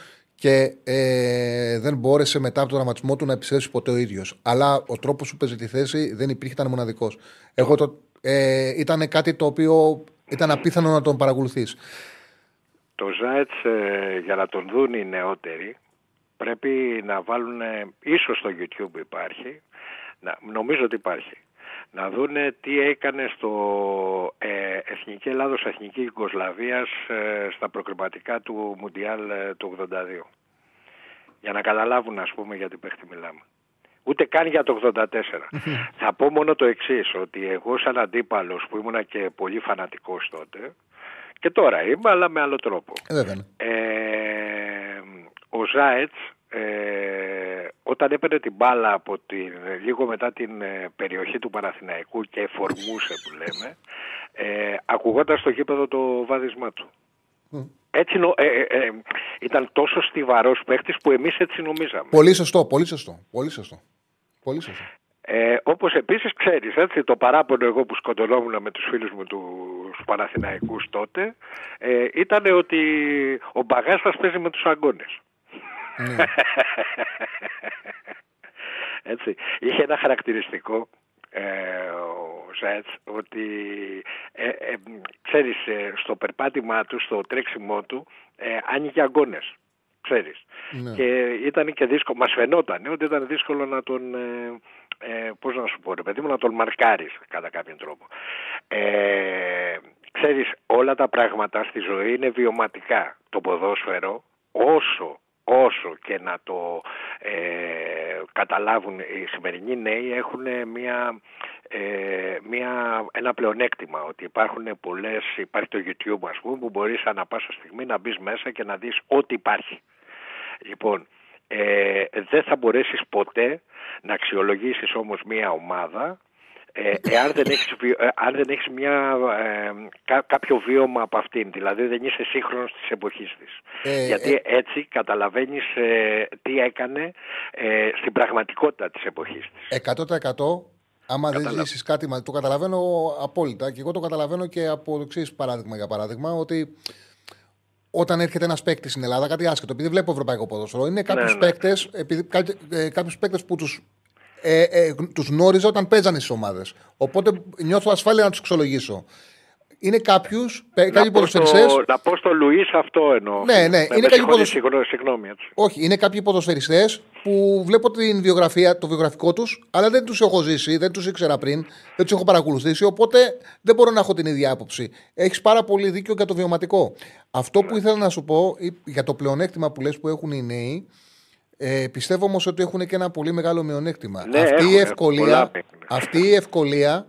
και ε, δεν μπόρεσε μετά από τον τραυματισμό του να επιστρέψει ποτέ ο ίδιος. Αλλά ο τρόπος που παίζει τη θέση δεν υπήρχε, ήταν μοναδικός. Εγώ το, ε, ήταν κάτι το οποίο ήταν απίθανο να τον παρακολουθείς. Το Ζάετς, ε, για να τον δουν οι νεότεροι, πρέπει να βάλουν, ε, ίσως στο YouTube υπάρχει, να, νομίζω ότι υπάρχει, να δούνε τι έκανε στο ε, Εθνική Ελλάδος, Εθνική Ιγκοσλαβίας ε, στα προκριματικά του Μουντιάλ ε, του 82. Για να καταλάβουν ας πούμε για τι παίχτη μιλάμε. Ούτε καν για το 84. Θα πω μόνο το εξής ότι εγώ σαν αντίπαλος που ήμουνα και πολύ φανατικός τότε, και τώρα είμαι, αλλά με άλλο τρόπο. Ε, βέβαια. ναι. Ε, ο Ζάετς ε, όταν έπαιρνε την μπάλα από την, λίγο μετά την ε, περιοχή του Παναθηναϊκού και φορμούσε που λέμε ε, ακουγόταν στο γήπεδο το βάδισμά του. Έτσι νο- ε, ε, ε, ήταν τόσο στιβαρός παίχτης που εμείς έτσι νομίζαμε. Πολύ σωστό, πολύ σωστό. Πολύ σωστό. Πολύ σωστό. Ε, όπως επίσης ξέρεις, έτσι, το παράπονο εγώ που σκοτωνόμουν με τους φίλους μου τους Παναθηναϊκούς τότε ε, ήταν ότι ο Μπαγάστας παίζει με τους αγκώνες. Ναι. έτσι, είχε ένα χαρακτηριστικό ε, ο Ζέτς ότι ε, ε, ξέρεις ε, στο περπάτημά του, στο τρέξιμό του ε, άνοιγε αγκώνες. Ξέρεις. Ναι. Και ήταν και δύσκολο, μας φαινόταν ότι ήταν δύσκολο να τον, ε, ε, πώς να σου πω ρε παιδί μου, να τον μαρκάρεις κατά κάποιον τρόπο. Ε, ξέρεις, όλα τα πράγματα στη ζωή είναι βιωματικά. Το ποδόσφαιρο, όσο, όσο και να το ε, καταλάβουν οι σημερινοί νέοι έχουν μια, ε, μια, ένα πλεονέκτημα ότι υπάρχουν πολλές, υπάρχει το YouTube ας πούμε που μπορείς ανά πάσα στιγμή να μπεις μέσα και να δεις ό,τι υπάρχει. Λοιπόν, ε, δεν θα μπορέσεις ποτέ να αξιολογήσεις όμως μια ομάδα ε, εάν δεν έχεις, βιο- ε, αν δεν έχεις μια, ε, κα- κάποιο βίωμα από αυτήν, δηλαδή δεν είσαι σύγχρονος της εποχής της. Ε, Γιατί έτσι καταλαβαίνεις ε, τι έκανε ε, στην πραγματικότητα της εποχής της. 100% άμα δεν Καταλάβω. ζήσει κάτι, μα- το καταλαβαίνω απόλυτα και εγώ το καταλαβαίνω και από το εξής παράδειγμα για παράδειγμα ότι όταν έρχεται ένας παίκτης στην Ελλάδα, κάτι άσχετο, επειδή βλέπω ευρωπαϊκό ποδόσφαιρο, είναι κάποιους ναι. παίκτες κάποιους παίκτες που τους ε, ε, τους γνώριζα όταν παίζανε στις ομάδες. Οπότε νιώθω ασφάλεια να τους αξιολογήσω. Είναι κάποιους κάποιοι Να πω, ποδοσφαιριστέ. στο, να πω στο Λουίς αυτό εννοώ. Ναι, ναι, Με- είναι με κάποιοι συγχωρείς, ποδοσ- συγγνώμη, συγγνώμη, έτσι. Όχι, είναι κάποιοι ποδοσφαιριστές που βλέπω την βιογραφία, το βιογραφικό τους, αλλά δεν τους έχω ζήσει, δεν τους ήξερα πριν, δεν τους έχω παρακολουθήσει, οπότε δεν μπορώ να έχω την ίδια άποψη. Έχεις πάρα πολύ δίκιο για το βιωματικό. Αυτό που ήθελα να σου πω ή- για το πλεονέκτημα που λες που έχουν οι νέοι, ε, πιστεύω όμως ότι έχουν και ένα πολύ μεγάλο μειονέκτημα. Ναι, αυτή, η έχουν, ευκολία, πολλά έχουν. αυτή η ευκολία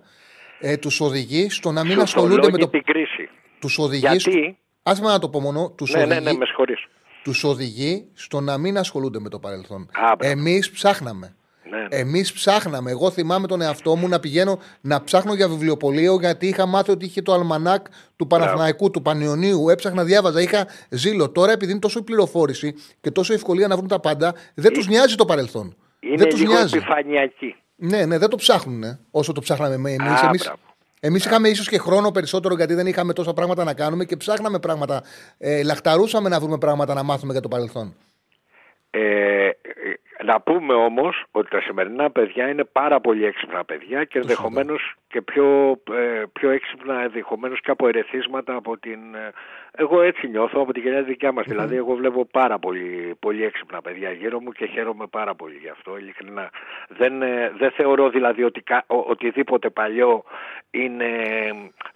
ε, τους οδηγεί στο να μην Σου ασχολούνται με φορολόγει το. την κρίση. Τους οδηγεί. Γιατί, Άσε με να το πω μόνο. Τους ναι, ναι, οδηγεί, ναι, με συγχωρείς. τους οδηγεί στο να μην ασχολούνται με το παρελθόν. Α, μπράβο. Εμείς ψάχναμε. Ναι, ναι. Εμείς ψάχναμε. Εγώ θυμάμαι τον εαυτό μου να πηγαίνω να ψάχνω για βιβλιοπωλείο γιατί είχα μάθει ότι είχε το αλμανάκ του Παναθηναϊκού, του Πανιωνίου. Έψαχνα, διάβαζα, είχα ζήλο. Τώρα επειδή είναι τόσο η πληροφόρηση και τόσο η ευκολία να βρουν τα πάντα, δεν τους νοιάζει το παρελθόν. Είναι δεν τους λίγο νοιάζει. επιφανειακή. Ναι, ναι, δεν το ψάχνουν όσο το ψάχναμε εμείς. Α, Εμείς, μπράβο. εμείς είχαμε ίσως και χρόνο περισσότερο γιατί δεν είχαμε τόσα πράγματα να κάνουμε και ψάχναμε πράγματα. Ε, λαχταρούσαμε να βρούμε πράγματα να μάθουμε για το παρελθόν. Ε, ε, Να πούμε όμως ότι τα σημερινά παιδιά είναι πάρα πολύ έξυπνα παιδιά και ενδεχομένως και πιο, ε, πιο έξυπνα ενδεχομένως και από ερεθίσματα από την... ε, Εγώ έτσι νιώθω από τη γενιά δικιά μας. Δηλαδή εγώ βλέπω πάρα πολύ, πολύ έξυπνα παιδιά γύρω μου και χαίρομαι πάρα πολύ γι' αυτό ειλικρινά. Δεν, ε, δεν θεωρώ δηλαδή ότι κα- ο- οτιδήποτε παλιό είναι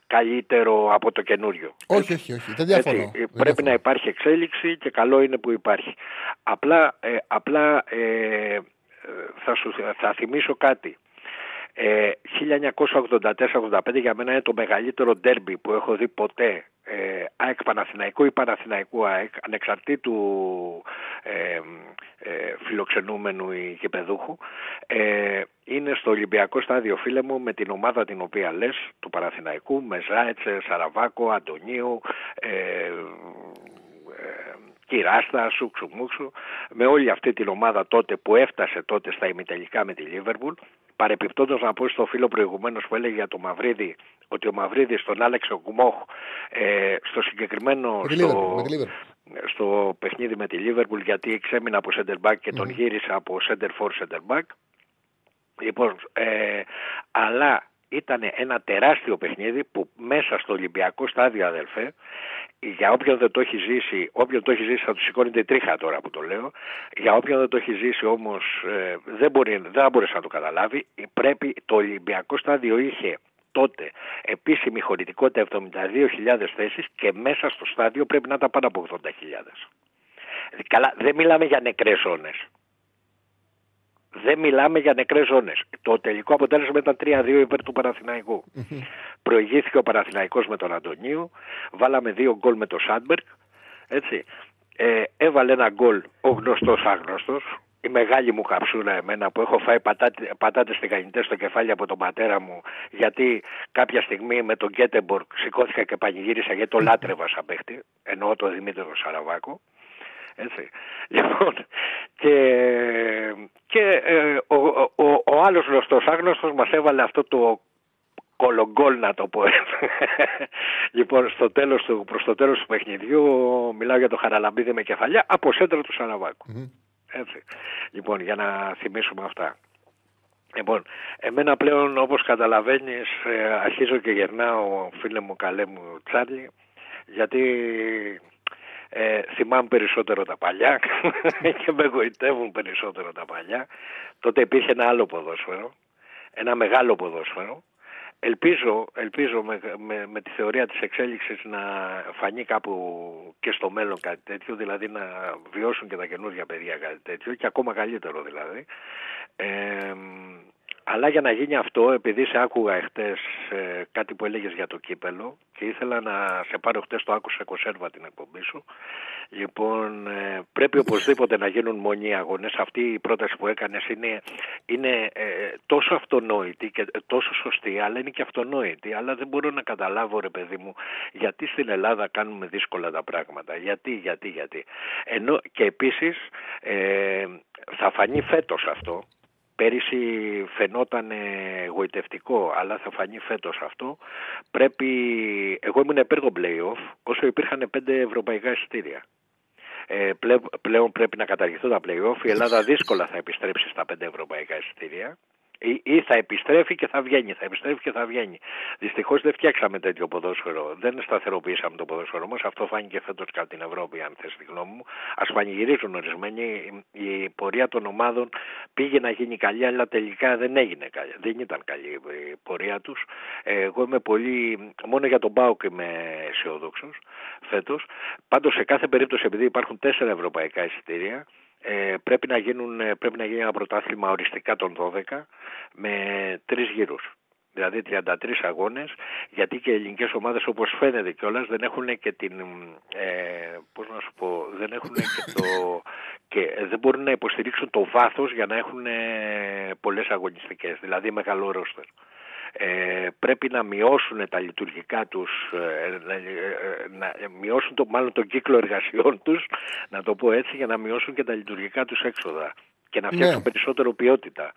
καλύτερο από το καινούριο. Όχι, όχι, όχι. Δεν διαφωνώ. Έτσι, Δεν πρέπει διαφωνώ. να υπάρχει εξέλιξη και καλό είναι που υπάρχει. Απλά, ε, απλά ε, ε, θα, σου, θα θυμίσω κάτι. Ε, 1984-85 για μένα είναι το μεγαλύτερο ντέρμπι που έχω δει ποτέ ε, ΑΕΚ Παναθηναϊκού ή Παναθηναϊκού ΑΕΚ ανεξαρτήτου ε, ε, φιλοξενούμενου ή γηπεδούχου ε, είναι στο Ολυμπιακό στάδιο φίλε μου με την ομάδα την οποία λες του Παναθηναϊκού με Ζάετσε, Σαραβάκο, Αντωνίου ε, ε, Κυράστα, Σούξου Μούξου, με όλη αυτή την ομάδα τότε που έφτασε τότε στα ημιτελικά με τη Λίβερπουλ. Παρεπιπτόντως να πω στο φίλο προηγουμένως που έλεγε για το Μαυρίδη ότι ο Μαυρίδης τον άλλαξε ο Γκουμόχ ε, στο συγκεκριμένο Με τη στο, Liverpool, με τη Liverpool. στο παιχνίδι με τη Λίβερπουλ γιατί ξέμεινα από center back και τον γύρισε από center for center back. Λοιπόν, ε, αλλά ήταν ένα τεράστιο παιχνίδι που μέσα στο Ολυμπιακό στάδιο αδελφέ για όποιον δεν το έχει ζήσει, όποιον το έχει ζήσει θα του σηκώνει την τρίχα τώρα που το λέω. Για όποιον δεν το έχει ζήσει όμως ε, δεν, μπορεί, δεν θα μπορέσει να το καταλάβει. Πρέπει, το Ολυμπιακό στάδιο είχε τότε επίσημη χωρητικότητα 72.000 θέσεις και μέσα στο στάδιο πρέπει να ήταν πάνω από 80.000. Καλά, δεν μιλάμε για νεκρές ζώνες. Δεν μιλάμε για νεκρές ζώνες. Το τελικό αποτέλεσμα ήταν 3-2 υπέρ του Παναθηναϊκού. Προηγήθηκε ο Παναθηναϊκός με τον Αντωνίου, βάλαμε δύο γκολ με τον Σάντμπεργκ, έτσι. Ε, έβαλε ένα γκολ ο γνωστός άγνωστος, η μεγάλη μου καψούρα εμένα που έχω φάει πατάτε, πατάτες τηγανιτές στο κεφάλι από τον πατέρα μου γιατί κάποια στιγμή με τον Γκέτεμπορκ σηκώθηκα και πανηγύρισα γιατί το λάτρευα σαν παίχτη, εννοώ τον Δημήτριο Σαραβάκο. Έτσι. Λοιπόν, και, και ε, ο, ο, ο, ο άλλος γνωστός άγνωστος μας έβαλε αυτό το κολογκόλ να το πω έτσι. λοιπόν στο τέλος του, προς το τέλος του παιχνιδιού μιλάω για το Χαραλαμπίδη με κεφαλιά από σέντρα του σαραβακου Έτσι. Λοιπόν για να θυμίσουμε αυτά. Λοιπόν, εμένα πλέον όπως καταλαβαίνεις ε, αρχίζω και γερνάω φίλε μου καλέ μου Τσάρλι γιατί ε, θυμάμαι περισσότερο τα παλιά και με εγωιτεύουν περισσότερο τα παλιά. Τότε υπήρχε ένα άλλο ποδόσφαιρο, ένα μεγάλο ποδόσφαιρο. Ελπίζω, ελπίζω με, με, με τη θεωρία της εξέλιξης να φανεί κάπου και στο μέλλον κάτι τέτοιο, δηλαδή να βιώσουν και τα καινούργια παιδιά κάτι τέτοιο και ακόμα καλύτερο δηλαδή. Ε, αλλά για να γίνει αυτό, επειδή σε άκουγα εχθές ε, κάτι που έλεγες για το κύπελο και ήθελα να σε πάρω χτες το άκουσα κοσέρβα την εκπομπή σου. Λοιπόν, ε, πρέπει οπωσδήποτε να γίνουν μονοί αγώνες. Αυτή η πρόταση που έκανες είναι, είναι ε, τόσο αυτονόητη και τόσο σωστή, αλλά είναι και αυτονόητη. Αλλά δεν μπορώ να καταλάβω, ρε παιδί μου, γιατί στην Ελλάδα κάνουμε δύσκολα τα πράγματα. Γιατί, γιατί, γιατί. Ενώ, και επίσης ε, θα φανεί φέτος αυτό, Πέρυσι φαινόταν εγωιτευτικό, αλλά θα φανεί φέτος αυτό. Πρέπει, εγώ ήμουν υπέρ των play-off, όσο υπήρχαν πέντε ευρωπαϊκά εισιτήρια. Ε, πλέ, πλέον πρέπει να καταργηθούν τα play-off. Η Ελλάδα δύσκολα θα επιστρέψει στα πέντε ευρωπαϊκά εισιτήρια. Ή, ή θα επιστρέφει και θα βγαίνει, θα επιστρέφει και θα βγαίνει. Δυστυχώς δεν φτιάξαμε τέτοιο ποδόσφαιρο. Δεν σταθεροποιήσαμε το ποδόσφαιρο μας. Αυτό φάνηκε φέτος κατά την Ευρώπη, αν θες τη γνώμη μου. Α πανηγυρίζουν ορισμένοι. Η πορεία των ομάδων πήγε να γίνει καλή, αλλά τελικά δεν έγινε καλή. Δεν ήταν καλή η πορεία τους. Εγώ είμαι πολύ. Μόνο για τον Μπάουκ είμαι αισιόδοξος φέτος. Πάντως σε κάθε περίπτωση, επειδή υπάρχουν τέσσερα ευρωπαϊκά εισιτήρια, ε, πρέπει, να γίνουν, πρέπει να γίνει ένα πρωτάθλημα οριστικά των 12 με τρεις γύρους. Δηλαδή 33 αγώνες, γιατί και οι ελληνικές ομάδες όπως φαίνεται κιόλας δεν έχουν και την, ε, πώς να σου πω, δεν έχουν και το, και δεν μπορούν να υποστηρίξουν το βάθος για να έχουν πολλές αγωνιστικές, δηλαδή μεγάλο ρόστερ. Ε, πρέπει να μειώσουν τα λειτουργικά τους, ε, να, ε, να μειώσουν το, μάλλον τον κύκλο εργασιών τους, να το πω έτσι, για να μειώσουν και τα λειτουργικά τους έξοδα και να φτιάξουν ναι. περισσότερο ποιότητα.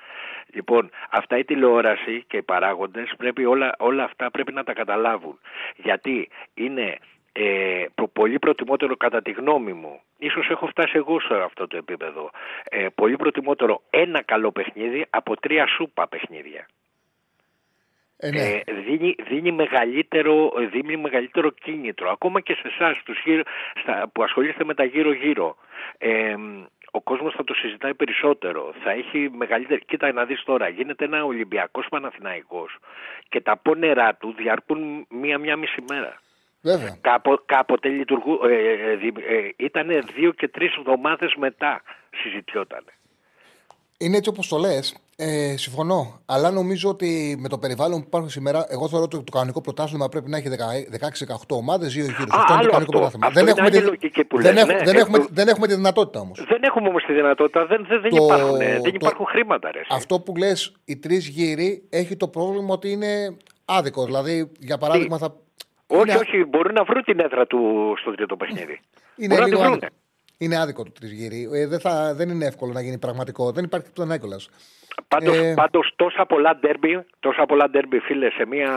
Λοιπόν, αυτά η τηλεόραση και οι παράγοντες πρέπει όλα, όλα αυτά πρέπει να τα καταλάβουν. Γιατί είναι ε, προ- πολύ προτιμότερο κατά τη γνώμη μου, ίσως έχω φτάσει εγώ σε αυτό το επίπεδο, ε, πολύ προτιμότερο ένα καλό παιχνίδι από τρία σούπα παιχνίδια. Ε, ναι. Ε, δίνει, δίνει, μεγαλύτερο, δίνει μεγαλύτερο κίνητρο. Ακόμα και σε εσά που ασχολείστε με τα γύρω-γύρω. Ε, ο κόσμος θα το συζητάει περισσότερο. Θα έχει μεγαλύτερη... Κοίτα να δεις τώρα, γίνεται ένα Ολυμπιακός Παναθηναϊκός και τα πόνερά του διαρκούν μία-μία μισή μέρα. Βέβαια. Κάπο, κάποτε λειτουργού, ε, ε, ε, ήταν δύο και τρεις εβδομάδες μετά συζητιότανε. Είναι έτσι όπως το λες. Ε, συμφωνώ. Αλλά νομίζω ότι με το περιβάλλον που υπάρχουν σήμερα, εγώ θεωρώ ότι το κανονικό πρωτάθλημα πρέπει να έχει 16-18 ομάδες, δύο γύρου. Αυτό είναι το κανονικό πρωτάθλημα. Αυτό Δεν, είναι έχουμε άλλη τη, λογική που δεν, λες, έχουμε, ναι. δεν, Ε, έχουμε, το- δεν έχουμε τη δυνατότητα όμως. Δεν έχουμε όμως τη δυνατότητα, δεν, δεν, δεν Το- υπάρχουν, ε, δεν το- υπάρχουν χρήματα. Ρε, εσύ. Αυτό που λες, οι τρεις γύροι έχει το πρόβλημα ότι είναι άδικο. Δηλαδή, για παράδειγμα, θα. όχι, είναι, όχι, μπορούν να βρουν την έδρα του στο τρίτο παιχνίδι. είναι μπορούν να λίγο τη βρούνε. Άδικο. Είναι άδικο το τρει γύρι. Ε, δεν, θα, δεν είναι εύκολο να γίνει πραγματικό. Δεν υπάρχει τον Νίκολας. Πάντως, Ε, πάντως τόσα πολλά ντέρμπι, τόσα πολλά ντέρμπι φίλε σε μία...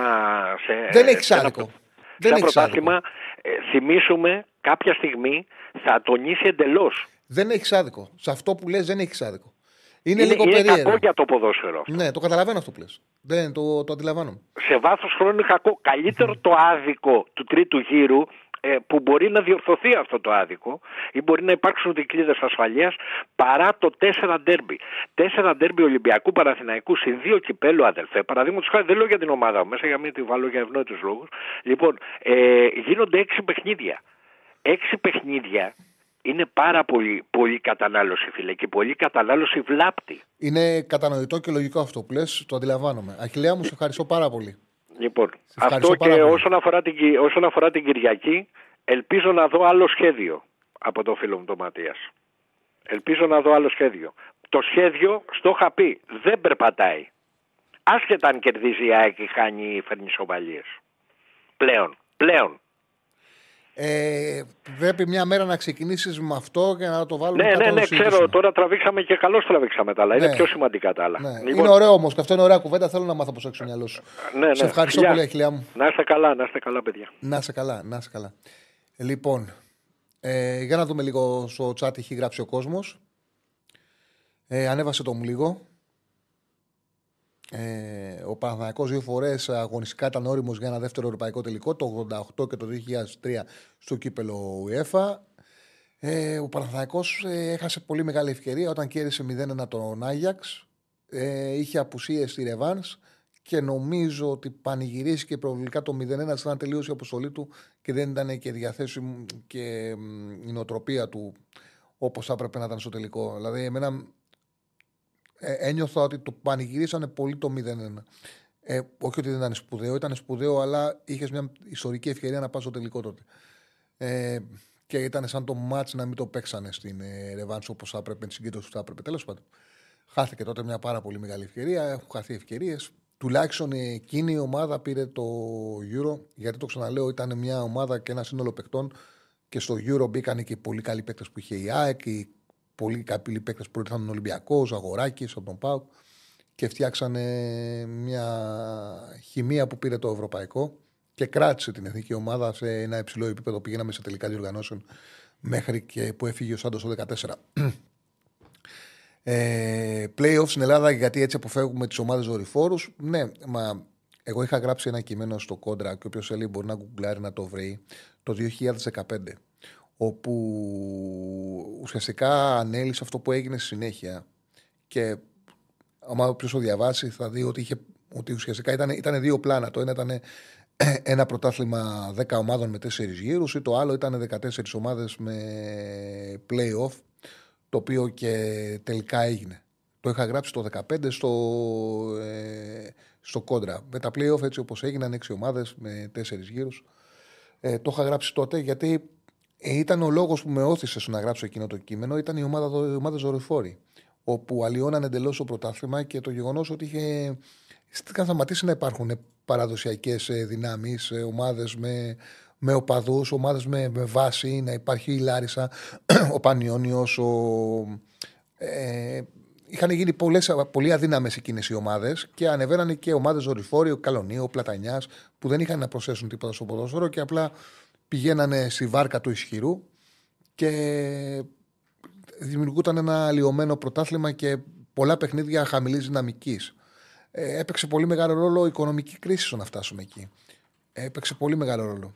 Σε, Δεν έχει σε ένα άδικο. προ- Δεν σε ένα έχεις πρωτάθλημα, ε, θυμίσουμε κάποια στιγμή θα τονίσει εντελώς. Δεν έχει άδικο. Σε αυτό που λες, δεν έχει άδικο. Είναι, Είναι, λίγο είναι περίεργο. κακό για το ποδόσφαιρο. Ναι, το καταλαβαίνω αυτό που λες. Δεν το, το αντιλαμβάνομαι. σε βάθος χρόνου είναι κακό. Καλύτερο το άδικο του τρίτου γύρου ε, που μπορεί να διορθωθεί αυτό το άδικο ή μπορεί να υπάρξουν δικλείδες ασφαλείας παρά το 4 ντέρμπι. 4 ντέρμπι Ολυμπιακού Παναθηναϊκού συν 2 κυπέλου, αδελφέ. Παραδείγματος χάρη, δεν λέω για την ομάδα μου μέσα για μην τη βάλω για ευνόητους λόγους. Λοιπόν, ε, γίνονται 6 παιχνίδια. 6 παιχνίδια είναι πάρα πολύ, πολύ κατανάλωση, φίλε, και πολύ κατανάλωση βλάπτη. Είναι κατανοητό και λογικό αυτό που λες. Το αντιλαμβάνομαι. Αχηλέα μου, σε ευχαριστώ πάρα πολύ. Λοιπόν, ευχαριστώ αυτό πάρα και πολύ. όσον αφορά, την, Κυ- όσον αφορά την Κυριακή, ελπίζω να δω άλλο σχέδιο από το φίλο μου τον Ματίας. Ελπίζω να δω άλλο σχέδιο. Το σχέδιο, στο είχα πει, δεν περπατάει. Άσχετα αν κερδίζει η ΑΕΚ ή χάνει ή φέρνει σοβαλίες. Πλέον, πλέον. Ε, πρέπει μια μέρα να ξεκινήσεις με αυτό και να το βάλουμε Ναι, κάτω ναι, να ναι, το ξέρω, συζητήσουμε. τώρα τραβήξαμε και καλώς τραβήξαμε τα άλλα. Είναι Ναι. πιο σημαντικά τα άλλα. Ναι. Λοιπόν, Είναι ωραίο όμως και αυτό είναι ωραία κουβέντα. Θέλω να μάθω πώς έχει το μυαλός σου. ναι, ναι. Σε ευχαριστώ Φιλιά. πολύ, Αχηλέα μου. Να είστε καλά, να είστε καλά, παιδιά. Να είσαι καλά, να είσαι καλά. Λοιπόν, ε, για να δούμε λίγο στο chat τι έχει γράψει ο κόσμος. Ε, ανέβασε το μου λίγο. Ε, ο Παναθηναϊκός δύο φορές αγωνιστικά ήταν όριμος για ένα δεύτερο ευρωπαϊκό τελικό, το 88 και το 2003 στο κύπελο UEFA. Ε, ο Παναθηναϊκός ε, έχασε πολύ μεγάλη ευκαιρία όταν κέρδισε 0-1 τον Άγιαξ. Ε, είχε απουσίες στη Ρεβάνς και νομίζω ότι πανηγυρίστηκε προβλητικά το 0-1 σαν να τελείωσε η αποστολή του και δεν ήταν και διαθέσιμη και μ, η νοοτροπία του όπως θα έπρεπε να ήταν στο τελικό. Δηλαδή, εμένα ε, ένιωθα ότι το πανηγυρίσανε πολύ το 0-1. Ε, όχι ότι δεν ήταν σπουδαίο, ήταν σπουδαίο, αλλά είχες μια ιστορική ευκαιρία να πας στο τελικό τότε. Ε, και ήταν σαν το μάτς να μην το παίξανε στην ε, Ρεβάνς όπως θα έπρεπε, την συγκέντρωση που θα έπρεπε. Τέλος πάντων. Χάθηκε τότε μια πάρα πολύ μεγάλη ευκαιρία. Έχουν χαθεί ευκαιρίες. Τουλάχιστον εκείνη η ομάδα πήρε το Euro, γιατί το ξαναλέω, ήταν μια ομάδα και ένα σύνολο παιχτών και στο Euro μπήκαν και οι πολύ καλοί παίκτες που είχε η ΑΕΚ, οι πολύ καλοί παίκτες που ήρθαν τον Ολυμπιακό, ο Αγοράκη, από τον Πάουκ και φτιάξανε μια χημεία που πήρε το Ευρωπαϊκό και κράτησε την εθνική ομάδα σε ένα υψηλό επίπεδο. Πηγαίναμε σε τελικά διοργανώσεων μέχρι και που έφυγε ο Σάντος το 2014. Ε, playoffs στην Ελλάδα γιατί έτσι αποφεύγουμε τις ομάδες δορυφόρους. Ναι, μα εγώ είχα γράψει ένα κείμενο στο κόντρα και όποιος θέλει μπορεί να γκουγκλάρει να το βρει το 2015 όπου ουσιαστικά ανέλησε αυτό που έγινε στη συνέχεια και άμα όποιος το διαβάσει θα δει ότι, είχε, ότι ουσιαστικά ήταν, ήταν δύο πλάνα. Το ένα ήταν ένα πρωτάθλημα 10 ομάδων με 4 γύρους, ή το άλλο ήταν 14 ομάδες με playoff, το οποίο και τελικά έγινε. Το είχα γράψει το 2015 στο, ε, στο κόντρα. Με τα playoff έτσι όπως έγιναν 6 ομάδες με 4 γύρους. Ε, το είχα γράψει τότε γιατί ήταν ο λόγος που με όθησε στο να γράψω εκείνο το κείμενο ήταν η ομάδα, οι ομάδες δορυφόροι όπου αλλοιώναν εντελώς το πρωτάθλημα και το γεγονός ότι είχε είχαν σταματήσει να υπάρχουν παραδοσιακές δυνάμεις, ομάδες με, με οπαδούς, ομάδες με, με βάση, να υπάρχει η Λάρισα, ο Πανιόνιος, ο. Ε, είχαν γίνει πολλές, πολύ αδύναμες εκείνες οι ομάδες και ανεβαίνανε και ομάδες δορυφόροι, ο Καλονίου, ο Πλατανιάς, που δεν είχαν να προσθέσουν τίποτα στο ποδόσφαιρο και απλά πηγαίνανε στη βάρκα του ισχυρού και δημιουργούταν ένα αλλοιωμένο πρωτάθλημα και πολλά παιχνίδια χαμηλής δυναμικής. Ε, έπαιξε πολύ μεγάλο ρόλο η οικονομική κρίση στο να φτάσουμε εκεί. Έπαιξε πολύ μεγάλο ρόλο.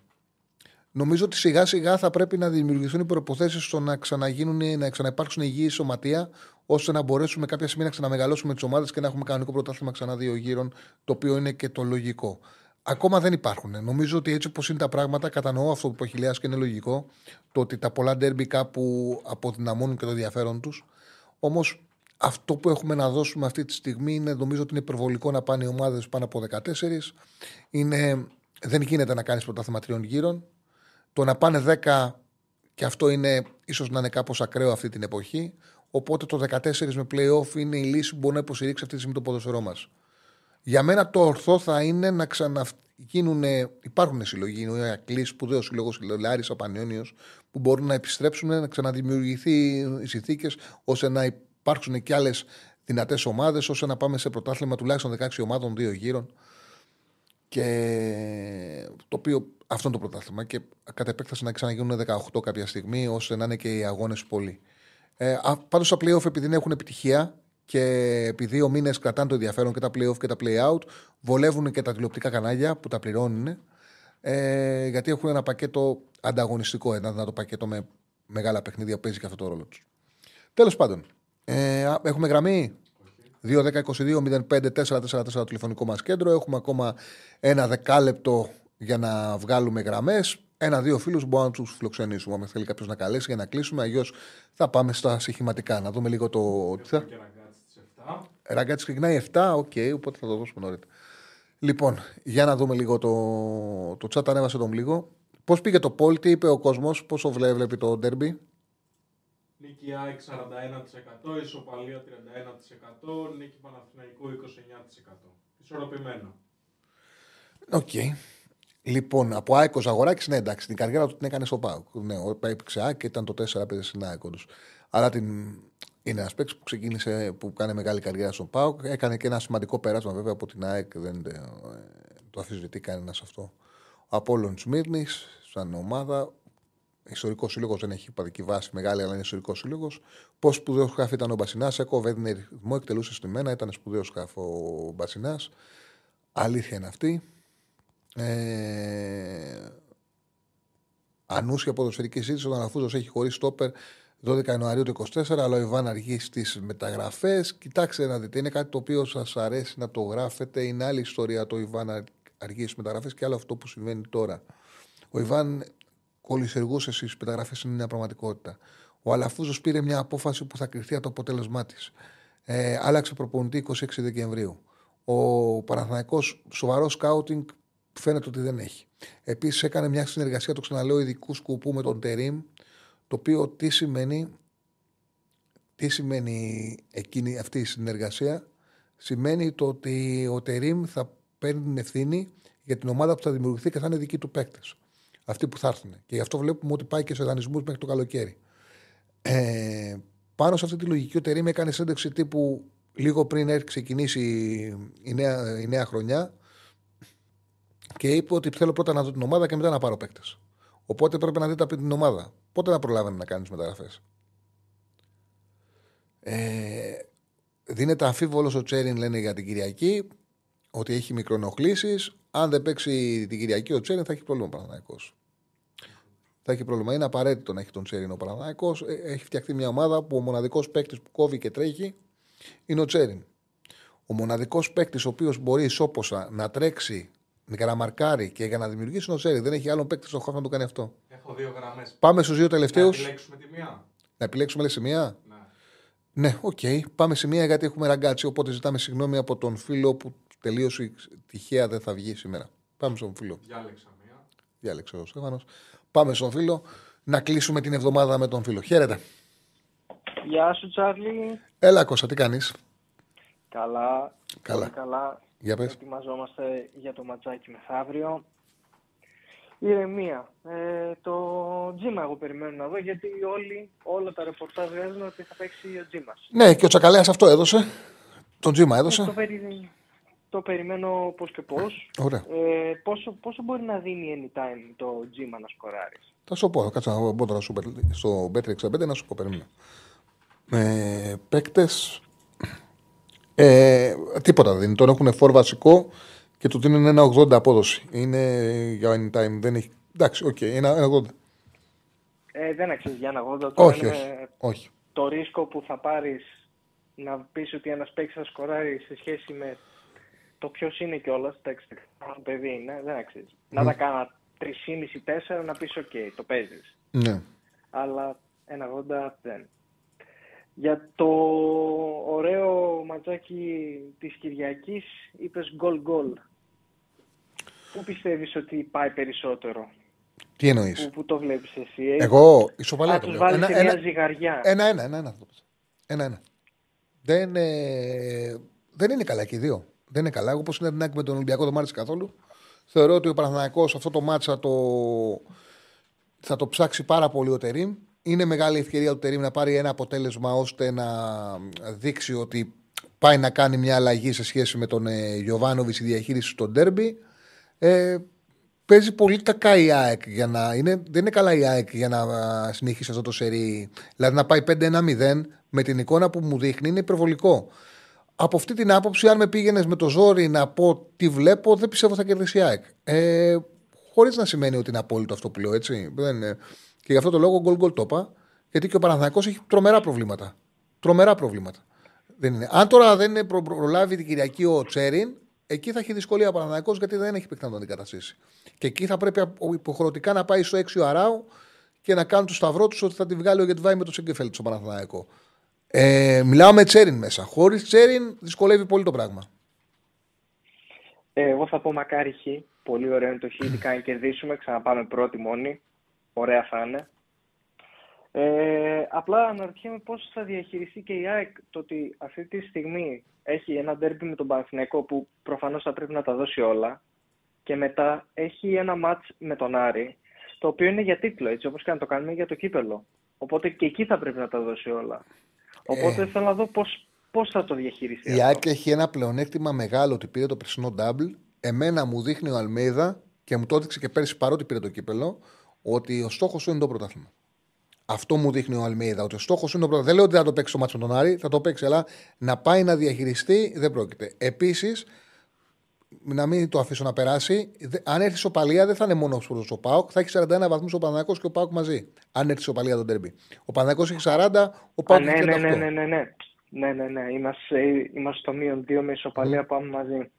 Νομίζω ότι σιγά σιγά θα πρέπει να δημιουργηθούν οι προποθέσει στο να ξαναγίνουν, να ξαναυπάρξουν υγιεί σωματεία, ώστε να μπορέσουμε κάποια στιγμή να ξαναμεγαλώσουμε τις ομάδες και να έχουμε κανονικό πρωτάθλημα ξανά δύο γύρων, το οποίο είναι και το λογικό. Ακόμα δεν υπάρχουν. Νομίζω ότι έτσι όπως είναι τα πράγματα, κατανοώ αυτό που έχει και είναι λογικό, το ότι τα πολλά ντέρμπι κάπου αποδυναμώνουν και το ενδιαφέρον τους. Όμως αυτό που έχουμε να δώσουμε αυτή τη στιγμή είναι, νομίζω ότι είναι υπερβολικό να πάνε οι ομάδες πάνω από 14. Είναι, δεν γίνεται να κάνεις πρωτάθλημα τριών γύρων. Το να πάνε 10 και αυτό είναι ίσως να είναι κάπως ακραίο αυτή την εποχή. Οπότε το 14 με playoff είναι η λύση που μπορεί να υποστηρίξει αυτή τη στιγμή το ποδοσφαιρό μας. Για μένα το ορθό θα είναι να ξαναγίνουν. Υπάρχουν συλλογοί, ο Ακλή, σπουδαίος σύλλογος, Λάρης, Απανιόνιος, που μπορούν να επιστρέψουν, να ξαναδημιουργηθεί οι συνθήκες ώστε να υπάρξουν και άλλες δυνατές ομάδες, ώστε να πάμε σε πρωτάθλημα τουλάχιστον 16 ομάδων, δύο γύρων. Και το οποίο αυτό είναι το πρωτάθλημα. Και κατά επέκταση να ξαναγίνουν 18 κάποια στιγμή, ώστε να είναι και οι αγώνες πολλοί. Ε, Πάντως τα playoff επειδή έχουν επιτυχία και επειδή ο μήνε κρατάνε το ενδιαφέρον και τα playoff και τα play-out, βολεύουν και τα τηλεοπτικά κανάλια που τα πληρώνουν. Ε, γιατί έχουν ένα πακέτο ανταγωνιστικό, ένα δυνατό πακέτο με μεγάλα παιχνίδια που παίζει και αυτό το ρόλο τους. Τέλος πάντων, ε, έχουμε γραμμή; 2-10-22-05-444 το τηλεφωνικό μας κέντρο. Έχουμε ακόμα ένα δεκάλεπτο για να βγάλουμε γραμμές. Ένα-δύο φίλους μπορούμε να τους φιλοξενήσουμε. Αν θέλει κάποιος να καλέσει για να κλείσουμε, αλλιώς θα πάμε στα στοιχηματικά. Να δούμε λίγο το. Ραγκάτσι ξεκινάει 7, OK, okay, οπότε θα το δώσουμε νωρίτερα. Λοιπόν, για να δούμε λίγο το, το chat, ανέβασε τον λίγο. Πώς πήγε το poll, τι είπε ο κόσμος, πόσο βλέπει το ντέρμπι. Νίκη ΑΕΚ 41%, ισοπαλία 31%, νίκη Παναθηναϊκού 29%. Ισορροπημένο. OK. Okay. Λοιπόν, από ΑΕΚ ο Ζαγοράκη, ναι, εντάξει, την καριέρα του την έκανε στο ΠΑΟΚ. Ναι, έπαιξε ΑΕΚ και ήταν το 4-5 στην ΑΕΚ Αλλά την... είναι ένας παίκτης που ξεκίνησε, που κάνει μεγάλη καριέρα στο ΠΑΟΚ. Έκανε και ένα σημαντικό πέρασμα βέβαια από την ΑΕΚ, δεν ε, το αφισβητεί κανένας αυτό. Ο Απόλλων Σμύρνη, σαν ομάδα, ιστορικός σύλλογος, δεν έχει παδική βάση μεγάλη, αλλά είναι ιστορικός σύλλογος. Πώς σπουδαίος σκάφο ήταν ο Μπασινά, έκοβε έδινε ρυθμό, εκτελούσε στη μένα, ήταν σπουδαίος σκάφο ο Μπασινάς. Αλήθεια είναι αυτή. Ε, ανούσια ποδοσφαιρική σύντηση, ο Αναφούζο έχει χωρί στόπερ 12 Ιανουαρίου του 24, αλλά ο Ιβάν αργεί στις μεταγραφές. Κοιτάξτε να δείτε, είναι κάτι το οποίο σας αρέσει να το γράφετε. Είναι άλλη ιστορία το Ιβάν αργεί στις μεταγραφές και άλλο αυτό που συμβαίνει τώρα. Ο Ιβάν κολλησιεργούσε στις μεταγραφές, είναι μια πραγματικότητα. Ο Αλαφούζος πήρε μια απόφαση που θα κρυφτεί από το αποτέλεσμά της. Ε, άλλαξε προπονητή 26 Δεκεμβρίου. Ο Παναθηναϊκός σοβαρό σκάουτινγκ φαίνεται ότι δεν έχει. Επίσης έκανε μια συνεργασία, το ξαναλέω, ειδικού σκοπού με τον Τερήμ, το οποίο τι σημαίνει, τι σημαίνει εκείνη αυτή η συνεργασία, σημαίνει το ότι ο Τερήμ θα παίρνει την ευθύνη για την ομάδα που θα δημιουργηθεί και θα είναι δική του παίκτες. Αυτοί που θα έρθουν. Και γι' αυτό βλέπουμε ότι πάει και σε δανεισμούς μέχρι το καλοκαίρι. Ε, πάνω σε αυτή τη λογική, ο Τερήμ έκανε σέντεξη τύπου λίγο πριν έρθει ξεκινήσει η νέα, η νέα χρονιά και είπε ότι θέλω πρώτα να δω την ομάδα και μετά να πάρω παίκτες. Οπότε πρέπει να δείτε από την ομάδα. Πότε να προλάβαινε να κάνεις μεταγραφές; Ε, δίνεται αμφίβολος ο Τσέριν, λένε για την Κυριακή, ότι έχει μικρονοχλήσει. Αν δεν παίξει την Κυριακή, ο Τσέριν θα έχει πρόβλημα ο Παναναναϊκό. Θα έχει πρόβλημα. Είναι απαραίτητο να έχει τον Τσέριν ο Παναναναϊκό. Ε, έχει φτιαχτεί μια ομάδα που ο μοναδικός παίκτης που κόβει και τρέχει είναι ο Τσέριν. Ο μοναδικός παίκτης ο οποίος μπορεί ισόποσα να τρέξει για να μαρκάρει και για να δημιουργήσει ο Τσέριν. Δεν έχει άλλον παίκτη στον χώρο να το κάνει αυτό. Έχω δύο γραμμές. Πάμε στους δύο τελευταίους. Να επιλέξουμε τη μία. Να επιλέξουμε λέει μία; Ναι. Ναι, OK. Okay. Πάμε σε μία γιατί έχουμε ραγκάτσι. Οπότε ζητάμε συγγνώμη από τον φίλο που τελείωσε τυχαία δεν θα βγει σήμερα. Πάμε στον φίλο. Διάλεξα μία. Διάλεξε ο Στέφανος. Πάμε στον φίλο να κλείσουμε την εβδομάδα με τον φίλο. Χαίρετε. Γεια σου, Τσάρλι. Έλα, Κώστα, τι κάνεις; Καλά. Καλά. καλά. Για πες. Ετοιμαζόμαστε για το ματσάκι μεθαύριο. Ηρεμία. Ε, το Τζίμα εγώ περιμένω να δω γιατί όλοι, όλα τα ρεπορτάζ βγάζουν ότι θα παίξει ο Τζίμας. Ναι, και ο Τσακαλέας αυτό έδωσε. Τον Τζίμα έδωσε. Ε, το, περι... το περιμένω πώς και πώς. Ωραία. Ε, πόσο, πόσο μπορεί να δίνει anytime το Τζίμα να σκοράρει; Θα σου πω, κάτσε να μπω τώρα στο, Bet- στο Bet65 να σου πω, περίμενα. Ε, Παίκτες. Ε, τίποτα δεν δίνει. Τον έχουν φορ βασικό και του δίνουν ένα 80 απόδοση. Είναι για anytime. Δεν έχει. Εντάξει, οκ, ένα, ένα 80. Ε, δεν αξίζει για ένα 80. Τώρα Όχι, είναι όχι. με όχι. Το ρίσκο που θα πάρεις να πεις ότι ένας παίκτης θα σκοράρει σε σχέση με το ποιος είναι κιόλας, εντάξει, το παιδί είναι, δεν αξίζει. Να 'ταν κάνα 3,5-4 να πεις οκ, το παίζεις. Ναι. αλλά 1,80 δεν. Για το ωραίο ματσάκι της Κυριακής είπες γκολ γκολ. Πού πιστεύεις ότι πάει περισσότερο, Τι εννοείς; πού, πού το βλέπεις εσύ. ε; Εγώ ισοπαλία Θα το τους λέω. βάλεις Ένα, σε μια ένα, ζυγαριά. ένα, ένα, ένα, ένα, θα το πες. ένα, ένα. Δεν, ε, δεν είναι καλά και οι δύο. Δεν είναι καλά. Εγώ όπως είναι την άκρη με τον Ολυμπιακό, δεν μ' άρεσε καθόλου. Θεωρώ ότι ο Παναθηναϊκός αυτό το μάτσα θα το, θα το ψάξει πάρα πολύ ο Τερήμ. Είναι μεγάλη ευκαιρία του Τερήμ να πάρει ένα αποτέλεσμα ώστε να δείξει ότι πάει να κάνει μια αλλαγή σε σχέση με τον ε, Γιωβάνοβι στη διαχείριση στο ντέρμπι. Ε, παίζει πολύ κακά η ΑΕΚ για να. Είναι, δεν είναι καλά η ΑΕΚ για να α, συνεχίσει αυτό το σερί. Δηλαδή να πάει 5-1-0 με την εικόνα που μου δείχνει είναι υπερβολικό. Από αυτή την άποψη, αν με πήγαινες με το ζόρι να πω τι βλέπω, δεν πιστεύω θα κερδίσει η ΑΕΚ. Ε, Χωρίς να σημαίνει ότι είναι απόλυτο αυτό που λέω, έτσι. Δεν είναι. Και γι' αυτό το λόγο γκολ γκολ το είπα, γιατί και ο Παναθηναϊκός έχει τρομερά προβλήματα. Τρομερά προβλήματα. Δεν είναι. Αν τώρα δεν είναι προ- προλάβει την Κυριακή ο Τσέριν, εκεί θα έχει δυσκολία ο Παναθηναϊκός γιατί δεν έχει παιχτά να τον αντικαταστήσει. Και εκεί θα πρέπει υποχρεωτικά να πάει στο 6 ο Αράου και να κάνουν το σταυρό τους ότι θα τη βγάλει ο Γετβάη με το Σέγκεφελτ στο Παναθηναϊκό. Ε, μιλάω με Τσέριν μέσα. Χωρίς Τσέριν δυσκολεύει πολύ το πράγμα. Ε, εγώ θα πω μακάρι χ. Πολύ ωραίο είναι το χ, ειδικά αν κερδίσουμε, ξαναπάμε πρώτη μόνη. Ωραία θα είναι. Ε, απλά αναρωτιέμαι πώς θα διαχειριστεί και η ΑΕΚ το ότι αυτή τη στιγμή έχει ένα ντέρμπι με τον Παναθηναϊκό που προφανώς θα πρέπει να τα δώσει όλα και μετά έχει ένα μάτς με τον Άρη το οποίο είναι για τίτλο έτσι όπως και να το κάνουμε για το κύπελο. Οπότε και εκεί θα πρέπει να τα δώσει όλα. Οπότε Ε. θέλω να δω πώς, πώς θα το διαχειριστεί Η αυτό. ΑΕΚ έχει ένα πλεονέκτημα μεγάλο ότι πήρε το περσινό double. Εμένα μου δείχνει ο Αλμέιδα και μου το έδειξε και πέρσι παρότι πήρε το κύπελο, ότι ο στόχος σου είναι το πρωτάθλημα. Αυτό μου δείχνει ο Αλμέιδα. Ότι ο στόχος είναι το πρωτάθλημα. Δεν λέω ότι θα το παίξει το μάτσο με τον Άρη, θα το παίξει, αλλά να πάει να διαχειριστεί δεν πρόκειται. Επίσης, να μην το αφήσω να περάσει, δε- αν έρθει σοπαλία δεν θα είναι μόνος προ ο Πάοκ, θα έχει 41 βαθμούς ο Παναγιακό και ο Πάοκ μαζί. Αν έρθει σοπαλία τον τέρμπι. Ο Παναγιακό έχει 40, ο Α, Πάοκ ναι, έχει ναι, 38. ναι, ναι, ναι, ναι. Ναι, ναι, ναι. Είμαστε, είμαστε στο μείον δύο με ισοπαλία, πάμε μαζί.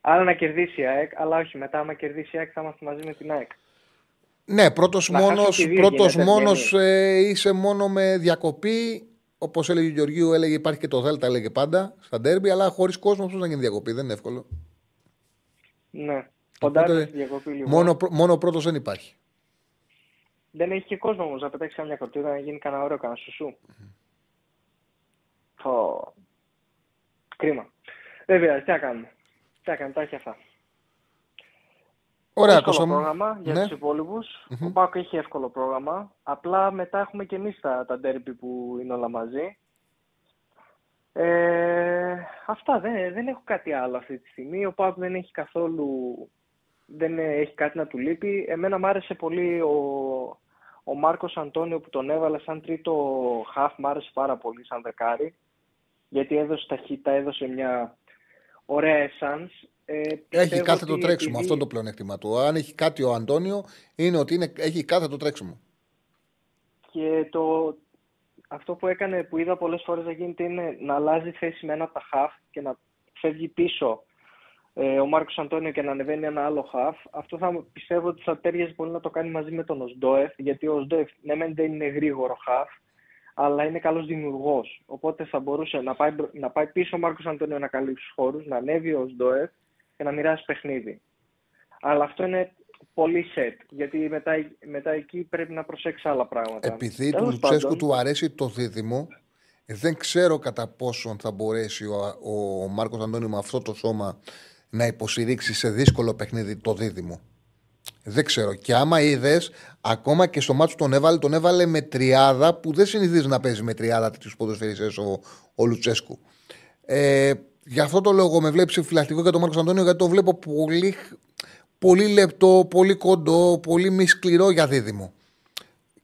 Άρα να κερδίσει η ΑΕΚ, αλλά όχι μετά, άμα κερδίσει η ΑΕΚ θα είμαστε μαζί με την ΑΕΚ. Ναι, πρώτος Να χάσουν μόνος, και οι δύο πρώτος γίνεται, μόνος ε, είσαι μόνο με διακοπή. Όπως έλεγε ο Γεωργίου, έλεγε υπάρχει και το Δέλτα, έλεγε πάντα στα ντέρμπι, αλλά χωρίς κόσμο πώς να γίνει διακοπή. Δεν είναι εύκολο. Ναι. Ποντάρι Οπότε, στη διακοπή λίγο. Μόνο, πρω- μόνο πρώτος δεν υπάρχει. Δεν έχει και κόσμο όμως να πετάξει καμιά κορτίδα να γίνει κανένα ωραίο, κανένα σουσού. Πω. Κρίμα. Δεν πειράζει, τι να κάνουμε. Τι να κάνουμε, τα έχει αυτά. Ωραία, εύκολο Κώστα μου. πρόγραμμα για Ναι. τους υπόλοιπους. Ο Πάκο έχει εύκολο πρόγραμμα. Απλά μετά έχουμε και εμείς τα, τα ντέρμπι που είναι όλα μαζί. Ε, αυτά δεν, δεν έχω κάτι άλλο αυτή τη στιγμή. Ο Πάκο δεν έχει καθόλου δεν έχει κάτι να του λείπει. Εμένα μου άρεσε πολύ ο, ο Μάρκος Αντώνιο που τον έβαλε σαν τρίτο χαφ. Μ' άρεσε πάρα πολύ σαν δεκάρι. Γιατί έδωσε ταχύτητα, έδωσε μια ωραία εσάνς. Ε, Έχει πιστεύω κάθετο ότι τρέξιμο. επειδή- Αυτό είναι το πλεονέκτημα του. Αν έχει κάτι ο Αντώνιο, είναι ότι είναι, έχει κάθετο τρέξιμο. Και το, αυτό που έκανε, που είδα πολλές φορές να γίνεται είναι να αλλάζει θέση με ένα από τα χαφ και να φεύγει πίσω ε, ο Μάρκος Αντώνιο και να ανεβαίνει ένα άλλο χαφ. Αυτό θα πιστεύω ότι θα ταίριαζε πολύ να το κάνει μαζί με τον Οζντόεφ, γιατί ο Οζντόεφ ναι μεν δεν είναι γρήγορο χαφ, αλλά είναι καλός δημιουργός. Οπότε θα μπορούσε να πάει, μπρο- να πάει πίσω ο Μάρκος Αντώνιο να καλύψει τους χώρους, να ανέβει ο Οζντόεφ και να μοιράσει παιχνίδι. Αλλά αυτό είναι πολύ set, γιατί μετά, μετά εκεί πρέπει να προσέξει άλλα πράγματα. Επειδή του Τέλος Λουτσέσκου πάντων, του αρέσει το δίδυμο, ε, δεν ξέρω κατά πόσον θα μπορέσει ο, ο Μάρκος Αντώνιο με αυτό το σώμα να υποστηρίξει σε δύσκολο παιχνίδι το δίδυμο. Δεν ξέρω. Και άμα είδες, ακόμα και στο μάτσο τον έβαλε, τον έβαλε με τριάδα που δεν συνηθίζει να παίζει με τριάδα τέτοιους ποδοσφαιριστές ο, ο Λουτσέσκου. Ε, Γι' αυτό το λόγο με βλέπεις φυλακτικό για τον Μάρκος Αντώνιο, γιατί το βλέπω πολύ, πολύ λεπτό, πολύ κοντό, πολύ μη σκληρό για δίδυμο.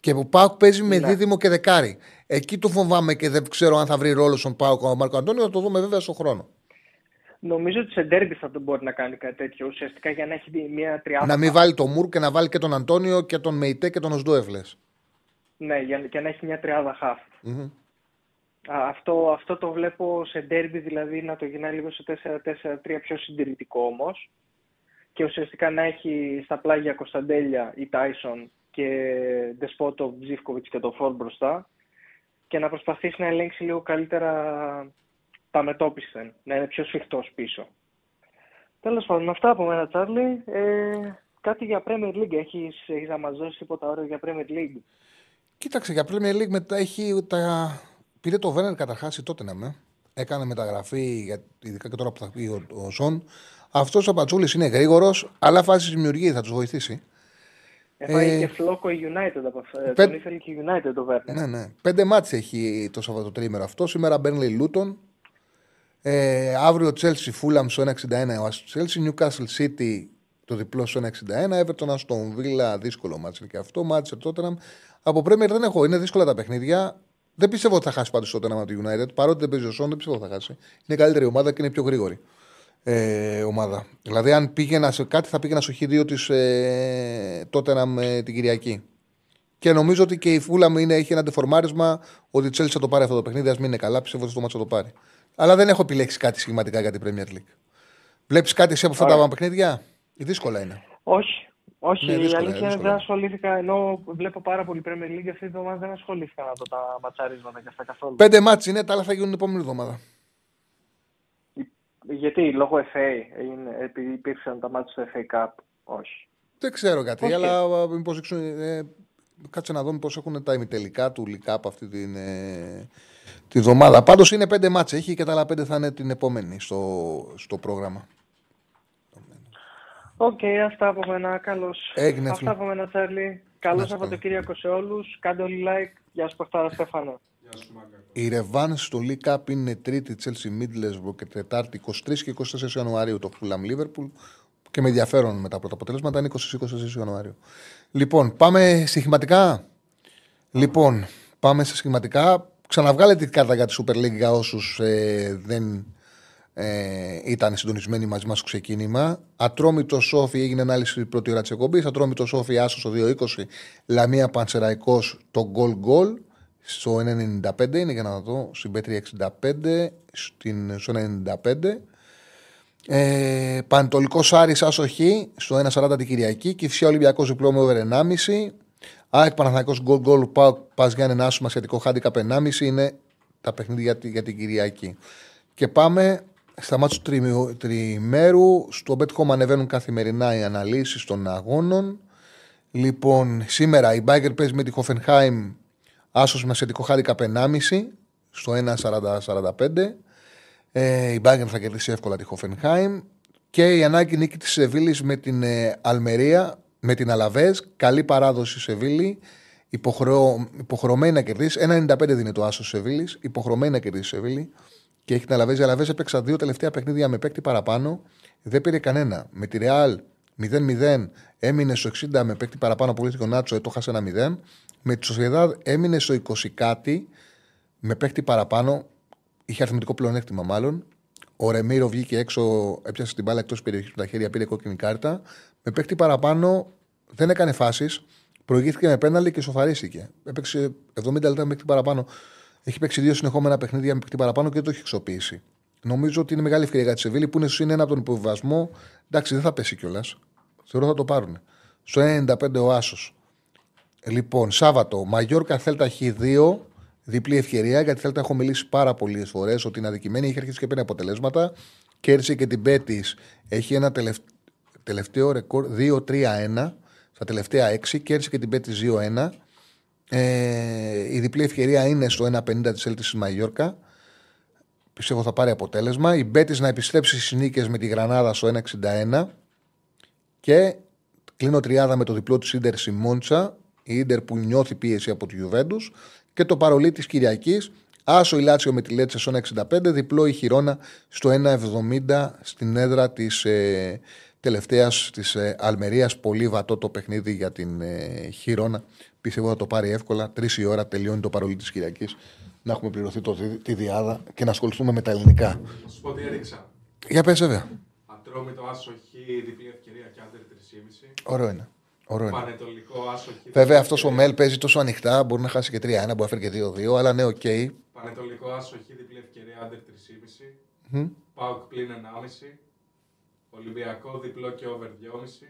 Και που Πάουκ παίζει με Ναι. δίδυμο και δεκάρι. Εκεί το φοβάμαι και δεν ξέρω αν θα βρει ρόλο στον Πάουκ ο Μάρκος Αντώνιο, θα το δούμε βέβαια στον χρόνο. Νομίζω ότι σε ντέρμπι θα τον μπορεί να κάνει κάτι τέτοιο ουσιαστικά για να έχει μια τριάδα. Να μην βάλει τον Μουρ και να βάλει και τον Αντώνιο και τον Μεϊτέ και τον Οσντόεφλε. Ναι, για, και να έχει μια τριάδα half. Α, Αυτό, αυτό το βλέπω σε ντέρμπι, δηλαδή να το γυρνάει λίγο σε 4-4-3 πιο συντηρητικό όμως. Και ουσιαστικά να έχει στα πλάγια Κωνσταντέλια ή Τάισον και Ντεσπότο, Τζίφκοβιτ και το Φόρ μπροστά. Και να προσπαθήσει να ελέγξει λίγο καλύτερα τα μετόπισθεν, να είναι πιο σφιχτός πίσω. Τέλος πάντων, αυτά από μένα, Τσάρλι. Ε, κάτι για Premier League. Έχεις έχεις να μας δώσεις τίποτα ωραίο για Premier League; Κοίταξε, για Premier League μετά έχει τα. Πήρε το Βέρνερ καταρχάς η τότε να με. Έκανε μεταγραφή, για... ειδικά και τώρα που θα πει ο, ο Σον. Αυτός ο Πατσούλης είναι γρήγορος, αλλά φάση δημιουργεί, θα τους βοηθήσει. Έφαγε Ε, και φλόκο η United από αυτό. πέ- Τον ήθελε και η United το Βέρνερ. Ναι, ναι. Πέντε μάτς έχει το Σαββατοτρίμερο αυτό. Σήμερα Μπέρνλι Λούτον. Ε, αύριο Chelsea Fulham στο 1,61 ο Chelsea. Newcastle City το διπλό στο 1,61. Everton Aston Villa δύσκολο μάτς είναι και αυτό. Manchester Tottenham. Από Premier δεν έχω. Είναι δύσκολα τα παιχνίδια. Δεν πιστεύω ότι θα χάσει πάντως το Tottenham από τη United. Παρότι δεν παίζει ο Σον, δεν πιστεύω ότι θα χάσει. Είναι καλύτερη ομάδα και είναι πιο γρήγορη ε, ομάδα. Δηλαδή, αν πήγαινα σε κάτι, θα πήγαινα στο χ2 της ε, Tottenham ε, την Κυριακή. Και νομίζω ότι και η Φούλα μου είναι, έχει ένα αντεφορμάρισμα ότι η Chelsea θα το πάρει αυτό το παιχνίδι. Α μην είναι καλά, πιστεύω ότι το μάτσο θα το πάρει. Αλλά δεν έχω επιλέξει κάτι σχηματικά για την Premier League. Βλέπεις κάτι εσύ από αυτά Ωραία. τα παιχνίδια, δύσκολα είναι; Όχι. Όχι, Ναι, η δύσκολα, αλήθεια είναι δύσκολα. δεν ασχολήθηκα. Ενώ βλέπω πάρα πολύ Premier League αυτή τη εβδομάδα δεν ασχολήθηκα να δω τα ματσαρίσματα και αυτά καθόλου. Πέντε ματς είναι, τα άλλα θα γίνουν την επόμενη εβδομάδα. Γιατί, λόγω FA, είναι, επειδή υπήρξαν τα ματς στο FA Cup. Όχι. Δεν ξέρω γιατί, Οκ. αλλά μήπως δείξουν. Ε, κάτσε να δούμε πώς έχουν τα ημιτελικά του League Cup αυτή την, ε, τη βδομάδα. Πάντως είναι πέντε ματς έχει και τα άλλα πέντε θα είναι την επόμενη στο, στο πρόγραμμα. Οκ, αυτά από μένα. Καλώς. Έγινε, Αυτά φίλε. από μένα, Τσάρλι. Καλό Να σε Σαββατοκύριακο σε όλους. Κάντε όλοι like. Γεια σου, Παχτάρα Στέφανο. Η ρεβάνς στο League Cup είναι τρίτη Chelsea Middlesbrough και τετάρτη 23 και 24 Ιανουαρίου το Fulham Liverpool και με ενδιαφέρον με τα πρώτα αποτελέσματα είναι 20-24 Ιανουαρίου. Λοιπόν, πάμε στοιχηματικά. Λοιπόν, πάμε στοιχηματικά. Ξαναβγάλετε την κάρτα για τη Super League για όσους δεν ε, ήταν συντονισμένοι μαζί μας στο ξεκίνημα. Ατρόμητο Σόφι έγινε ανάλυση πρώτη ώρα της εκπομπής. Ατρόμητο Σόφι Άσος στο 2-20. Λαμία Πανσεραϊκός το γκολ γκολ. Στο 1,95 είναι για να δω. Στην Πέτρια 65. Στην, στο 1,95. Ε, Πανετολικός Άρης Άσοχη στο 1,40 την Κυριακή. Κυφσιά Ολυμπιακός διπλό με over 1,5. ΑΕΚ Παναθανικό γκολ γκολ. Πας Γιάννη Άσου σχετικό χάντικα 1,5 είναι τα παιχνίδια για, τη- για την Κυριακή. Και πάμε στα μάτια του τριμη- τριημέρου. Στο Bet.com ανεβαίνουν καθημερινά οι αναλύσεις των αγώνων. Λοιπόν, σήμερα η Bayern παίζει με τη Hoffenheim άσος με σχετικό χάντικα 1,5 στο 1,40-45. Ε, η Bayern θα κερδίσει εύκολα τη Hoffenheim. Και η ανάγκη νίκη της Σεβίλης με την ε, Αλμερία, με την Αλαβές. Καλή παράδοση Σεβίλη. Υποχρεω, υποχρεωμένη να κερδίσει. 1,95 δίνει το άσος Σεβίλης. Υποχρεωμένη να κερδίσει η Σεβίλη. Και έχει την Αλαβέ. Η Αλαβές έπαιξα δύο τελευταία παιχνίδια με παίκτη παραπάνω. Δεν πήρε κανένα. Με τη Ρεάλ 0-0 έμεινε στο 60 με παίκτη παραπάνω που λύθηκε ο Νάτσο, ε, το χάσε ένα 0. Με τη Σοσιαδάδ έμεινε στο 20 κάτι με παίκτη παραπάνω. Είχε αριθμητικό πλεονέκτημα μάλλον. Ο Ρεμίρο βγήκε έξω, έπιασε την μπάλα εκτός περιοχής με τα χέρια, πήρε κόκκινη κάρτα. Με παίκτη παραπάνω δεν έκανε φάσεις. Προηγήθηκε με πέναλι και σοφαρίστηκε. Έπαιξε 70 λεπτά με παίκτη παραπάνω. Έχει παίξει δύο συνεχόμενα παιχνίδια με παίκτη παραπάνω και δεν το έχει εξοπλίσει. Νομίζω ότι είναι μεγάλη ευκαιρία για τη Σεβίλη που είναι συν ένα από τον υποβιβασμό. Εντάξει, δεν θα πέσει κιόλας. Θεωρώ θα το πάρουν. Στο 95 ο Άσος. Λοιπόν, Σάββατο, Μαγιόρκα Θέλτα Χ2, διπλή ευκαιρία, γιατί Θέλτα έχω μιλήσει πάρα πολλές φορές ότι είναι αδικημένη, έχει αρχίσει και παίρνει αποτελέσματα. Κέρδισε και την Πέτης, έχει ένα τελευ... τελευταίο ρεκόρ 2-3-1 στα τελευταία 6, κέρδισε και την Πέτης 2-1. Ε, η διπλή ευκαιρία είναι στο 1-50 της Έλτης τη Μαγιόρκα. Πιστεύω θα πάρει αποτέλεσμα. Η Μπέτης να επιστρέψει στις νίκες με τη Γρανάδα στο 1-61. Και κλείνω τριάδα με το διπλό της Ιντερ στη Μόντσα. Η Ιντερ που νιώθει πίεση από τη Γιουβέντους. Και το παρολί της Κυριακής. Άσο η Λάτσιο με τη Λέτσε στο 1,65. Διπλό η Χιρόνα στο 1,70 στην έδρα της ε, τελευταίας της ε, Αλμερίας. Πολύ βατό το παιχνίδι για την ε, Χιρόνα. Πιστεύω θα το πάρει εύκολα. Τρεις η ώρα τελειώνει το παρολί της Κυριακής. Να έχουμε πληρωθεί το, τη διάδα και να ασχοληθούμε με τα ελληνικά. Να σου πω τι έριξα. Για πες βέβαια. Ατρόμητο άσο χ, διπλή ευκαιρία και άντερ 3,5. Ωραίο είναι. Ωραίο είναι. Πανετολικό άσο χ. Βέβαια διπλή αυτός ο ευκαιρία. Μέλ παίζει τόσο ανοιχτά. Μπορεί να χάσει και 3-1, μπορεί να φέρει και 2-2. Αλλά ναι, οκ. Παναιτωλικό άσο χ, διπλή ευκαιρία under 3,5. Μμμ. ΠΑΟΚ πλην 1,5. Ολυμπιακό διπλό και over 2,5.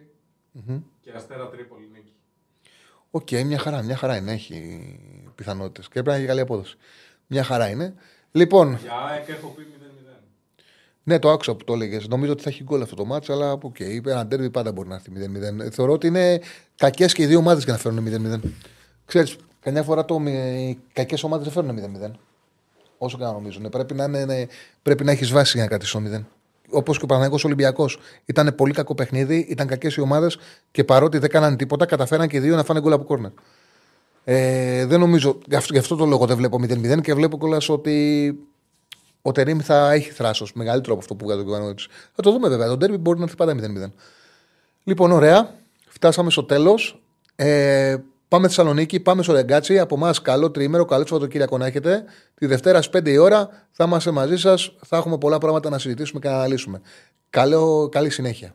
Μμμ. Και αστέρα τρίπολη νίκη. Οκ, μια χαρά, μια χαρά είναι. Έχει πιθανότητες. Και πρέπει να έχει καλή απόδοση. Μια χαρά είναι. Λοιπόν, Για ΑΕΚ έχω πει 0-0. ναι, το άκουσα που το έλεγες. Νομίζω ότι θα έχει γκολ αυτό το ματς, αλλά OK. Okay, ένα ντέρμπι πάντα μπορεί να έρθει 0-0. Θεωρώ ότι είναι κακές και οι δύο ομάδες για να φέρουν 0-0. Ξέρεις, καμιά φορά το, οι κακές ομάδες δεν φέρνουν 0-0. Όσο και να νομίζουν. Πρέπει να, είναι, ναι, πρέπει να έχεις βάση για να κρατήσεις το 0. Όπως και ο Παναγικό Ολυμπιακός. Ήταν πολύ κακό παιχνίδι, ήταν κακές οι ομάδες και παρότι δεν κάνανε τίποτα, καταφέραν και οι δύο να φάνε γκολ από κόρνερ. Ε, δεν νομίζω, γι' αυτό, γι' αυτό το λόγο δεν βλέπω 0-0 και βλέπω κιόλας ότι ο Τερήμ θα έχει θράσος μεγαλύτερο από αυτό που βγάζει ο Γιωβάνοβιτς. Θα το δούμε βέβαια. Το Ντέρμπι μπορεί να έρθει πάντα 0-0. Λοιπόν, ωραία. Φτάσαμε στο τέλος. Ε, πάμε Θεσσαλονίκη, πάμε στο Ρεγκάτσι. Από εμάς, καλό τριήμερο, καλό Σαββατοκύριακο να έχετε. Τη Δευτέρα στις 5 η ώρα θα είμαστε μαζί σας. Θα έχουμε πολλά πράγματα να συζητήσουμε και να αναλύσουμε. Καλό, καλή συνέχεια.